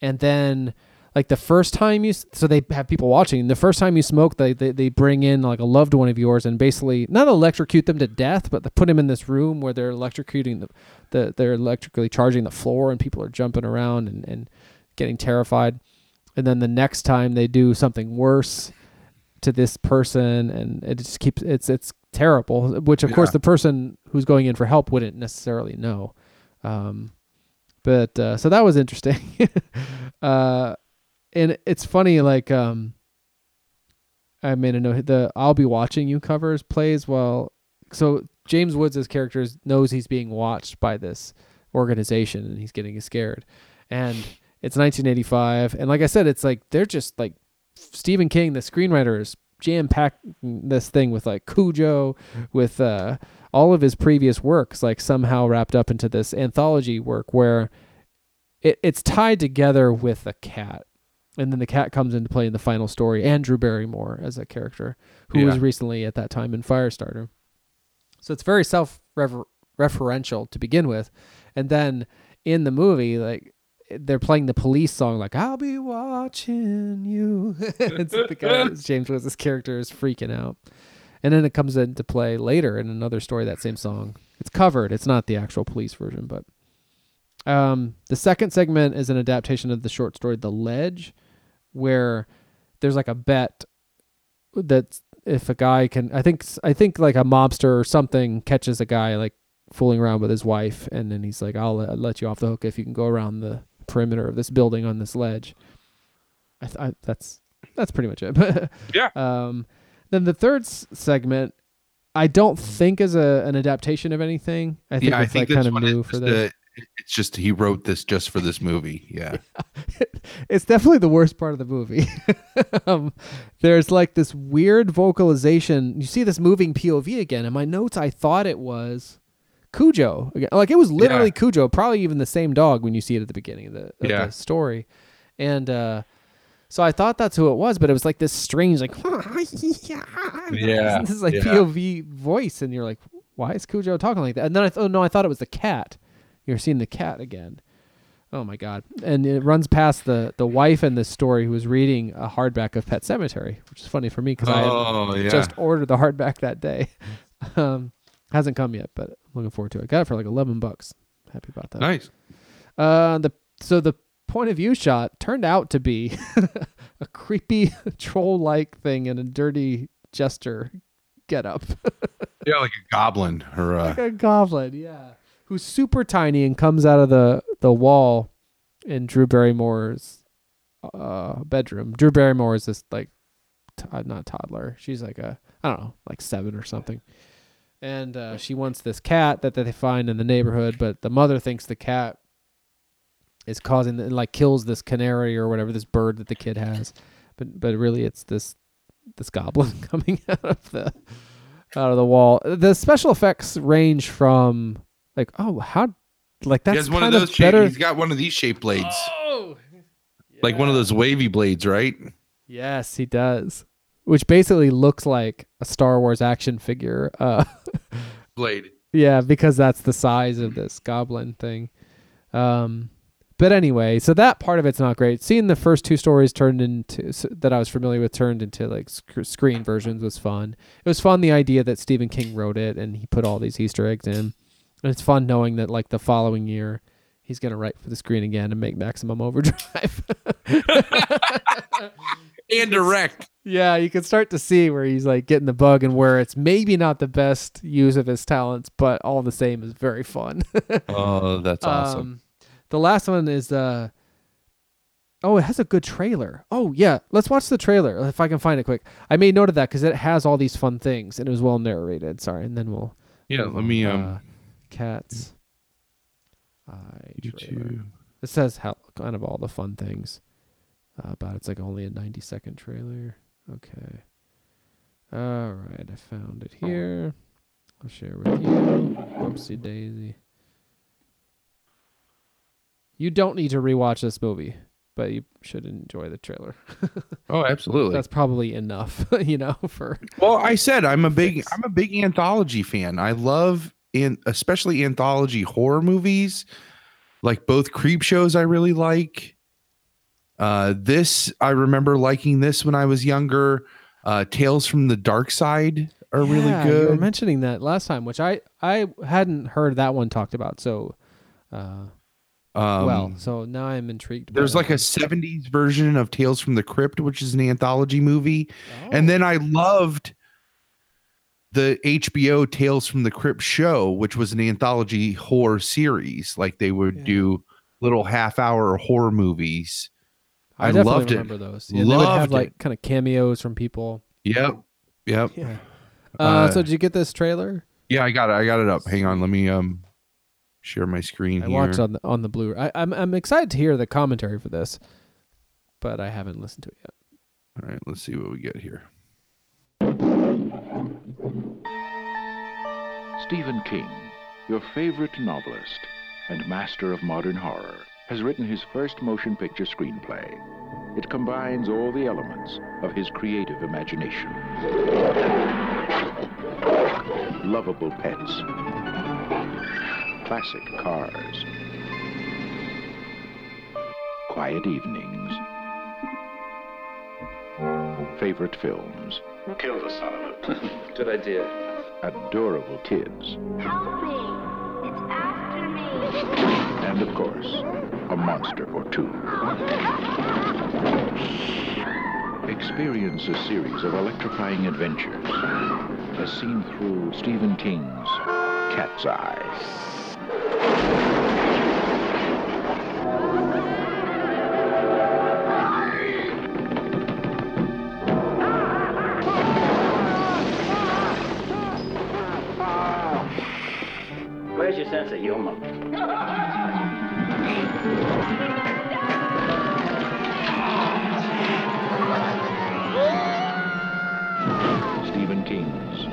and then like the first time you so they have people watching the first time you smoke they, they they bring in like a loved one of yours and basically not electrocute them to death but they put them in this room where they're electrocuting the, the they're electrically charging the floor and people are jumping around and, and getting terrified. And then the next time they do something worse to this person and it just keeps it's it's terrible which of course the person who's going in for help wouldn't necessarily know. Um but uh, so that was interesting uh and it's funny like um i made a note the i'll be watching you covers plays well. so james woods' character knows he's being watched by this organization and he's getting scared and it's 1985 and like i said it's like they're just like stephen king the screenwriter is jam packed this thing with like cujo with uh all of his previous works like somehow wrapped up into this anthology work where it, it's tied together with a cat. And then the cat comes into play in the final story and Drew Barrymore as a character who was recently at that time in firestarter. So it's very self referential to begin with. And then in the movie like they're playing the police song like i'll be watching you. It's the guy james woods' character is freaking out and then it comes into play later in another story that same song It's covered. It's not the actual police version, but um, the second segment is an adaptation of the short story The Ledge, where there's like a bet that if a guy can, I think, I think like a mobster or something catches a guy like fooling around with his wife, and then he's like, "I'll let, you off the hook if you can go around the perimeter of this building on this ledge." I, th- I that's that's pretty much it. Yeah. Um, then the third s- segment, I don't think is a an adaptation of anything. I think yeah, it's I think like kind of new for this. a- it's just he wrote this just for this movie. Yeah. it's definitely the worst part of the movie. um, there's like this weird vocalization. You see this moving POV again. In my notes, I thought it was Cujo. Again. Like it was literally Yeah. Cujo, probably even the same dog when you see it at the beginning of the, of Yeah. the story. And uh, so I thought that's who it was, but it was like this strange, like, Yeah, this is like yeah. POV voice, and you're like, why is Cujo talking like that? And then I thought, oh no, I thought it was the cat. You're seeing the cat again. Oh my god! And it runs past the the wife in this story who was reading a hardback of Pet Sematary, which is funny for me because Oh, I had yeah. just ordered the hardback that day. um, hasn't come yet, but I'm looking forward to it. Got it for like eleven bucks. Happy about that. Nice. Uh, the so the point of view shot turned out to be a creepy troll like thing in a dirty jester get up. Yeah, like a goblin or uh, like a goblin, yeah. Who's super tiny and comes out of the, the wall in Drew Barrymore's uh, bedroom. Drew Barrymore is this like t- uh, not toddler. She's like a I don't know, like seven or something. And uh, she wants this cat that, that they find in the neighborhood, but the mother thinks the cat is causing the, like kills this canary or whatever this bird that the kid has, but but really it's this this goblin coming out of the out of the wall. The special effects range from like oh how like he that's has one kind of those. better. Shape, he's got one of these shaped blades, oh like one of those wavy blades, right? yes, he does, which basically looks like a Star Wars action figure. Uh, Blade. Yeah, because that's the size of this goblin thing. Um, but anyway, so that part of it's not great. Seeing the first two stories turned into that I was familiar with turned into like sc- screen versions was fun. It was fun the idea that Stephen King wrote it and he put all these Easter eggs in. And it's fun knowing that like the following year he's gonna write for the screen again and make Maximum Overdrive. and direct. Yeah, you can start to see where he's like getting the bug and where it's maybe not the best use of his talents, but all the same is very fun. Oh, that's awesome. Um, the last one is uh Oh, it has a good trailer. Oh yeah, let's watch the trailer if I can find it quick. I made note of that because it has all these fun things and it was well narrated. Sorry, and then we'll Yeah, let me, Uh, um, cats. I trailer. It says how kind of all the fun things uh, about. It's like only a ninety second trailer. Okay. All right, I found it here. I'll share with you. Whoopsie daisy. You don't need to rewatch this movie, but you should enjoy the trailer. Oh, absolutely. That's probably enough, you know, for Well, I said I'm a big I'm a big anthology fan. I love and especially anthology horror movies, like both Creepshows I really like. Uh this I remember liking this when I was younger. Uh Tales from the Dark Side are really good. You were mentioning that last time, which I I hadn't heard that one talked about. So, uh, Um, well, so now I'm intrigued. by There's that like a 70s version of Tales from the Crypt, which is an anthology movie. Oh. And then I loved the HBO Tales from the Crypt show, which was an anthology horror series. Like they would do little half hour horror movies. I, I, definitely loved remember it. those. Yeah, they would have Loved like it. kind of cameos from people. Yep. Yep. Yeah. Uh, Uh, so did you get this trailer? Yeah, I got it. I got it up. Hang on. Let me um share my screen I here. watched on the on the blue. I, I'm I'm excited to hear the commentary for this, but I haven't listened to it yet. All right, let's see what we get here. Stephen King, your favorite novelist and master of modern horror, has written his first motion picture screenplay. It combines all the elements of his creative imagination. Lovable pets, classic cars, quiet evenings, favorite films. Kill the son of a. Good idea. Adorable kids. Help me! It's after me! And of course, a monster or two. Experience a series of electrifying adventures as seen through Stephen King's Cat's Eye. Where's your sense of humor? Stephen King's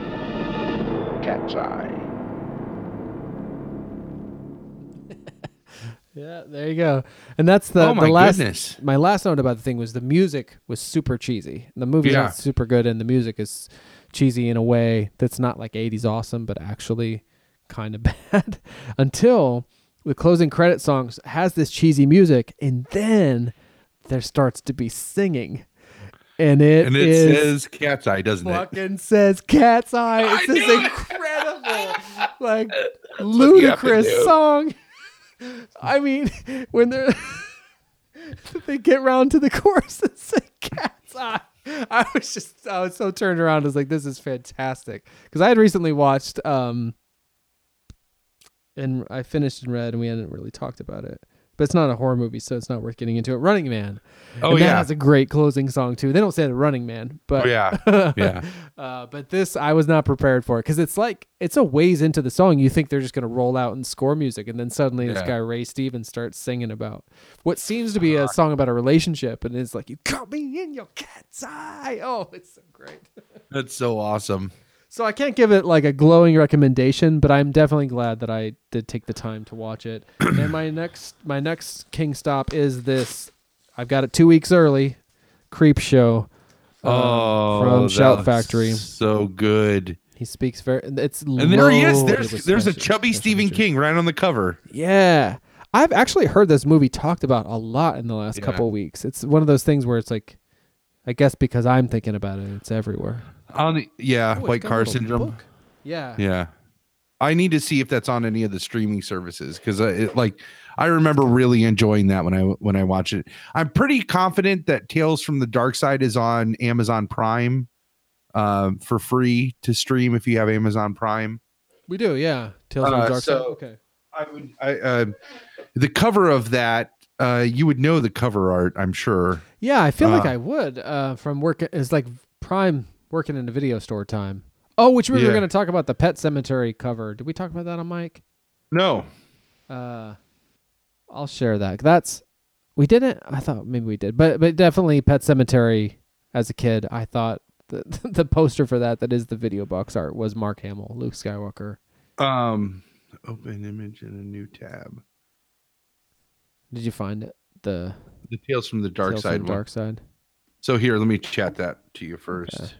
Cat's Eye. Yeah, there you go. And that's the, Oh, my the last goodness. my last note about the thing was the music was super cheesy. The movie's Yeah. not super good and the music is cheesy in a way that's not like 80s awesome but actually kind of bad until the closing credit songs has this cheesy music and then there starts to be singing. And it and it says Cat's Eye, doesn't it? fucking says cat's eye. It's this incredible, like ludicrous song. I mean, when they're they get round to the chorus and say cat's eye. I was just I was so turned around. I was like, this is fantastic. Because I had recently watched um and I finished and read and we hadn't really talked about it. But it's not a horror movie, so it's not worth getting into it. Running Man. Oh, And that yeah. has a great closing song too. They don't say the Running Man, but Oh, yeah. Yeah. uh, but this I was not prepared for because it's like it's a ways into the song. You think they're just gonna roll out and score music, and then suddenly this guy Ray Stevens starts singing about what seems to be a song about a relationship, and it's like you caught me in your cat's eye. Oh, it's so great. That's so awesome. So I can't give it like a glowing recommendation, but I'm definitely glad that I did take the time to watch it. and my next my next King stop is this. I've got it two weeks early. Creepshow. uh, Oh, from Shout Factory. So good. He speaks very. It's And there he is. There's there's a chubby Stephen King right on the cover. Yeah. I've actually heard this movie talked about a lot in the last Yeah. couple weeks. It's one of those things where it's like, I guess because I'm thinking about it, it's everywhere. On yeah, Oh, White Car Syndrome. book. Yeah. Yeah. I need to see if that's on any of the streaming services because it like I remember really enjoying that when I when I watch it. I'm pretty confident that Tales from the Dark Side is on Amazon Prime um, for free to stream if you have Amazon Prime. We do, yeah. Tales from Uh, the Dark Side. Okay. I would I uh, the cover of that uh, you would know the cover art, I'm sure. Yeah, I feel like Uh, I would uh, from work. is like Prime working in a video store time. Oh, which we were going to talk about the Pet Sematary cover. Did we talk about that on Mike? No. Uh, I'll share that. That's we didn't. I thought maybe we did, but but definitely Pet Sematary. As a kid, I thought the the poster for that that is the video box art was Mark Hamill, Luke Skywalker. Um open image in a new tab. Did you find it? The The Tales from the Dark Tales Side one. Dark Side. So here, let me chat that to you first.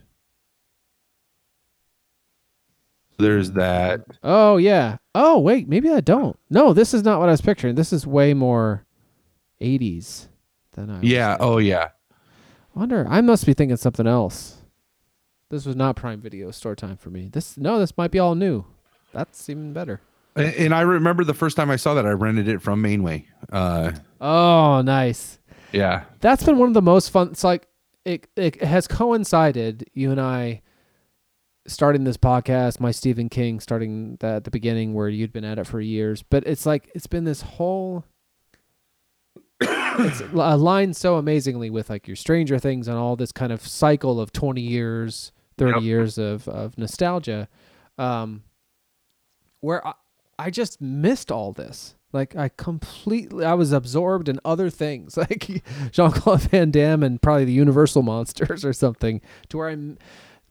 There's that. Oh yeah. Oh wait, maybe I don't. No, this is not what I was picturing. This is way more 80s than I. was Yeah. Oh yeah. wonder. I must be thinking something else. This was not Prime Video store time for me. This no, this might be all new. That's even better. And, and I remember the first time I saw that, I rented it from Mainway. Uh, Oh, nice. yeah. That's been one of the most fun. It's like it it has coincided. You and I starting this podcast, my Stephen King starting that at the beginning where you'd been at it for years. But it's like it's been this whole. it's aligned so amazingly with like your Stranger Things and all this kind of cycle of twenty years, thirty Yep. years of of nostalgia, um, where I, I just missed all this. Like I completely, I was absorbed in other things, like Jean Claude Van Damme and probably the Universal monsters or something, to where I'm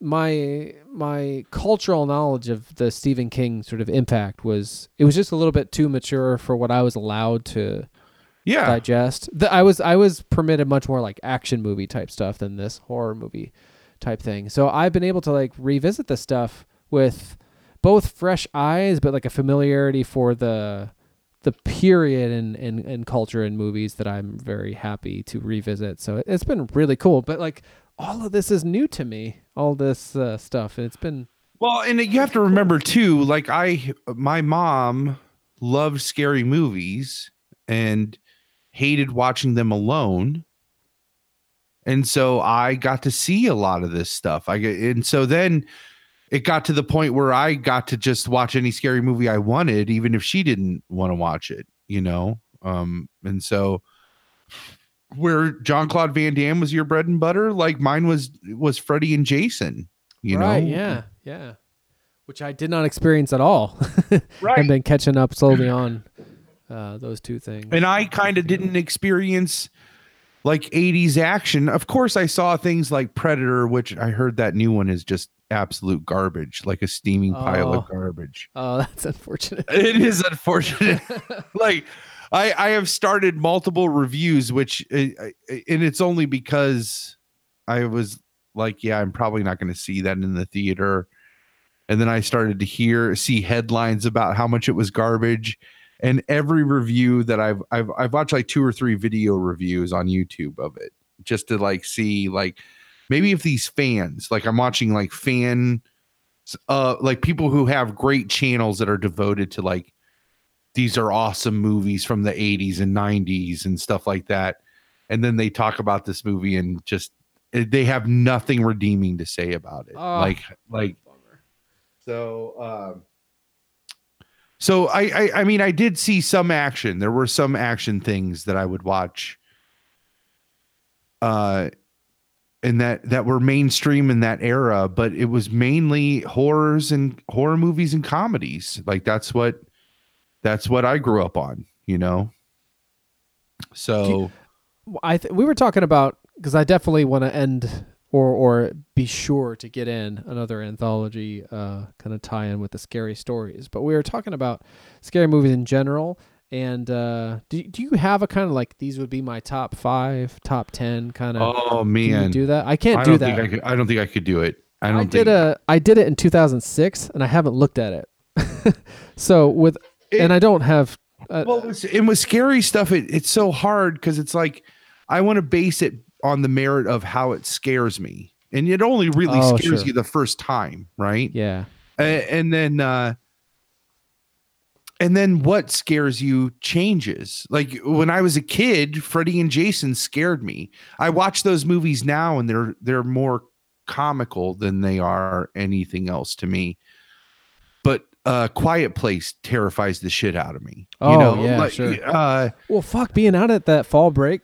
my my cultural knowledge of the Stephen King sort of impact was it was just a little bit too mature for what I was allowed to Yeah. digest. The, I was I was permitted much more like action movie type stuff than this horror movie type thing. So I've been able to like revisit this stuff with both fresh eyes, but like a familiarity for the the period and and and culture in movies that I'm very happy to revisit. So it, it's been really cool. But like all of this is new to me. All this uh, stuff. It's been Well, and you have to remember too, like I, my mom loved scary movies, and hated watching them alone. And so I got to see a lot of this stuff. I get and so then it got to the point where I got to just watch any scary movie I wanted, even if she didn't want to watch it, you know? Um, and so where Jean Claude Van Damme was your bread and butter, like mine was was Freddy and Jason, you right, know? yeah, yeah. Which I did not experience at all. Right. and then catching up slowly on uh, those two things. and I kind of didn't experience like 80s action. Of course, I saw things like Predator, which I heard that new one is just absolute garbage, like a steaming pile of Oh. garbage. Oh, that's unfortunate. It is unfortunate. like I I have started multiple reviews, which uh, uh, and it's only because I was like, yeah, I'm probably not going to see that in the theater. And then I started to hear see headlines about how much it was garbage. And every review that I've I've I've watched like two or three video reviews on YouTube of it just to like see like maybe if these fans like I'm watching like fan uh like people who have great channels that are devoted to like these are awesome movies from the 80s and 90s and stuff like that. And then they talk about this movie and just eh, they have nothing redeeming to say about it. Oh. like like so um so I, I i mean i did see some action. There were some action things that i would watch uh and that that were mainstream in that era but it was mainly horrors and horror movies and comedies. Like that's what that's what i grew up on you know so I th- we were talking about because I definitely want to end or or be sure to get in another anthology uh, kind of tie in with the scary stories. But we were talking about scary movies in general. And uh, do do you have a kind of like these would be my top five, top ten kind of? oh Can you man do that? I can't I do that. I, could, I don't think i could do it i don't I think did a I did it in 2006 and I haven't looked at it. so with and I don't have uh, well, and with scary stuff, it, it's so hard because it's like I want to base it on the merit of how it scares me, and it only really Oh, scares sure. you the first time, right? yeah. A- and then, uh, and then what scares you changes. Like when I was a kid, Freddy and Jason scared me. I watch those movies now, and they're they're more comical than they are anything else to me. But uh, Quiet Place terrifies the shit out of me. Oh, you know, yeah, like, sure. Uh, Well, fuck, being out at that fall break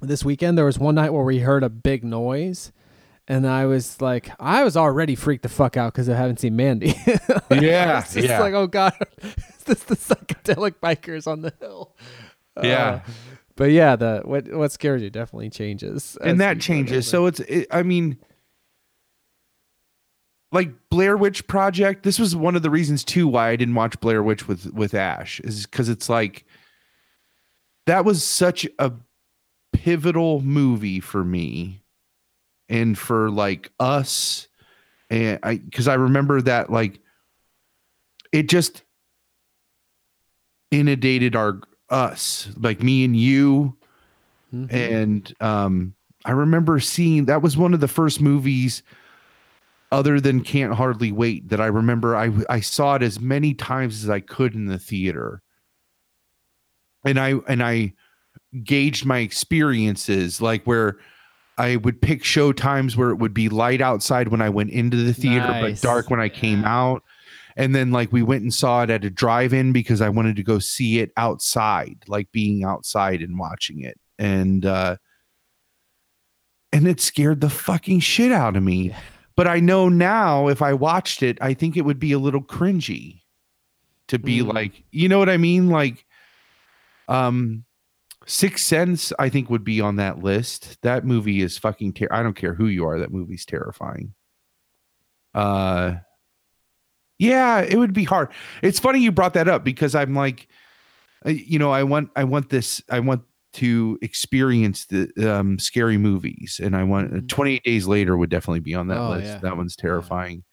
this weekend, there was one night where we heard a big noise, and I was like, I was already freaked the fuck out because I haven't seen Mandy. Yeah, it's yeah. like, oh god, is this the psychedelic bikers on the hill? Yeah. Uh, but yeah, the what what scares you definitely changes, and that changes. So it's, it, I mean, like Blair Witch Project. This was one of the reasons too why I didn't watch Blair Witch with with Ash is because it's like that was such a pivotal movie for me and for like us and I because I remember that like it just inundated our us like me and you Mm-hmm. and um i remember seeing that was one of the first movies other than can't hardly wait that i remember i i saw it as many times as i could in the theater. And i and i gauged my experiences like where i would pick show times where it would be light outside when i went into the theater Nice. but dark when i came out. And then like we went and saw it at a drive-in because i wanted to go see it outside like being outside and watching it. And uh and it scared the fucking shit out of me but i know now if i watched it i think it would be a little cringy to be Mm. like you know what i mean like um Sixth Sense, I think, would be on that list. That movie is fucking. Ter- I don't care who you are. That movie's terrifying. Uh, yeah, it would be hard. It's funny you brought that up because I'm like, uh, you know, I want, I want this, I want to experience the um, scary movies, and I want. 28 Days Later would definitely be on that Oh, list. yeah. That one's terrifying.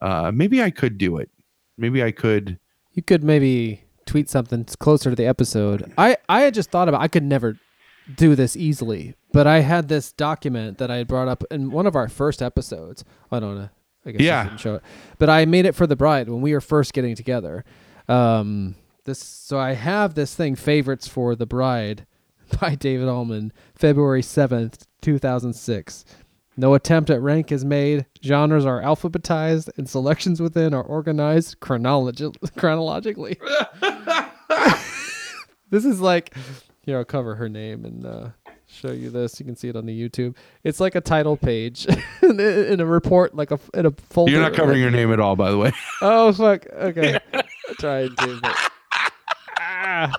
Uh, maybe I could do it. Maybe I could. You could maybe tweet something closer to the episode. I I had just thought about I could never do this easily, but I had this document that I had brought up in one of our first episodes. I don't know. I guess I Yeah. didn't show it, but I made it for the bride when we were first getting together. Um, this so I have this thing favorites for the bride by David Allman, February 7th, 2006. No attempt at rank is made. Genres are alphabetized and selections within are organized chronologi- chronologically. this is like here I'll cover her name and uh, show you this. You can see it on the YouTube. It's like a title page in, a- in a report, like a in a folder. You're not covering your name at all, by the way. Oh fuck. Okay. Trying to. But, Ah.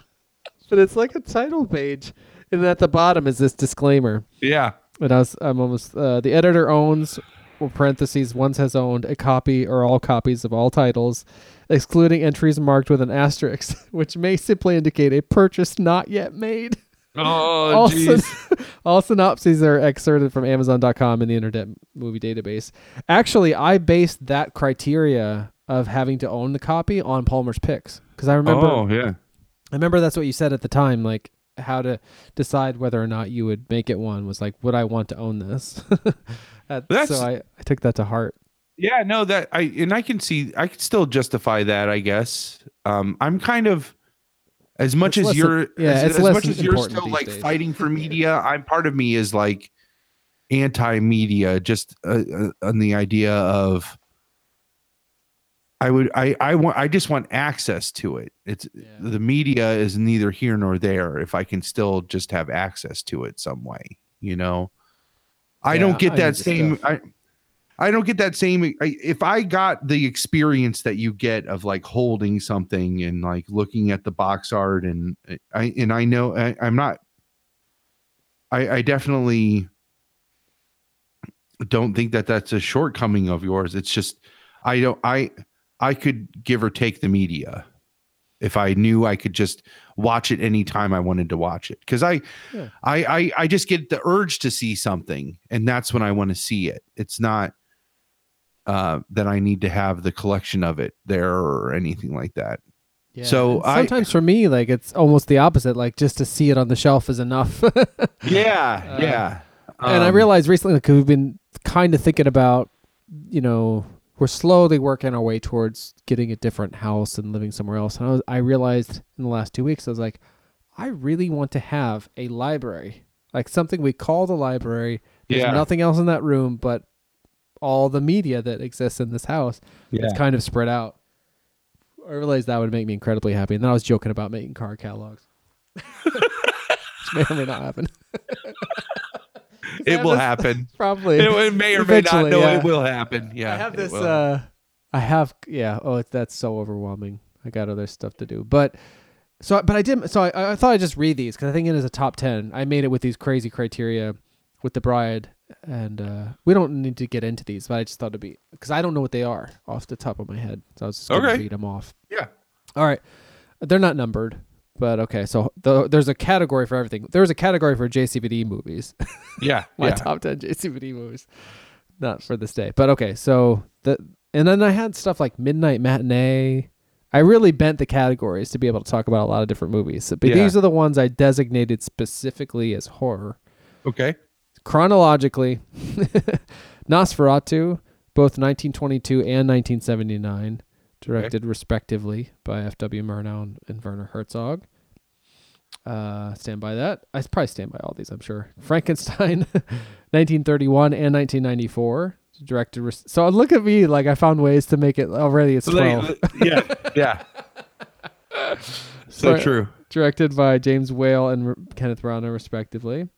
But it's like a title page, and at the bottom is this disclaimer. Yeah. And I was, I'm almost. Uh, the editor owns, or parentheses, once has owned a copy or all copies of all titles, excluding entries marked with an asterisk, which may simply indicate a purchase not yet made. Oh, all, jeez. syn- all synopses are excerpted from Amazon.com and the Internet Movie Database. Actually, I based that criteria of having to own the copy on Palmer's picks because I remember. Oh, yeah. I remember that's what you said at the time, like how to decide whether or not you would make it one was like, would I want to own this? That- so I, I took that to heart. Yeah, no, that I and I can see I can still justify that, I guess. Um I'm kind of as much It's as you're yeah, as, as much as you're still like days. fighting for media, I'm part of me is like anti-media just uh, uh, on the idea of I would I I want I just want access to it. It's the media is neither here nor there if I can still just have access to it some way, you know. I Yeah, don't get that the same. I I don't get that same I, if I got the experience that you get of like holding something and like looking at the box art and uh, I and I know I, I'm not I I definitely don't think that that's a shortcoming of yours. It's just I don't I I could give or take the media if I knew I could just watch it anytime I wanted to watch it. Because I, Yeah. I I I just get the urge to see something, and that's when I want to see it. It's not uh that I need to have the collection of it there or anything like that. so And I sometimes for me, like it's almost the opposite. Like just to see it on the shelf is enough. yeah Uh, yeah. and I Um, realized recently, because we've been kind of thinking about, you know, we're slowly working our way towards getting a different house and living somewhere else. And I, was, I realized in the last two weeks, I was like, I really want to have a library, like something we call the library. There's Yeah. nothing else in that room but all the media that exists in this house. It's kind of spread out. I realized that would make me incredibly happy. And then I was joking about making car catalogs. Which may or may not happen. it will happen. Probably. It, it may or may not. No, yeah. it will happen. Yeah. I have this. Uh, I have. Yeah. Oh, it, that's so overwhelming. I got other stuff to do. But so, but I did. So I, I thought I'd just read these because I think it is a top ten. I made it with these crazy criteria with the bride, and uh, we don't need to get into these. But I just thought it'd be because I don't know what they are off the top of my head. So I was just gonna Okay. read them off. Yeah. All right. They're not numbered, but okay. So the, there's a category for everything. There's a category for JCVD movies. Yeah, My yeah. top 10 JCVD movies. Not for this day. But okay. So the, and then I had stuff like Midnight Matinee. I really bent the categories to be able to talk about a lot of different movies. But Yeah. these are the ones I designated specifically as horror. Okay. Chronologically, Nosferatu, both 1922 and 1979, directed respectively by F.W. Murnau and, and Werner Herzog. Uh, stand by that. I probably stand by all these. I'm sure. Frankenstein, 1931 and 1994, directed. Res- so look at me, like I found ways to make it already. It's 12. yeah, yeah. So Dir- true. Directed by James Whale and R- Kenneth Branagh, respectively.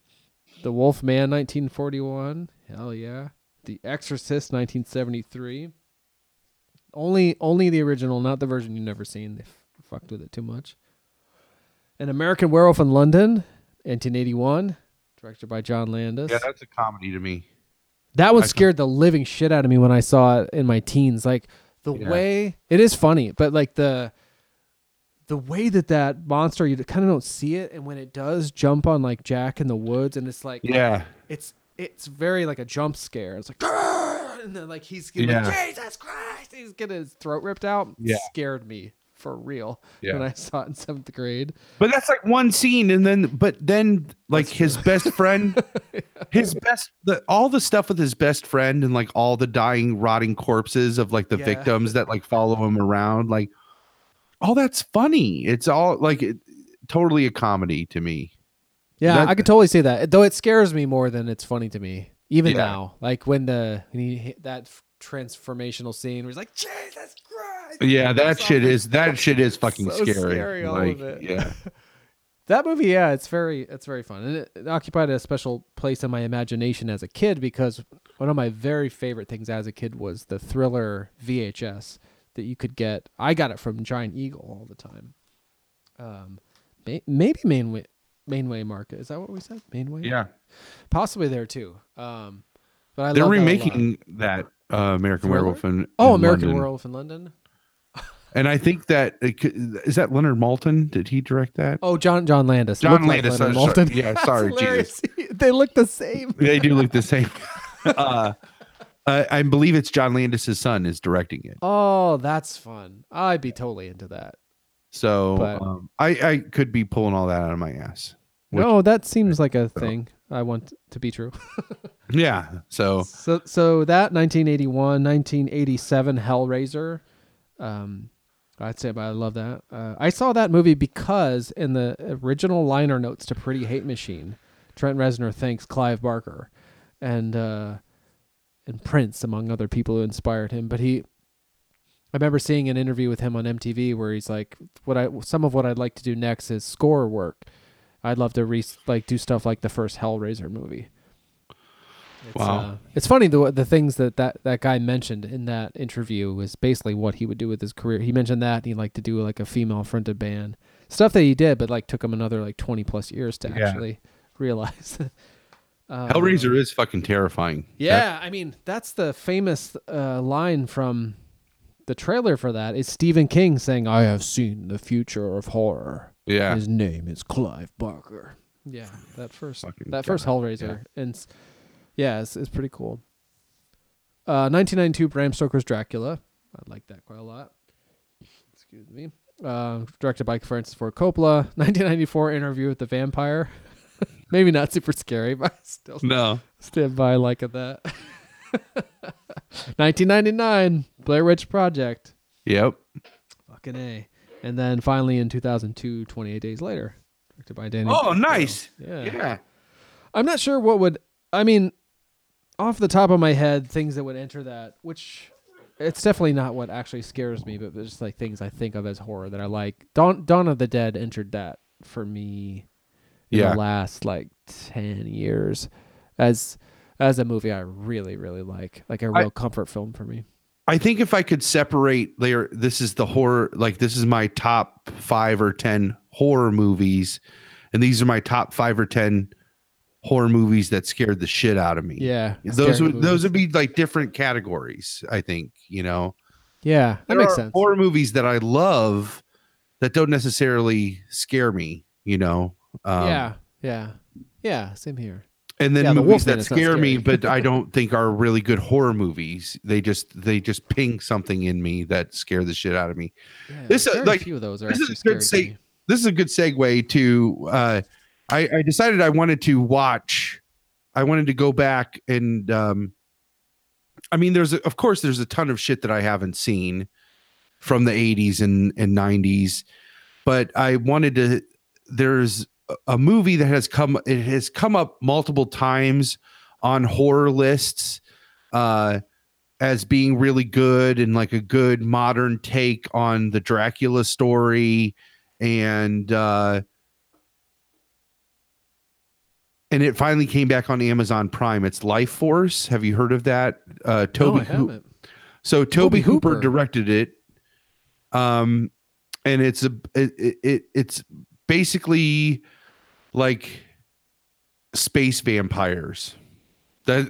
The Wolf Man, 1941. Hell yeah. The Exorcist, 1973. Only, only the original, not the version you've never seen. They f- fucked with it too much. An American Werewolf in London, 1981. Directed by John Landis. Yeah, that's a comedy to me. That one I- scared the living shit out of me when I saw it in my teens. Like the Yeah. way it is funny, but like the the way that that monster you kind of don't see it, and when it does jump on like Jack in the woods, and it's like Yeah. it's it's very like a jump scare. It's like and then like he's Yeah. like, Jesus Christ, he's getting his throat ripped out. Yeah. scared me for real Yeah. when I saw it in seventh grade. But that's like one scene, and then but then like his best friend, his best the all the stuff with his best friend and like all the dying, rotting corpses of like the Yeah. victims that like follow him around, like all that's funny. It's all like it, totally a comedy to me. Yeah, That- I could totally see that. Though it scares me more than it's funny to me, even Yeah. now. Like when the when he hit that transformational scene where he's like, Jesus Christ. Yeah, that shit is that shit is fucking So scary. scary, all like, of it. yeah. That movie, yeah, it's very it's very fun, and it, it occupied a special place in my imagination as a kid because one of my very favorite things as a kid was the Thriller VHS that you could get. I got it from Giant Eagle all the time. Um, may, maybe Mainway Mainway Market is that what we said? Mainway, Yeah. possibly there too. Um, but I They're that remaking that uh, American Thriller? Werewolf in Oh, in American London. Werewolf in London. And I think that it that Leonard Maltin. Did he direct that? Oh, John John Landis. John like Landis, Leonard sorry. Maltin. Yeah, sorry, hilarious. they look the same. They do look the same. uh, I, I believe it's John Landis' son is directing it. Oh, that's fun. I'd be totally into that. So But- um, I, I could be pulling all that out of my ass. Which- no, that seems like a thing I want to be true. Yeah. So so so that 1981, 1987 Hellraiser. Um I'd say but I love that. Uh, I saw that movie because in the original liner notes to Pretty Hate Machine, Trent Reznor thanks Clive Barker and uh and Prince among other people who inspired him, but he I remember seeing an interview with him on MTV where he's like, "What I some of what I'd like to do next is score work. I'd love to re- like do stuff like the first Hellraiser movie." It's, Wow. uh, it's funny the the things that, that that guy mentioned in that interview was basically what he would do with his career. He mentioned that he liked to do like a female fronted band stuff that he did, but like took him another like twenty plus years to Yeah. actually realize. Uh, Hellraiser is fucking terrifying. yeah, I mean that's the famous uh, line from the trailer for that is Stephen King saying, "I have seen the future of horror." Yeah. his name is Clive Barker. Yeah, that first Fucking that first Hellraiser, and s- yeah, it's, it's pretty cool. Uh, 1992 Bram Stoker's Dracula. I like that quite a lot. Excuse me. Uh, directed by Francis Ford Coppola. 1994 Interview with the Vampire. Maybe not super scary, but I still No. stand by like that. 1999 Blair Witch Project. Yep. Fucking A. And then finally in 2002, 28 Days Later, directed by Danny. Oh, Boyle. nice. Yeah. Yeah. I'm not sure what would. I mean, off the top of my head, things that would enter that, which it's definitely not what actually scares me, but just like things I think of as horror that I like. Dawn Dawn of the Dead entered that for me in Yeah. the last like ten years as as a movie I really really like, like a real comfort film for me. I think if I could separate there, this is the horror, like this is my top five or 10 horror movies. And these are my top five or 10 horror movies that scared the shit out of me. Yeah, Those would, those would be like different categories, I think, you know, Yeah, that There makes sense. Horror movies that I love that don't necessarily scare me, you know? Um, yeah, yeah, yeah. Same here. and then Yeah, movies Wolfman that is scare me, but I don't think are really good horror movies. They just they just ping something in me that scare the shit out of me. Yeah, this uh, very like few of those are this is a good scary seg- This is a good segue to. Uh, I, I decided I wanted to watch. I wanted to go back and. Um, I mean, there's of course there's a ton of shit that I haven't seen from the 80s and and 90s, but I wanted to. There's a movie that has come. It has come up multiple times on horror lists. Uh, as being really good and like a good modern take on the Dracula story and uh and it finally came back on Amazon Prime. It's Lifeforce. Have you heard of that? Uh Tobe I haven't. So Tobe, Tobe Hooper, Hooper. directed it. Um and it's a it, it, it it's basically like space vampires. That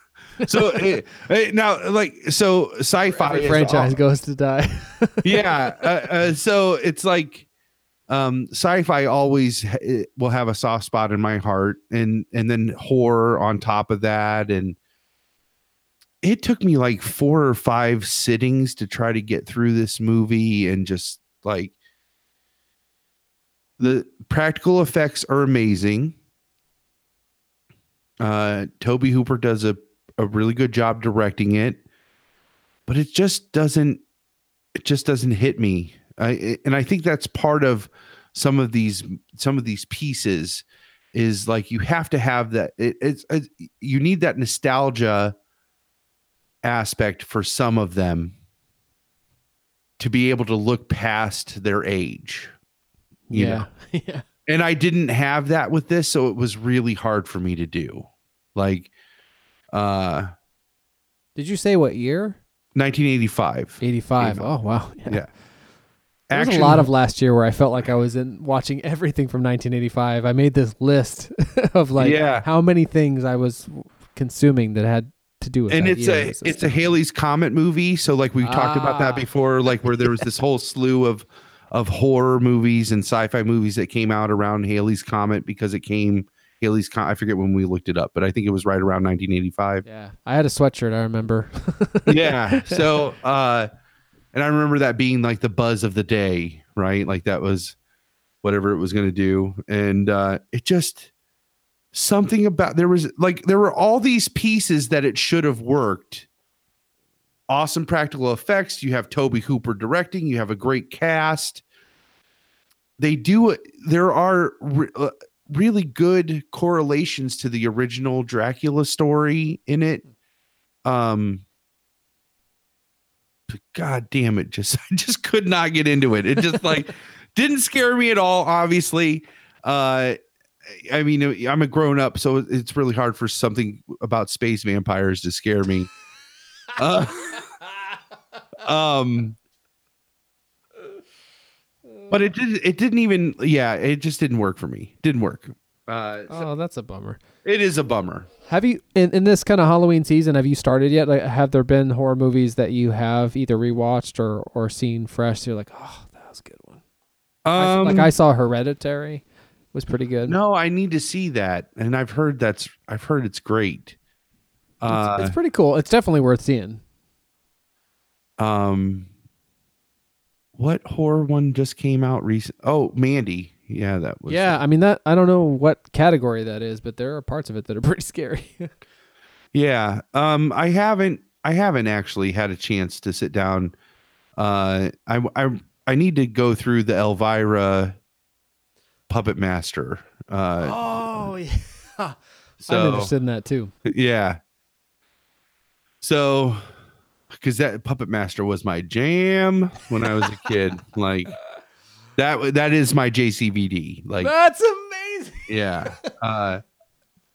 so eh, eh, now like so sci-fi franchise goes to die. yeah uh, uh, so it's like um sci-fi always ha- will have a soft spot in my heart and and then horror on top of that and it took me like four or five sittings to try to get through this movie and just like the practical effects are amazing. Uh tobe hooper does a, a really good job directing it but it just doesn't it just doesn't hit me I, and I think that's part of some of these some of these pieces is like you have to have that it, it's, it's you need that nostalgia aspect for some of them to be able to look past their age you yeah. know? yeah. and I didn't have that with this, so it was really hard for me to do. Like, uh, Did you say what year? 1985. 85. Oh wow. Yeah. There was a lot of last year where I felt like I was in watching everything from 1985. I made this list of like Yeah. how many things I was consuming that had to do with and it's a was it's a Halley's Comet movie. So like we talked about Ah. that before, like where there was this whole slew of of horror movies and sci-fi movies that came out around Halley's Comet because it came Halley's. I forget when we looked it up, but I think it was right around 1985. Yeah. I had a sweatshirt, I remember. yeah. So uh and I remember that being like the buzz of the day, right? Like that was whatever it was going to do and uh it just something about there was like there were all these pieces that it should have worked. Awesome practical effects, you have Tobe Hooper directing, you have a great cast. They do there are re- uh, really good correlations to the original Dracula story in it. Um god damn it just i just could not get into it. It just like didn't scare me at all obviously. Uh i mean i'm a grown up so it's really hard for something about space vampires to scare me. Uh, um but it did it didn't even yeah it just didn't work for me. Didn't work. Uh oh, that's a bummer. it is a bummer Have you in, in this kind of Halloween season? Have you started yet? Like, have there been horror movies that you have either rewatched or or seen fresh? You're like, oh, that was a good one. I- um like I saw Hereditary, was pretty good. no i need to see that and i've heard that's i've heard it's great uh it's, it's pretty cool. It's definitely worth seeing. um what horror one just came out recent oh mandy yeah that was yeah, I mean that. I don't know what category that is, but there are parts of it that are pretty scary. yeah um i haven't i haven't actually had a chance to sit down uh i i i need to go through the elvira puppet master uh oh yeah, so I'm interested in that too. yeah so because that puppet master was my jam when i was a kid like that that is my jcvd like That's amazing. yeah uh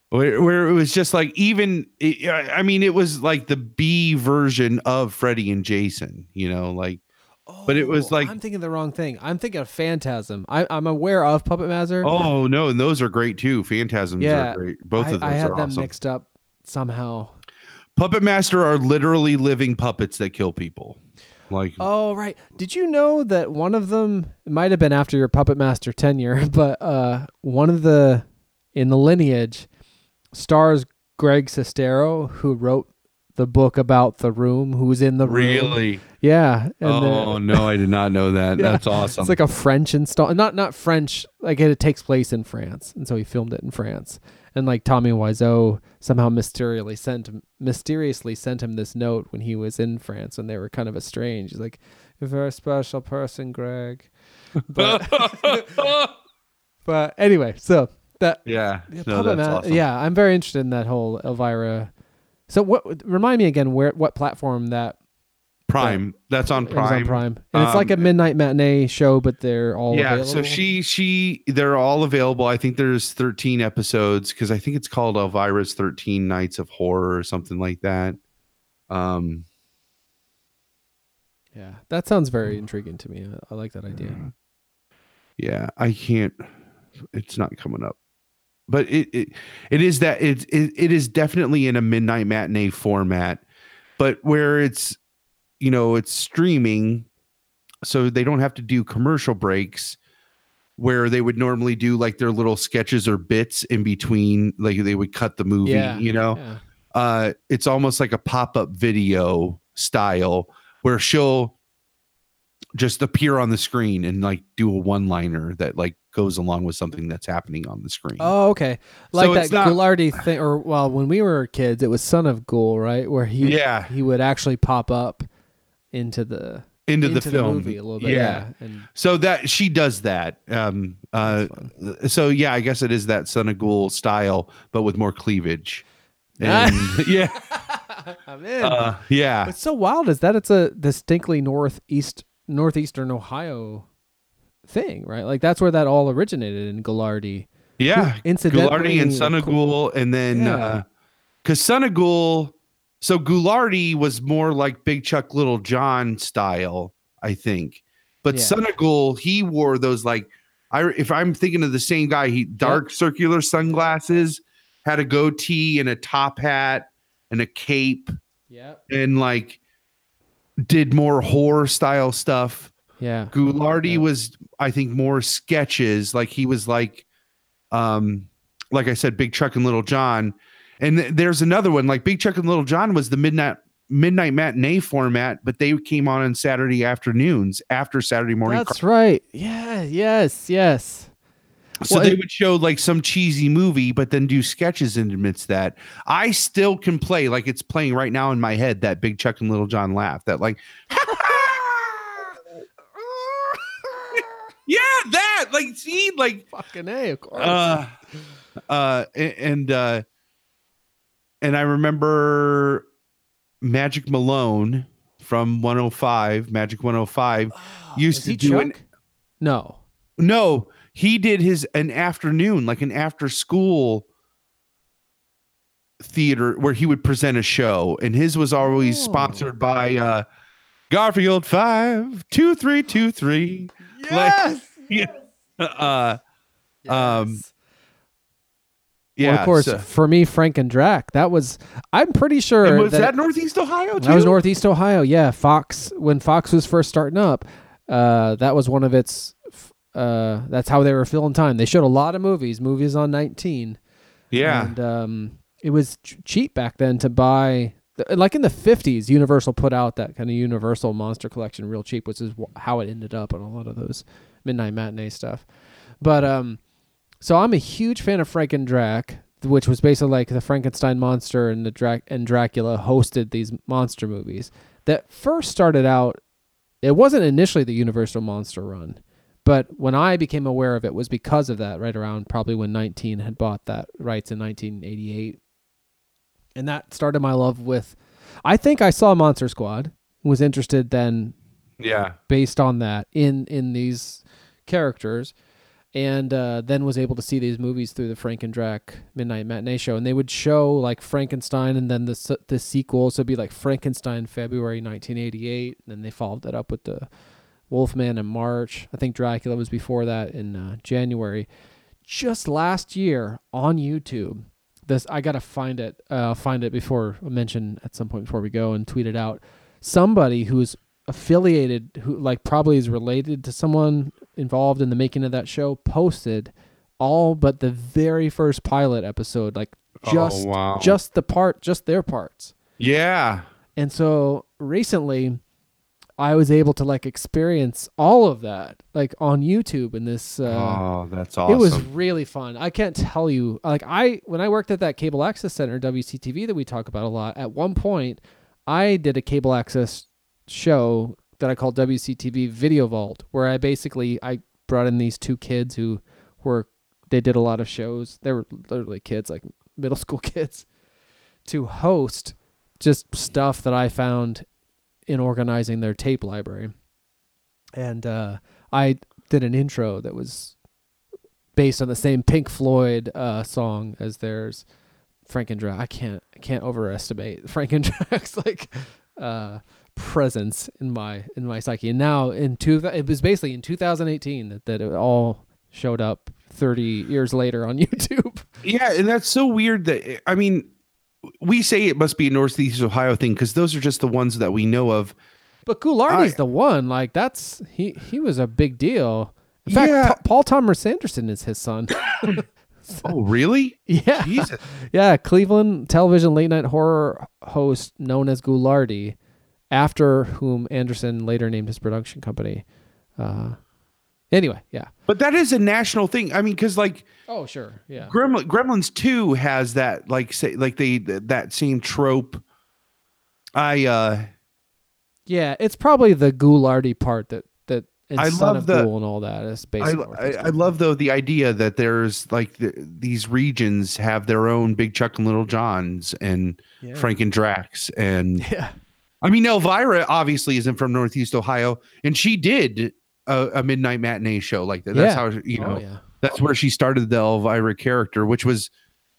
where, where it was just like even it, i mean it was like the b version of freddy and jason you know like but it was Oh, like I'm thinking the wrong thing. I'm thinking of Phantasm. I, I'm aware of Puppet Master. oh no and those are great too phantasms yeah, are great both I, of those I had are them awesome mixed up somehow. puppet master are literally living puppets that kill people like Oh right. Did you know that one of them it might have been after your Puppet Master tenure, but uh, one of the in the lineage stars Greg Sestero, who wrote the book about the room, who was in the room. really Yeah. and oh the- no i did not know that Yeah, that's awesome It's like a French install, not not French. Like it, takes place in France, and so he filmed it in France. And like Tommy Wiseau somehow mysteriously sent him, mysteriously sent him this note when he was in France, and they were kind of estranged. He's like, "You're a very special person, Greg." But but anyway, so that yeah yeah, no, that's awesome. yeah, I'm very interested in that whole Elvira. So what? Remind me again where what platform that prime. That's on prime on Prime, and it's like a Um, midnight matinee show, but they're all yeah available. so she she they're all available. I think there's 13 episodes because i think it's called elvira's 13 nights of horror or something like that. Um Yeah, that sounds very intriguing to me. I, I like that idea. yeah. I can't it's not coming up. But it it, it is that it, it it is definitely in a midnight matinee format but where it's you know it's streaming so they don't have to do commercial breaks where they would normally do like their little sketches or bits in between like they would cut the movie Yeah, you know yeah. uh it's almost like a pop-up video style where she'll just appear on the screen and like do a one liner that like goes along with something that's happening on the screen Oh, okay. Like So that not- Ghoulardi thing, or well, when we were kids, it was Son of Ghoul, right? Where he Yeah. he would actually pop up into the into, the Into the film movie a little bit, yeah, and- so that she does that um uh so yeah i guess it is that son of ghoul style but with more cleavage and yeah I'm in. uh, yeah What's so wild is that it's a distinctly northeast northeastern Ohio thing, right? Like that's where that all originated in Ghoulardi. Yeah, Who, incidentally, Ghoulardi and Son of Ghoul, and then Yeah. because Son of Ghoul, so Ghoulardi was more like Big Chuck Little John style, I think. But Yeah. Ghoul, he wore those like I if I'm thinking of the same guy, he dark circular sunglasses, had a goatee and a top hat and a cape, Yep. and like did more horror style stuff. Yeah. Ghoulardi was, I think, more sketches. Like he was like, um, like I said, Big Chuck and Little John. And th- there's another one, like Big Chuck and Little John was the midnight midnight matinee format, but they came on on Saturday afternoons after Saturday morning. That's right. Yeah. Yes. Yes. So Well, they it- would show like some cheesy movie, but then do sketches in amidst that. I still can play like it's playing right now in my head that Big Chuck and Little John laugh. That like, yeah, that like see like fucking a, of course. uh, uh, and uh, and I remember Magic Malone from 105, Magic 105, used Is to do Chuck? No. no, he did his an afternoon, like an after school theater where he would present a show, and his was always sponsored by uh Garfield five two three two three. Yes. yeah. Uh, um. Yeah. well, of course, so- for me, Frank and Drac. That was. I'm pretty sure. and was that, that Northeast Ohio too? That was Northeast Ohio. Yeah, Fox. When Fox was first starting up, uh, that was one of its. Uh, that's how they were filling time. They showed a lot of movies. Movies on 19. Yeah. and um, it was ch- cheap back then to buy. Like in the 50s, Universal put out that kind of Universal Monster Collection real cheap, which is wh- how it ended up on a lot of those midnight matinee stuff. But um, so I'm a huge fan of Frank and Drac, which was basically like the Frankenstein monster and the Drac and Dracula hosted these monster movies. That first started out, it wasn't initially the Universal Monster Run, but when I became aware of it was because of that. Right around probably when 19 had bought that rights in 1988, and that started my love with. I think I saw Monster Squad. Was interested then Yeah. based on that in in these characters and uh, then was able to see these movies through the Frank and Drac Midnight Matinee Show, and they would show like Frankenstein, and then the the sequel, so it'd be like Frankenstein February 1988, and then they followed that up with the Wolfman in March. I think Dracula was before that in uh, January. Just last year on YouTube, this I gotta find it. Uh, find it before I mention at some point before we go and tweet it out. Somebody who's affiliated, who like probably is related to someone involved in the making of that show, posted all but the very first pilot episode, like Oh, just wow. just the part, just their parts. Yeah. And so recently I was able to like experience all of that like on YouTube in this uh oh, that's awesome. it was really fun. I can't tell you like I when I worked at that cable access center WCTV that we talk about a lot, at one point I did a cable access show that I call WCTV Video Vault where I basically I brought in these two kids who were they did a lot of shows. They were literally kids like middle school kids to host just stuff that I found in organizing their tape library. And uh, I did an intro that was based on the same Pink Floyd uh, song as theirs, Frank and Drac. I can't I can't overestimate Frank and Drac's like uh, presence in my in my psyche. And now in two, it was basically in 2018 that, that it all showed up 30 years later on YouTube. Yeah, and that's so weird that I mean, we say it must be a Northeast Ohio thing because those are just the ones that we know of. But Ghoulardi's the one. Like that's he he was a big deal. In fact, Yeah. Pa- Paul Thomas Anderson is his son. Oh, really? Yeah. Jesus. Yeah, Cleveland television late night horror host known as Ghoulardi, after whom Anderson later named his production company. Uh, anyway, yeah. But that is a national thing. I mean, because like Oh, sure. Yeah. Gremlin, Gremlins Two has that like say like they that same trope. I uh Yeah, it's probably the Ghoulardi part that that I Son love of the- Ghoul and all that is based I, I, I love though the idea that there's like the, these regions have their own Big Chuck and Little Johns and Yeah. Frank and Drax and Yeah. I mean Elvira obviously isn't from Northeast Ohio and she did a, a midnight matinee show like that. That's Yeah. how you Oh, know yeah. that's where she started the Elvira character, which was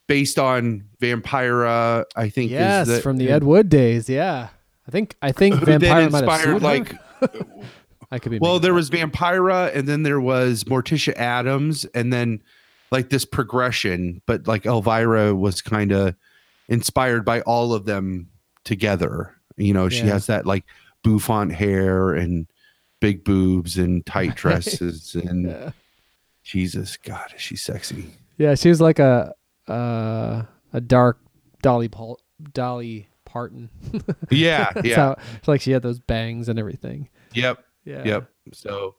based on Vampira. I think is Yes, the- from the Ed Wood days. Yeah, I think I think Who then Vampire might have inspired, like- I could be Well, there that was Vampira, and then there was Morticia Addams, and then like this progression. But like Elvira was kind of inspired by all of them together. You know, she Yeah. has that like bouffant hair and big boobs and tight dresses, and Yeah. Jesus, God, is she sexy? Yeah, she was like a uh, a dark Dolly Paul, Dolly Parton. Yeah, yeah. how- it's like she had those bangs and everything. Yep, Yeah. yep. So,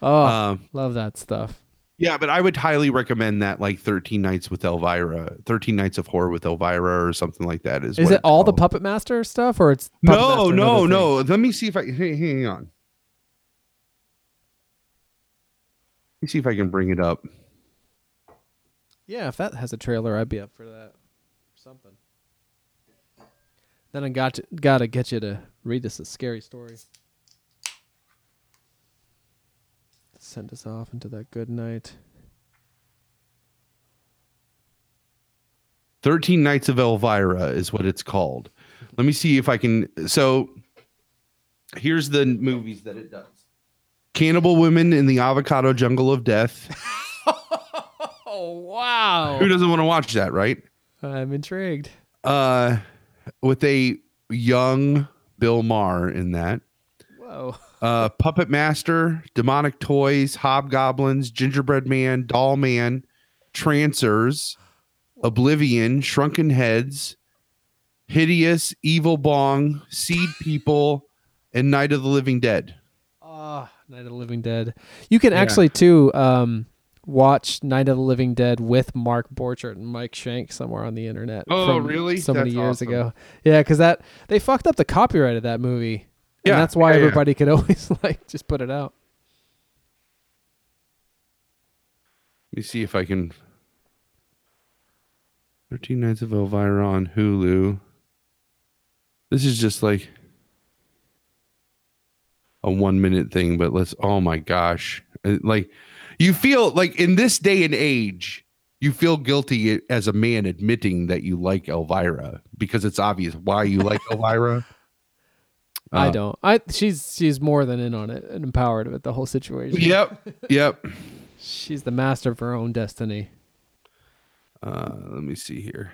Oh, um, love that stuff. Yeah, but I would highly recommend that like 13 Nights with Elvira, 13 Nights of Horror with Elvira or something like that is Is it all the. Puppet Master stuff, or it's Puppet No, Master no, no. Let me see if I hey, hang on. Let me see if I can bring it up. Yeah, if that has a trailer, I'd be up for that. Or something. Then I got to, gotta get you to read us a scary story. Send us off into that good night. 13 Nights of Elvira is what it's called. Let me see if I can so here's the movies that it does. Cannibal Women in the Avocado Jungle of Death. Oh wow! Who doesn't want to watch that, right? I'm intrigued. Uh with a young Bill Maher in that. Whoa. uh, Puppet Master, Demonic Toys, Hobgoblins, Gingerbread Man, Doll Man, Trancers, Oblivion, Shrunken Heads, Hideous, Evil Bong, Seed People, and Night of the Living Dead. Ah, Night of the Living Dead. You can Yeah. actually too um, watch Night of the Living Dead with Mark Borchardt and Mike Schank somewhere on the internet. Oh, from really? So many years awesome. ago. Yeah, because that they fucked up the copyright of that movie. Yeah, and that's why yeah, yeah. everybody could always like just put it out. Let me see if I can. 13 Nights of Elvira on Hulu. This is just like a one minute thing, but let's, oh my gosh. Uh, Like, you feel like in this day and age, you feel guilty as a man admitting that you like Elvira because it's obvious why you like Elvira. I Uh, don't. I she's she's more than in on it and empowered with the whole situation. Yep. Yep. She's the master of her own destiny. Uh, let me see here.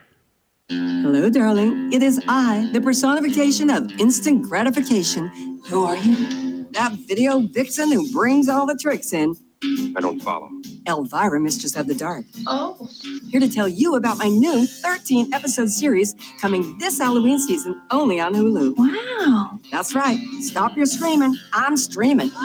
Hello, darling. It is I, the personification of instant gratification. Who are you? That video vixen who brings all the tricks in. I don't follow. Elvira, Mistress of the Dark. Oh. Here to tell you about my new 13 episode series coming this Halloween season only on Hulu. Wow. That's right. Stop your screaming. I'm streaming.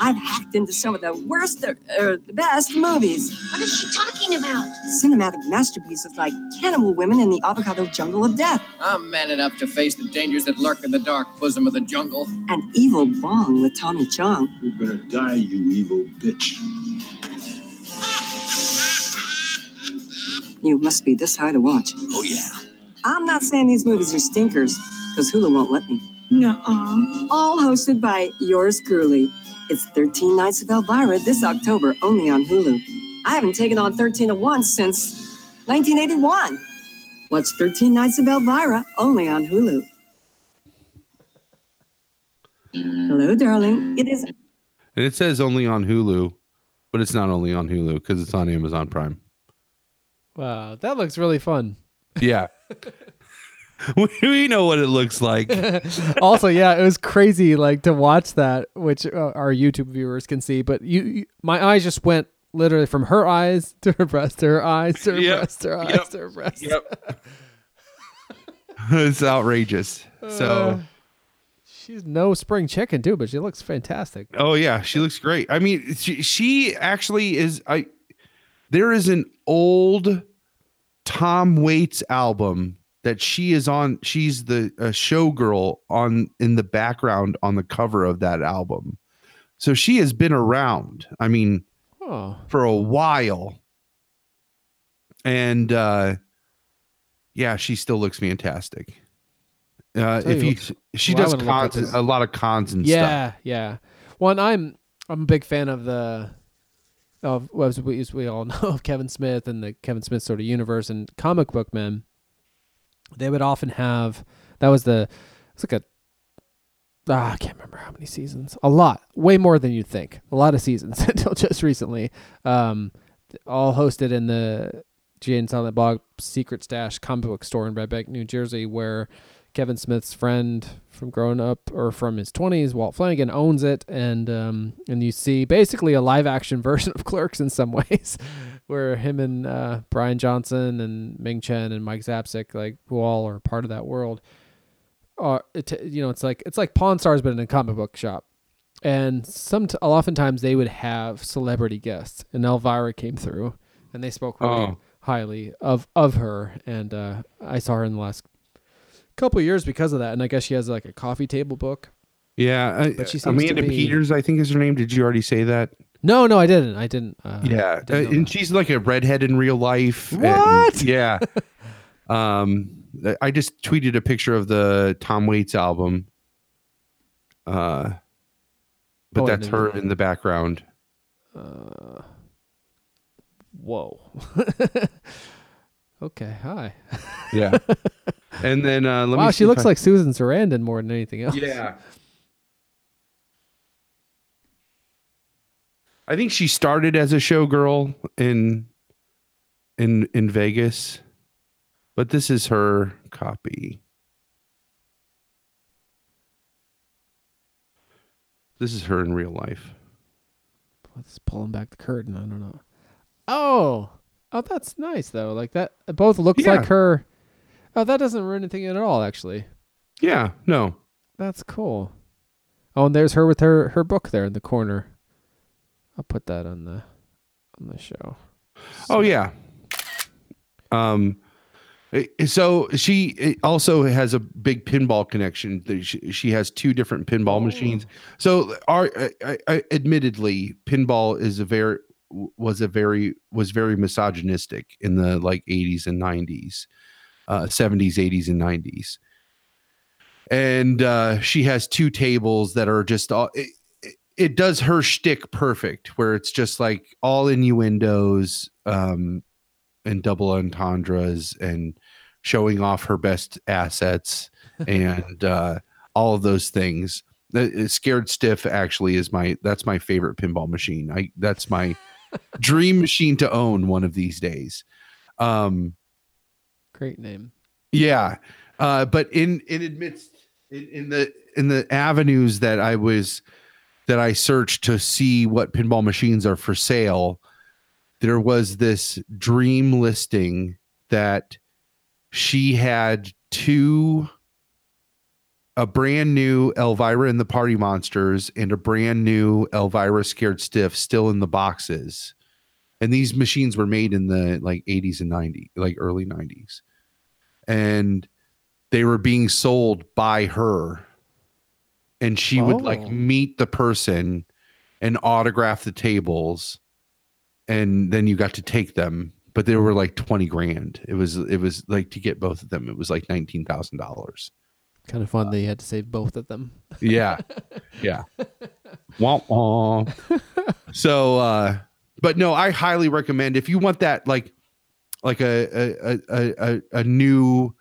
I've hacked into some of the worst, or, or the best movies. What is she talking about? Cinematic masterpieces like Cannibal Women in the Avocado Jungle of Death I'm man enough to face the dangers that lurk in the dark bosom of the jungle. and Evil Bong with Tommy Chong. You're gonna die, you evil bitch. You must be this high to watch. Oh, yeah. I'm not saying these movies are stinkers, because Hulu won't let me. No. All hosted by yours truly. It's 13 Nights of Elvira this October, only on Hulu. I haven't taken on 13 at once since 1981. Watch 13 Nights of Elvira, only on Hulu. Hello, darling. It is And it says only on Hulu, but it's not only on Hulu because it's on Amazon Prime. Wow, that looks really fun. Yeah. we, know what it looks like. also, yeah, it was crazy like to watch that, which uh, our YouTube viewers can see. But you, you, my eyes just went literally from her eyes to her breast to her eyes to her Yep, breast to her eyes to her breast. Yep. it's outrageous. So, Uh, she's no spring chicken too, but she looks fantastic. oh yeah, she looks great. I mean, she, she actually is. I there is an old Tom Waits album that she is on she's the a showgirl on in the background on the cover of that album. So she has been around. I mean, Oh, for a while. And uh yeah, she still looks fantastic. Uh if you you what- she well, does wanna look up cons, this- a lot of cons and stuff. yeah, yeah. One, I'm I'm a big fan of the of well, as we, as we all know of Kevin Smith and the Kevin Smith sort of universe and comic book men. They would often have that was the it's like a ah, I can't remember how many seasons. A lot, way more than you'd think. A lot of seasons until just recently. Um, all hosted in the Jay and Silent Bob Secret Stash comic book store in Red Bank, New Jersey, where Kevin Smith's friend from growing up or from his 20s, Walt Flanagan, owns it, and um, and you see basically a live action version of Clerks in some ways, where him and uh, Bryan Johnson and Ming Chen and Mike Zapcic, like who all are part of that world, are it, you know it's like it's like Pawn Stars but in a comic book shop. And some oftentimes they would have celebrity guests, and Elvira came through, and they spoke really Oh. highly of of her, and uh, I saw her in the last couple of years because of that. And I guess she has like a coffee table book. Yeah, uh, But she Amanda be- Peters, I think is her name. Did you already say that? No, no, I didn't. I didn't. Uh, yeah, uh, didn't know and she's like a redhead in real life. and- What? yeah. um, I just tweeted a picture of the Tom Waits album. Uh, but Oh, that's her in the background. Uh, whoa. okay. Hi. Yeah. and then uh, let me. wow, she looks I- like Susan Sarandon more than anything else. Yeah. I think she started as a showgirl in in in Vegas, but this is her copy. This is her in real life. Let's pulling back the curtain. I don't know. Oh, oh, that's nice though. Like that, it both looks Yeah. like her. Oh, that doesn't ruin anything at all. Actually, Yeah, no. that's cool. Oh, and there's her with her her book there in the corner. I'll put that on the on the show. Oh yeah. Um eh, so she eh, also has a big pinball connection. She, she has two different pinball machines. So our I, I, I- admittedly pinball is a very was a very was very misogynistic in the like 80s and 90s. Uh 70s, 80s and 90s. And uh she has two tables that are just all it, it- does her shtick perfect, where it's just like all innuendos um, and double entendres and showing off her best assets and uh, all of those things. The- uh, Scared Stiff actually is my that's my favorite pinball machine. I that's my dream machine to own one of these days. Um, Great name. yeah, uh, but in in amidst in, in the in the avenues that I was that I searched to see what pinball machines are for sale, there was this dream listing that she had two a brand new Elvira and the Party Monsters and a brand new Elvira Scared Stiff still in the boxes. And these machines were made in the like 80s and 90s, like early 90s. And they were being sold by her. And she would like Oh. meet the person and autograph the tables. And then you got to take them. But they were like 20 grand. It was it was like to get both of them, it was like nineteen thousand dollars. Kind of fun that you had to save both of them. Yeah. Yeah. Wah, wah. so uh but no, I highly recommend if you want that like like a a a, a, a new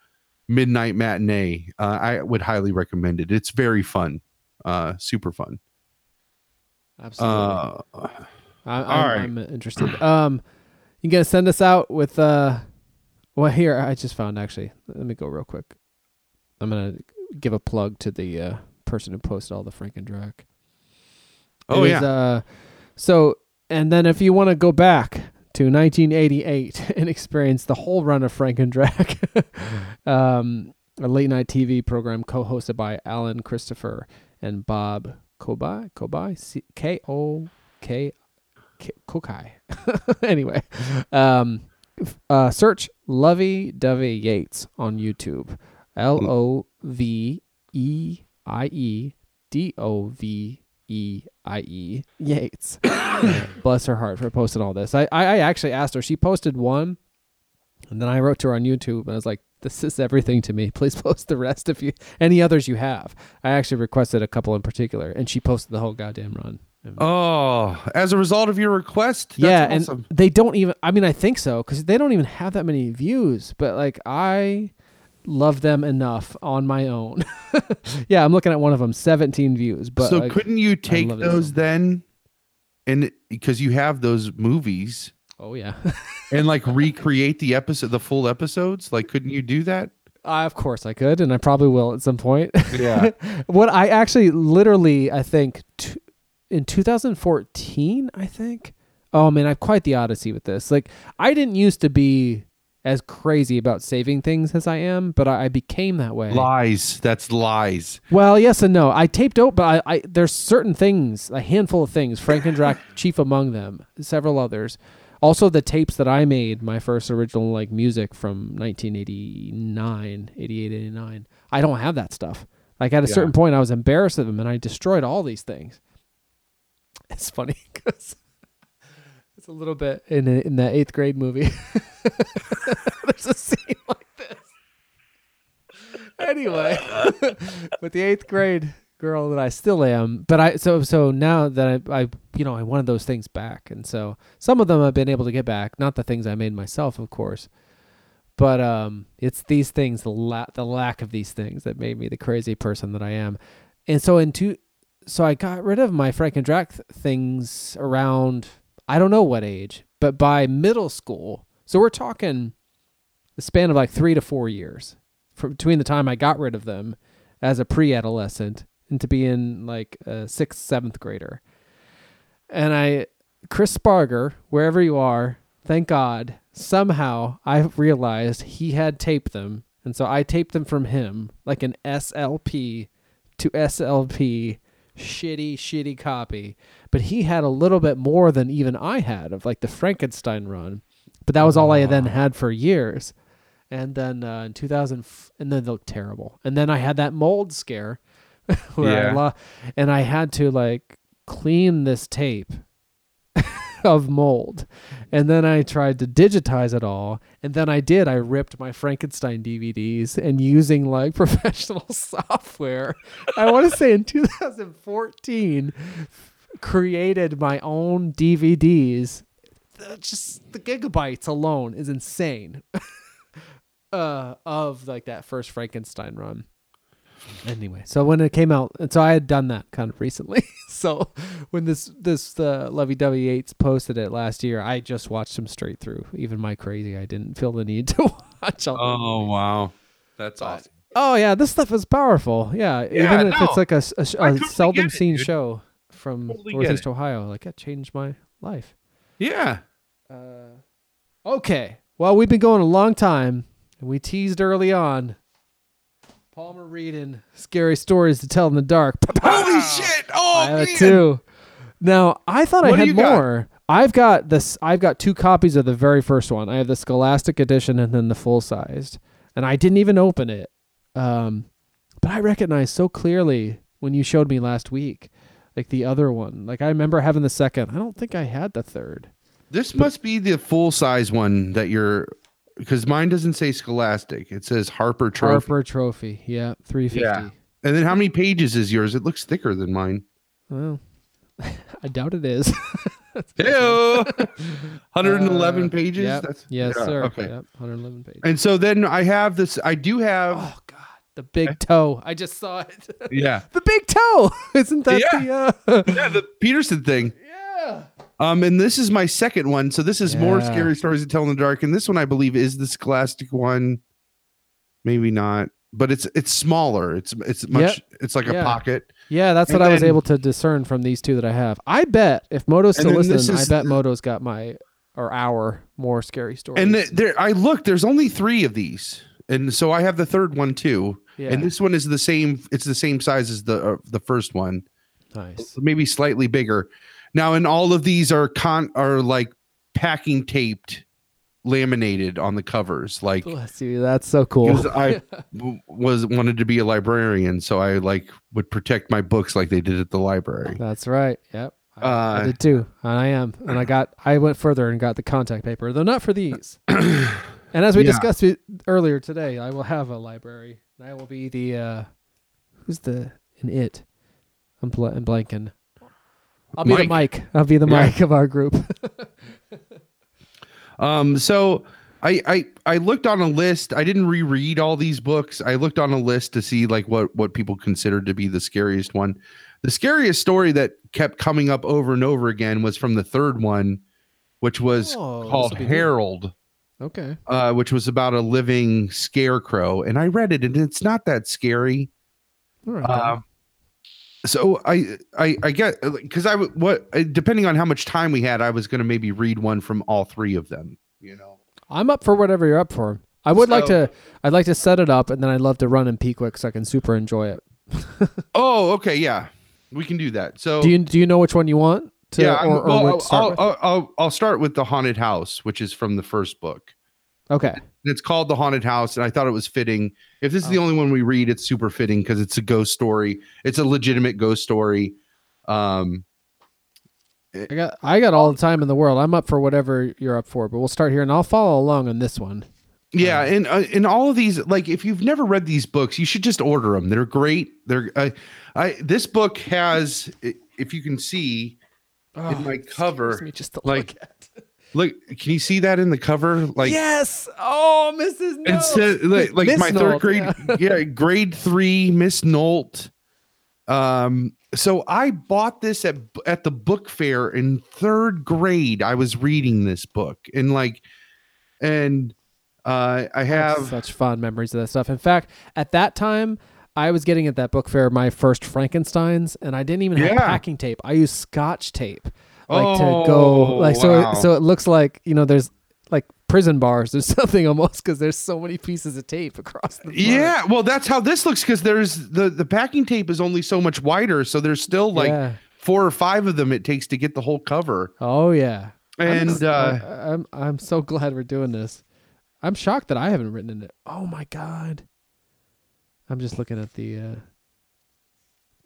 midnight matinee, uh, I would highly recommend it. It's very fun. Uh super fun. Absolutely. Uh I, I'm, right. I'm interested. Um, you gonna send us out with uh, well here I just found actually. Let me go real quick. I'm gonna give a plug to the uh, person who posted all the Frankendrack. Oh, It yeah. is, uh, so and then if you want to go back to 1988 and experience the whole run of Frank Frankendrack, um, a late night TV program co-hosted by Alan Christopher and Bob Kobai, Kobai, C- K O K K- Kokai. anyway, um, uh, search Lovey Dovey Yates on YouTube. L O V E I E D O V E I E Yates. Bless her heart for posting all this. I, I I actually asked her. She posted one, and then I wrote to her on YouTube, and I was like, "This is everything to me. Please post the rest if you any others you have." I actually requested a couple in particular, and she posted the whole goddamn run. Oh, as a result of your request? That's yeah, awesome. and they don't even. I mean, I think so because they don't even have that many views. But like, I love them enough on my own. yeah, I'm looking at one of them, 17 views. But so like, couldn't you take those then, and because you have those movies, Oh yeah, and like recreate the episode, the full episodes? Like, couldn't you do that? I, of course I could, and I probably will at some point. Yeah. what I actually, literally, I think t- in 2014, I think. Oh man, I've quite the odyssey with this. Like, I didn't used to be as crazy about saving things as I am, but I, I became that way. Lies. That's lies. Well, yes and no. I taped out, but I, I there's certain things, a handful of things, Frankendrack chief among them, several others. Also, the tapes that I made, my first original like music from 1989, 88, 89. I don't have that stuff. Like at a Yeah. certain point, I was embarrassed of them, and I destroyed all these things. It's funny because it's a little bit in a, in that eighth grade movie. There's a scene like this anyway, with the eighth grade girl that I still am, but I so so now that I I you know I wanted those things back, and so some of them I've been able to get back, not the things I made myself, of course, but um, it's these things, the la- the lack of these things that made me the crazy person that I am, and so in two, so I got rid of my Frank and Drac th- things around I don't know what age, but by middle school, so we're talking the span of like three to four years from between the time I got rid of them as a pre-adolescent and to being like a sixth, seventh grader. And I, Chris Sparger, wherever you are, thank God, somehow I realized he had taped them. And so I taped them from him like an SLP to SLP shitty, shitty copy. But he had a little bit more than even I had of like the Frankenstein run. But that was all I then had for years. And then uh, in 2000, f- and then they looked terrible. And then I had that mold scare where I Yeah. lo- and I had to like clean this tape of mold. And then I tried to digitize it all. And then I did. I ripped my Frankenstein DVDs and using like professional software. I want to say in 2014 created my own DVDs. Just the gigabytes alone is insane. uh of like that first Frankenstein run. Anyway, so when it came out, and so I had done that kind of recently. so when this this uh, Lovey Dovey Yates posted it last year, I just watched him straight through. Even my crazy, I didn't feel the need to watch all. Oh wow, that's awesome. Oh yeah, this stuff is powerful. Yeah, Yeah, even if no. it's like a, a totally seldom it, seen dude. show from Totally Northeast. Ohio, like that changed my life. Yeah. Uh, okay, well we've been going a long time, and we teased early on. Palmer reading scary stories to tell in the dark. Holy shit! Oh I have man. too. Now I thought What I had you got? more. I've got this. I've got two copies of the very first one. I have the Scholastic edition and then the full sized, and I didn't even open it. Um, but I recognized so clearly when you showed me last week, like the other one. Like I remember having the second. I don't think I had the third. This must be the full size one that you're, because mine doesn't say Scholastic. It says Harper Trophy. Harper Trophy. Yeah, three fifty. Yeah. And then how many pages is yours? It looks thicker than mine. Well, I doubt it is. Ew. 111 Uh, pages. yep. That's yes, yeah, sir. Okay. Yep, 111 pages. And so then I have this. I do have. Oh God, the big toe. I just saw it. Yeah. the big toe. Isn't that Yeah. the? Uh... yeah, the Peterson thing. Yeah. Um, and this is my second one. So this is more scary stories to tell in the dark. And this one I believe is the Scholastic one. Maybe not, but it's it's smaller. It's it's much. Yep. It's like Yeah. a pocket. Yeah, that's And what I was able to discern from these two that I have. I bet if Moto's still then listening, I bet the- Moto's got my or our more scary stories. And the, there, I look. There's only three of these, and so I have the third one too. Yeah. And this one is the same. It's the same size as the uh, the first one. nice. maybe slightly bigger. Now, and all of these are con are like packing taped laminated on the covers. Like Bless you. That's so cool. because I w- was wanted to be a librarian, so I like would protect my books like they did at the library. That's right. Yep. I, I Uh, did too. And I am. And I got I went further and got the contact paper, though not for these. and as we Yeah. discussed it earlier today, I will have a library. And I will be the uh who's the in it? I'm, bl- I'm blanking. I'll be the mic. I'll be the Yeah. mic of our group. Um, so I, I I looked on a list. I didn't reread all these books. I looked on a list to see like what what people considered to be the scariest one. The scariest story that kept coming up over and over again was from the third one, which was Oh, called this'll be good. Harold, okay. uh, which was about a living scarecrow. And I read it, and it's not that scary. All right. then. So I I I get because I what uh, depending on how much time we had, I was going to maybe read one from all three of them. You know. I'm up for whatever you're up for. I would like to I'd like to set it up and then I'd love to run and pee quick so I can super enjoy it. Oh, okay, yeah, we can do that. So do you do you know which one you want? To, yeah, or, or well, start I'll. I'll, I'll I'll start with the haunted house, which is from the first book. okay. It's called the haunted house, and I thought it was fitting. If this is the Oh. only one we read, it's super fitting because it's a ghost story. It's a legitimate ghost story. Um, I got I got all the time in the world. I'm up for whatever you're up for, but we'll start here and I'll follow along on this one. Yeah, and uh, and all of these, like, if you've never read these books, you should just order them. They're great. They're, I, I, this book has, if you can see in my cover, me just to like, look, can you see that in the cover? Like, yes. Oh, Mrs. it Note. like, like my third grade, yeah. yeah. grade three, Miss Nolt. Um, so I bought this at at the book fair in third grade. I was reading this book, and like, and uh, I have such fond memories of that stuff. In fact, at that time, I was getting at that book fair my first Frankenstein's, and I didn't even have Yeah. packing tape. I used Scotch tape, like Oh, to go like so. wow. So it looks like you know there's like prison bars or something almost because there's so many pieces of tape across the. front. Yeah, well, that's how this looks because there's the the packing tape is only so much wider, so there's still like Yeah. four or five of them it takes to get the whole cover. Oh yeah. I'm And uh, I- I'm I'm so glad we're doing this. I'm shocked that I haven't written in it. Oh my god. I'm just looking at the uh,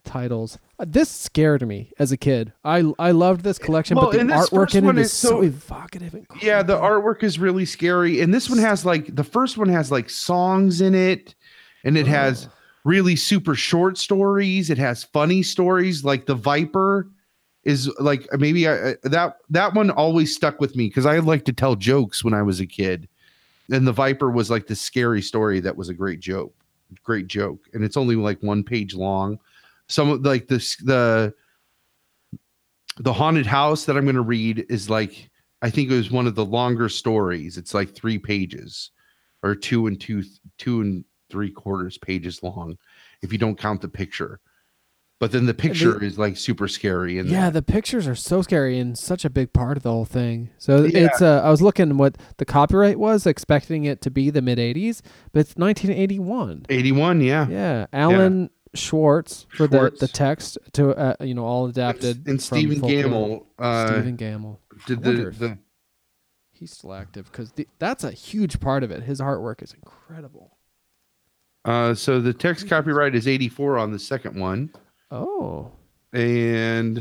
titles. This scared me as a kid. I I loved this collection, Well, but the artwork in it is is so so- evocative and cool. yeah, the artwork is really scary, and this one has like the first one has like songs in it, and it has really super short stories. It has funny stories like the Viper is like maybe I- that that one always stuck with me because I like to tell jokes when I was a kid, and the Viper was like the scary story that was a great joke, great joke, and it's only like one page long. Some of like this the the haunted house that I'm going to read is like I think it was one of the longer stories. It's like three pages, or two and two two and three quarters pages long, if you don't count the picture. But then the picture is like super scary and Yeah, the pictures are so scary and such a big part of the whole thing. So Yeah. it's uh, I was looking what the copyright was, expecting it to be the mid '80s, but it's 1981. 81, yeah. Yeah, Alvin Schwartz for Schwartz. the the text to uh, you know all adapted. and from Stephen. Gammell, uh, Stephen Gammell did the- the- he's still active because that's a huge part of it. His artwork is incredible. Uh, so the text copyright is 84 on the second one. Oh, and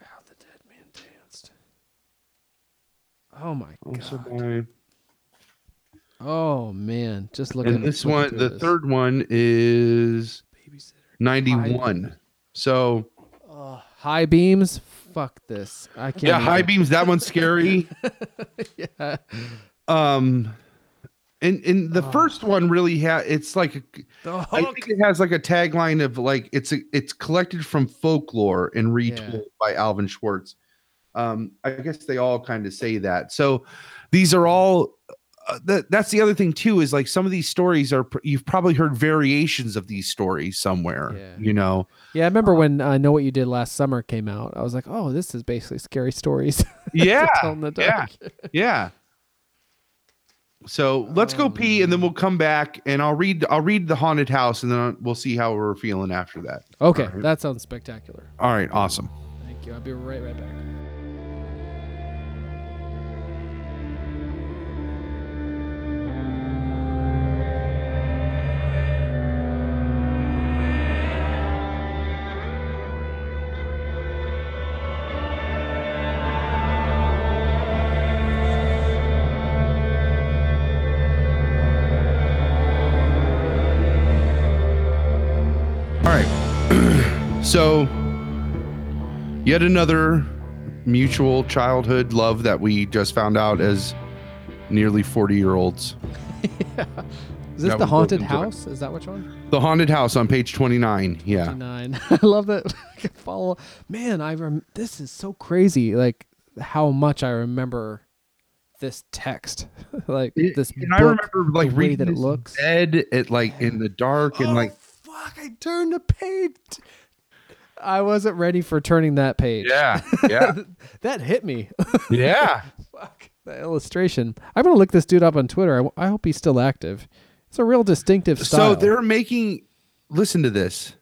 how the dead man danced. oh my also god. by Oh man, just look. and this one, the this. third one is 91. So high beams. Fuck this. I can't. yeah, high even- beams. That one's scary. yeah. Um, and and the first one really had. It's like a, I think it has like a tagline of like it's a, it's collected from folklore and retold by Alvin Schwartz. Um, I guess they all kind of say that. So these are all. Uh, that that's the other thing too is like some of these stories are you've probably heard variations of these stories somewhere. yeah. You know. Yeah, I remember um, when I know what you did last summer came out. I was like, oh, this is basically scary stories. Yeah. tell in the Yeah. dark. Yeah. So let's go pee and then um. we'll come back and I'll read I'll read the haunted house and then we'll see how we're feeling after that. Okay, All right. that sounds spectacular. All right, awesome. Thank you. I'll be right right back. Yet another mutual childhood love that we just found out as nearly 40 year olds. yeah. Is this That the haunted broken to it. house? Is that which one? The haunted house on page 29. Yeah. Nine. I love that. I can follow. Man, I rem- this is so crazy. Like how much I remember this text. like this. And I remember like the reading that it this looks. bed at like in the dark and oh, like Fuck! I turned the page. I wasn't ready for turning that page. Yeah, yeah. that hit me. Yeah. Fuck the illustration. I'm gonna look this dude up on Twitter. I, w- I hope he's still active. It's a real distinctive style. So they're making listen to this.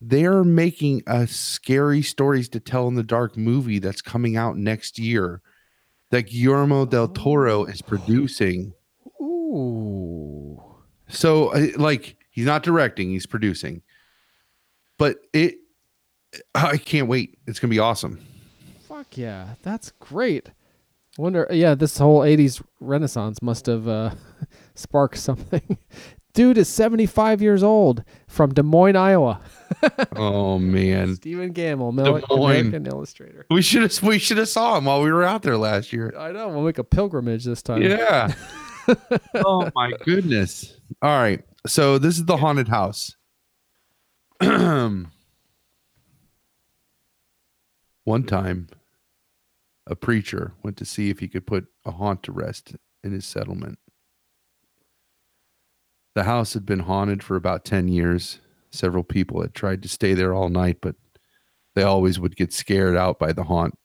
They're making a scary stories to tell in the dark movie that's coming out next year that Guillermo del Toro is producing. Ooh. So uh, like he's not directing, he's producing. But it I can't wait. It's going to be awesome. Fuck yeah, that's great. I Wonder, yeah, this whole '80s renaissance must have uh, sparked something. Dude is 75 years old from Des Moines, Iowa. oh man. Stephen Gammell, Mil-. American illustrator. We should have we should have saw him while we were out there last year. I know. We'll make a pilgrimage this time. Yeah. oh my goodness. All right. So this is the haunted house. One time, a preacher went to see if he could put a haunt to rest in his settlement. The house had been haunted for about 10 years. Several people had tried to stay there all night, but they always would get scared out by the haunt.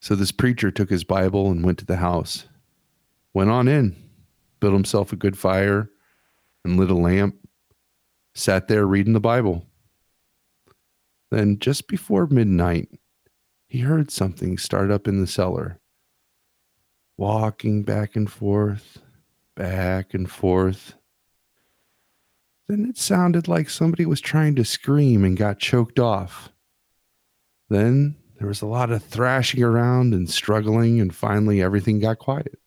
So this preacher took his Bible and went to the house, went on in, built himself a good fire, and lit a lamp, sat there reading the Bible. Then, just before midnight, he heard something start up in the cellar, walking back and forth, back and forth. Then it sounded like somebody was trying to scream and got choked off. Then there was a lot of thrashing around and struggling, and finally everything got quiet.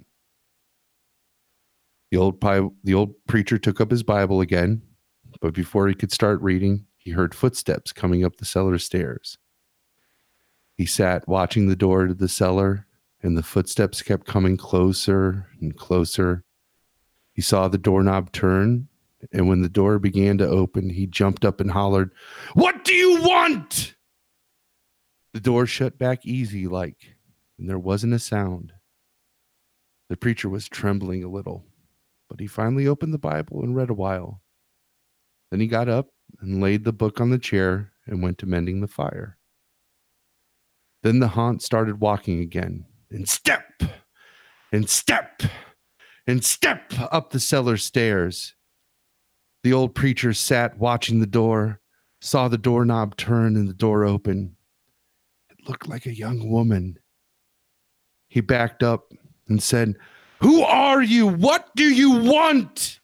The old pi- the old preacher took up his Bible again, but before he could start reading, he heard footsteps coming up the cellar stairs. He sat watching the door to the cellar, and the footsteps kept coming closer and closer. He saw the doorknob turn, and when the door began to open, he jumped up and hollered, What do you want? The door shut back easy like, and there wasn't a sound. The preacher was trembling a little, but he finally opened the Bible and read a while. Then he got up and laid the book on the chair and went to mending the fire. Then the haunt started walking again, and step, and step, and step up the cellar stairs. The old preacher sat watching the door, saw the doorknob turn and the door open. It looked like a young woman. He backed up and said, Who are you? What do you want?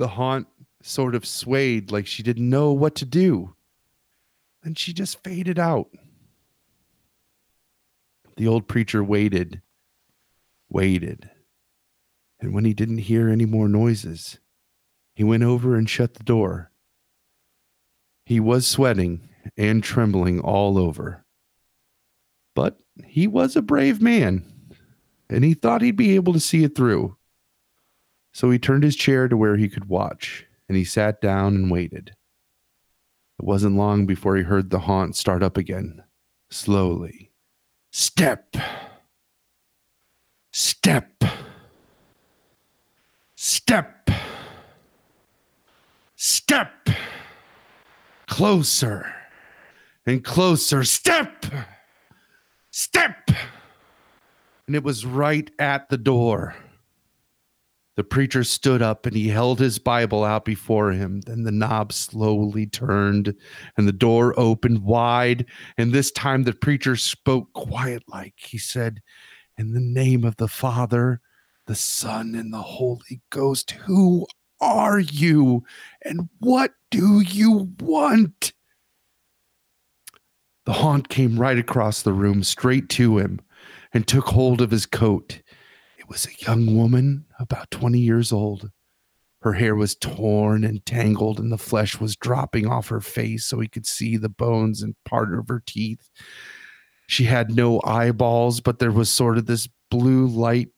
The haunt sort of swayed like she didn't know what to do. And she just faded out. The old preacher waited, waited. And when he didn't hear any more noises, he went over and shut the door. He was sweating and trembling all over. But he was a brave man, and he thought he'd be able to see it through. So he turned his chair to where he could watch, and he sat down and waited. It wasn't long before he heard the haunt start up again, slowly. Step. Step. Step. Step. Closer and closer. Step. Step. And it was right at the door. The preacher stood up and he held his Bible out before him. Then the knob slowly turned and the door opened wide. And this time the preacher spoke quiet like he said, In the name of the Father, the Son, and the Holy Ghost, who are you and what do you want? The haunt came right across the room, straight to him, and took hold of his coat. Was a young woman about 20 years old. Her hair was torn and tangled, and the flesh was dropping off her face so he could see the bones and part of her teeth. She had no eyeballs, but there was sort of this blue light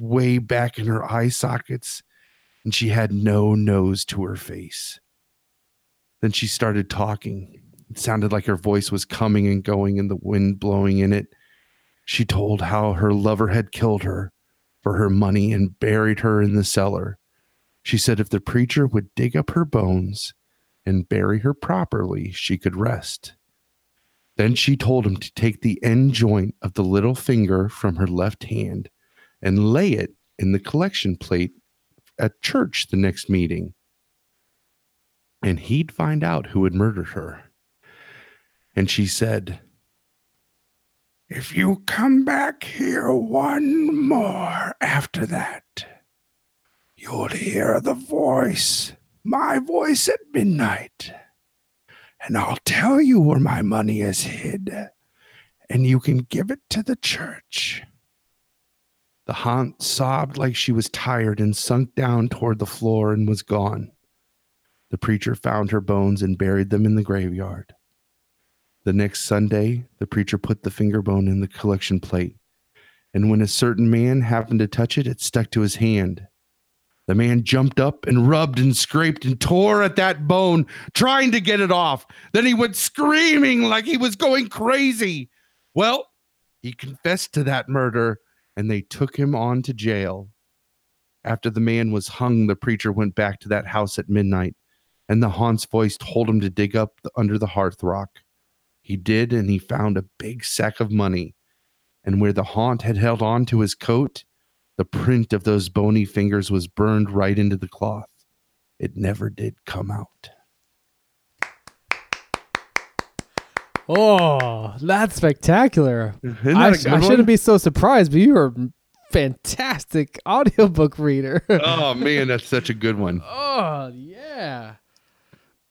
way back in her eye sockets, and she had no nose to her face. Then she started talking. It sounded like her voice was coming and going and the wind blowing in it. She told how her lover had killed her for her money and buried her in the cellar. She said if the preacher would dig up her bones and bury her properly, she could rest. Then she told him to take the end joint of the little finger from her left hand and lay it in the collection plate at church the next meeting. And he'd find out who had murdered her. And she said, If you come back here one more after that, you'll hear the voice, my voice at midnight. And I'll tell you where my money is hid, and you can give it to the church. The haunt sobbed like she was tired and sunk down toward the floor and was gone. The preacher found her bones and buried them in the graveyard. The next Sunday, the preacher put the finger bone in the collection plate, and when a certain man happened to touch it, it stuck to his hand. The man jumped up and rubbed and scraped and tore at that bone, trying to get it off. Then he went screaming like he was going crazy. Well, he confessed to that murder, and they took him on to jail. After the man was hung, the preacher went back to that house at midnight, and the haunt's voice told him to dig up under the hearth rock. He did, and he found a big sack of money. And where the haunt had held on to his coat, the print of those bony fingers was burned right into the cloth. It never did come out. Oh, that's spectacular. I, that sh- good I shouldn't be so surprised, but you are a fantastic audiobook reader. oh man, that's such a good one. oh, yeah.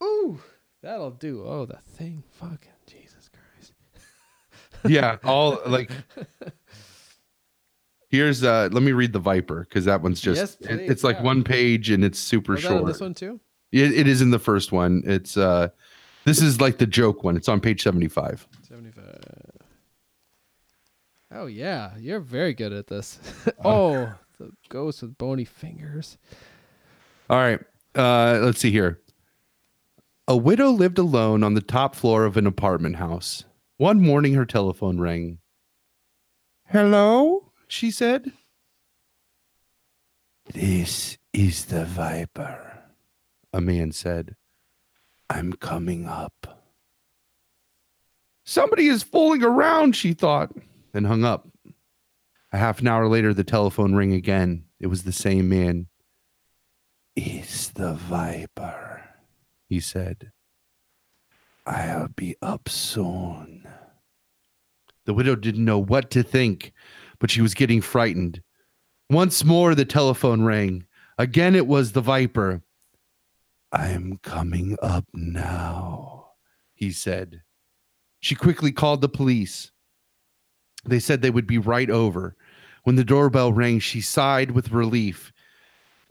Ooh, that'll do. Oh, the thing. Christ. Yeah, all like here's uh let me read the Viper because that one's just Yes, please, it's like yeah. one page and it's super Was short. this one too? It, it is in the first one. It's uh this is like the joke one. It's on page 75. 75. Oh, yeah. You're very good at this. oh, the ghost with bony fingers. All right. Uh, let's see here. A widow lived alone on the top floor of an apartment house. One morning, her telephone rang. Hello, she said. This is the Viper, a man said. I'm coming up. Somebody is fooling around, she thought, and hung up. A half an hour later, the telephone rang again. It was the same man. It's the Viper, he said. I'll be up soon. The widow didn't know what to think, but she was getting frightened. Once more, the telephone rang. Again, it was the Viper. I'm coming up now, he said. She quickly called the police. They said they would be right over. When the doorbell rang, she sighed with relief.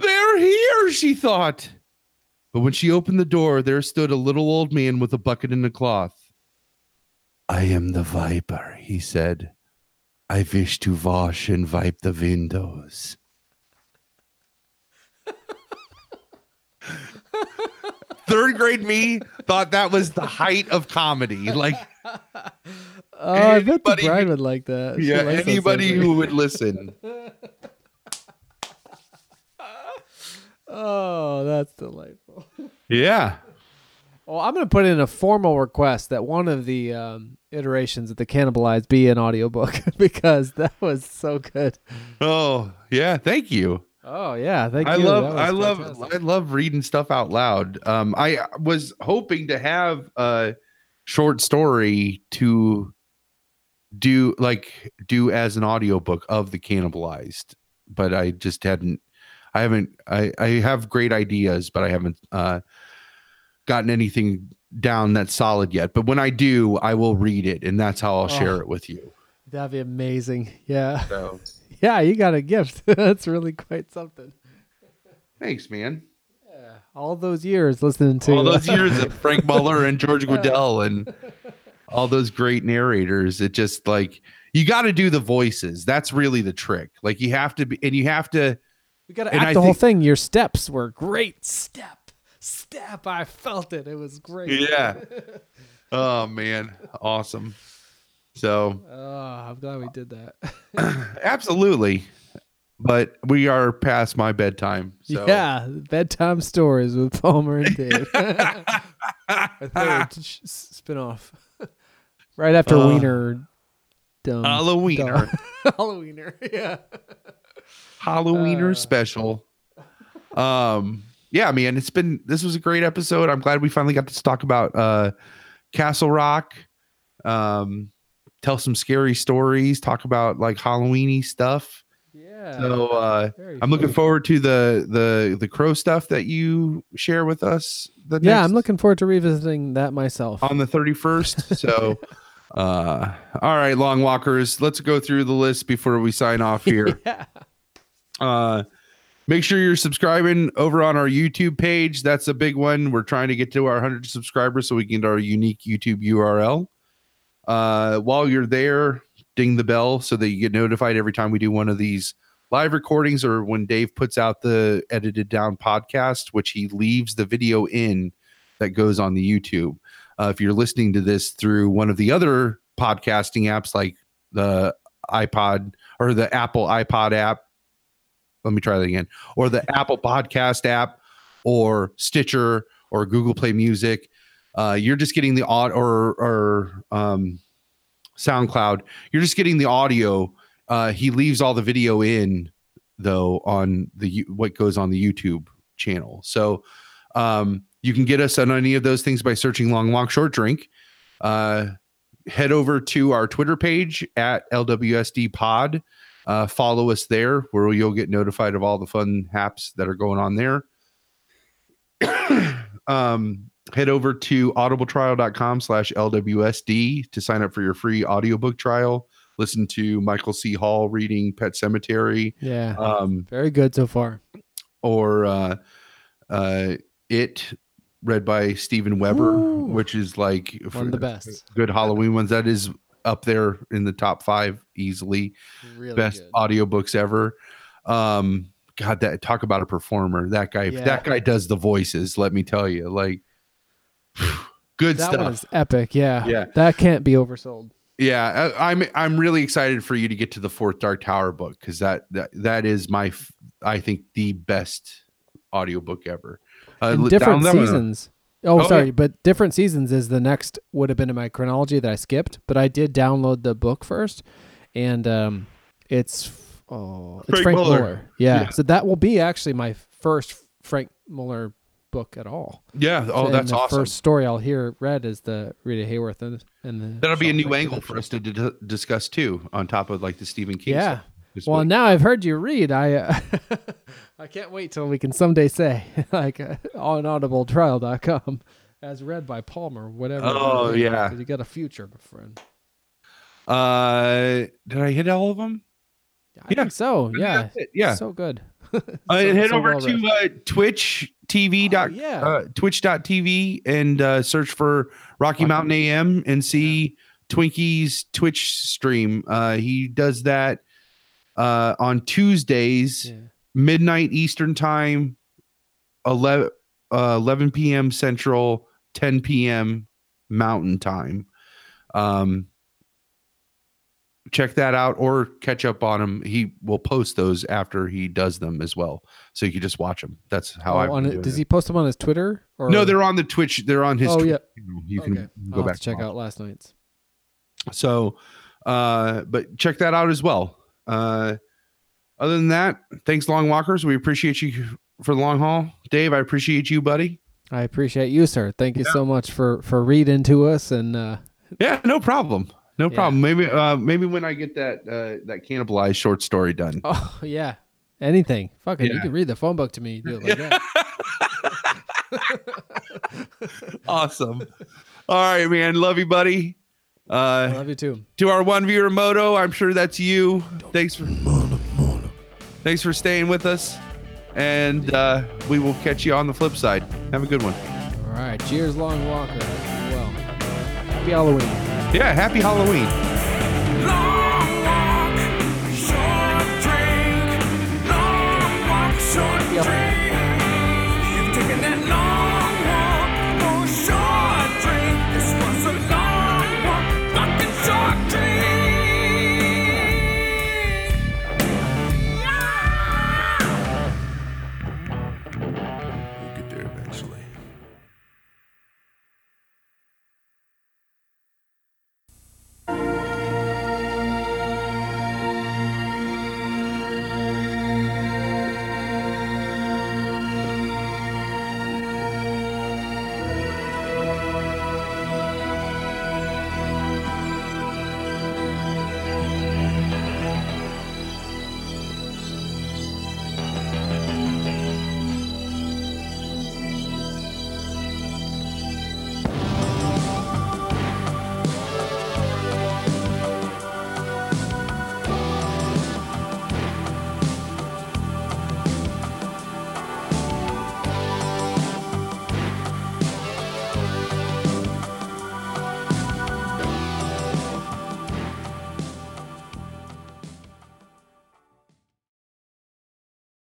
They're here, she thought. But when she opened the door, there stood a little old man with a bucket and a cloth. I am the Viper, he said. I wish to wash and wipe the windows. Third grade me thought that was the height of comedy. Like, Oh, I bet the Anybody- bride would like that. She yeah, likes that anybody who would listen. Oh, that's delightful. Yeah. Well, I'm going to put in a formal request that one of the um, iterations of the Cannibalized be an audiobook because that was so good. Oh, yeah. Thank you. Oh, yeah. Thank you. I you. love I love. I love reading stuff out loud. Um I was hoping to have a short story to do like do as an audiobook of the cannibalized, but I just hadn't I haven't I I have great ideas, but I haven't uh gotten anything down that's solid yet. But when I do, I will read it and that's how I'll share Oh. it with you. That'd be amazing. Yeah. So Yeah, you got a gift. That's really quite something. thanks, man. All those years listening to all those years of Frank Muller and George Guidall and all those great narrators. It just like you got to do the voices. That's really the trick. Like you have to be, and you have to. We got to act I the whole thing. Your steps were great. Step, step. I felt it. It was great. Yeah. Oh man, awesome. So Oh, I'm glad we did that. absolutely, but we are past my bedtime. So Yeah, bedtime stories with Palmer and Dave. A third spin-off. right after Uh, Wiener. Dumb. Halloweener. dumb- Halloweener. Yeah. Halloweener Uh. special. Um, yeah, man, it's been this was a great episode. I'm glad we finally got to talk about uh Castle Rock. Um, tell some scary stories, talk about like Halloweeny stuff. Yeah. So uh I'm looking forward to the the the crow stuff that you share with us. The Yeah, next- I'm looking forward to revisiting that myself. on the 31st. So, uh, all right, long walkers, let's go through the list before we sign off here. yeah. Uh, make sure you're subscribing over on our YouTube page. That's a big one. We're trying to get to our 100 subscribers so we can get our unique YouTube URL. Uh, while you're there, ding the bell so that you get notified every time we do one of these live recordings or when Dave puts out the edited down podcast, which he leaves the video in that goes on the YouTube. Uh, if you're listening to this through one of the other podcasting apps like the iPod or the Apple iPod app, let me try that again, or the Apple Podcast app, or Stitcher, or Google Play Music, uh, you're just getting the odd or or um, SoundCloud. You're just getting the audio. Uh, he leaves all the video in though on the what goes on the YouTube channel. So um, you can get us on any of those things by searching Long Walk Short Drink. Uh, head over to our Twitter page at LWSD Pod. Uh, follow us there where you'll get notified of all the fun haps that are going on there. um, head over to audibletrial.com slash LWSD to sign up for your free audiobook trial. Listen to Michael C. Hall reading Pet Sematary Yeah. um, Very good so far. or uh, uh, It read by Steven Weber, Ooh. which is like One of the best. good Halloween ones. That is up there in the top five easily. Really Best good. audiobooks ever. Um, God, that talk about a performer. That guy, Yeah. that guy does the voices. Let me tell you, like, good That stuff. is epic. Yeah. Yeah. That can't be oversold. Yeah, I, I'm I'm really excited for you to get to the fourth Dark Tower book because that that that is my I think the best audiobook ever. Uh, In different down one. seasons. Oh, Oh, sorry, yeah. but different seasons is the next would have been in my chronology that I skipped, but I did download the book first, and um, it's oh, it's Frank Frank, Muller. Muller. Yeah. Yeah. so that will be actually my first Frank Muller book at all. Yeah. Oh, And that's the awesome. First story I'll hear read is the Rita Hayworth and, and the That'll be a new angle for us to d- discuss too, on top of like the Stephen King. Yeah. stuff Well, week. now I've heard you read. I uh, I can't wait till we can someday say like uh, on audibletrial.com as read by Palmer, whatever. Oh, yeah. you got a future, my friend. Uh, did I hit all of them? I think so. Yeah. Yeah. So good. Uh, head so over well to uh, Twitch TV dot Oh, yeah. uh, Twitch.tv and uh, search for Rocky Mountain AM and see Twinkie's Twitch stream. Uh, he does that uh, on Tuesdays, midnight Eastern time, 11, uh, 11 p.m. Central, 10 p.m. Mountain time. Um, check that out or catch up on him. He will post those after he does them as well, so you can just watch them. That's how Oh, I. on it, does he post them on his Twitter? Or No, they're on the Twitch. They're on his. Oh, Twitch yeah. You can Okay. go I'll back check out last night's. So, uh, but check that out as well. Uh, other than that, thanks, Long Walkers. We appreciate you for the long haul, Dave. I appreciate you, buddy. I appreciate you, sir. Thank you so much for for reading to us and uh Yeah, no problem. No Yeah. problem. Maybe, uh, maybe when I get that uh, that cannibalized short story done. oh yeah. Anything. Fuck it. You can read the phone book to me. Do it like that. awesome. All right, man. Love you, buddy. Uh, love you too. To our one viewer moto, I'm sure that's you. Thanks for thanks for staying with us, and uh, we will catch you on the flip side. Have a good one. All right. Cheers, Long Walker. Well, happy Halloween. Yeah, happy Halloween. Happy Halloween.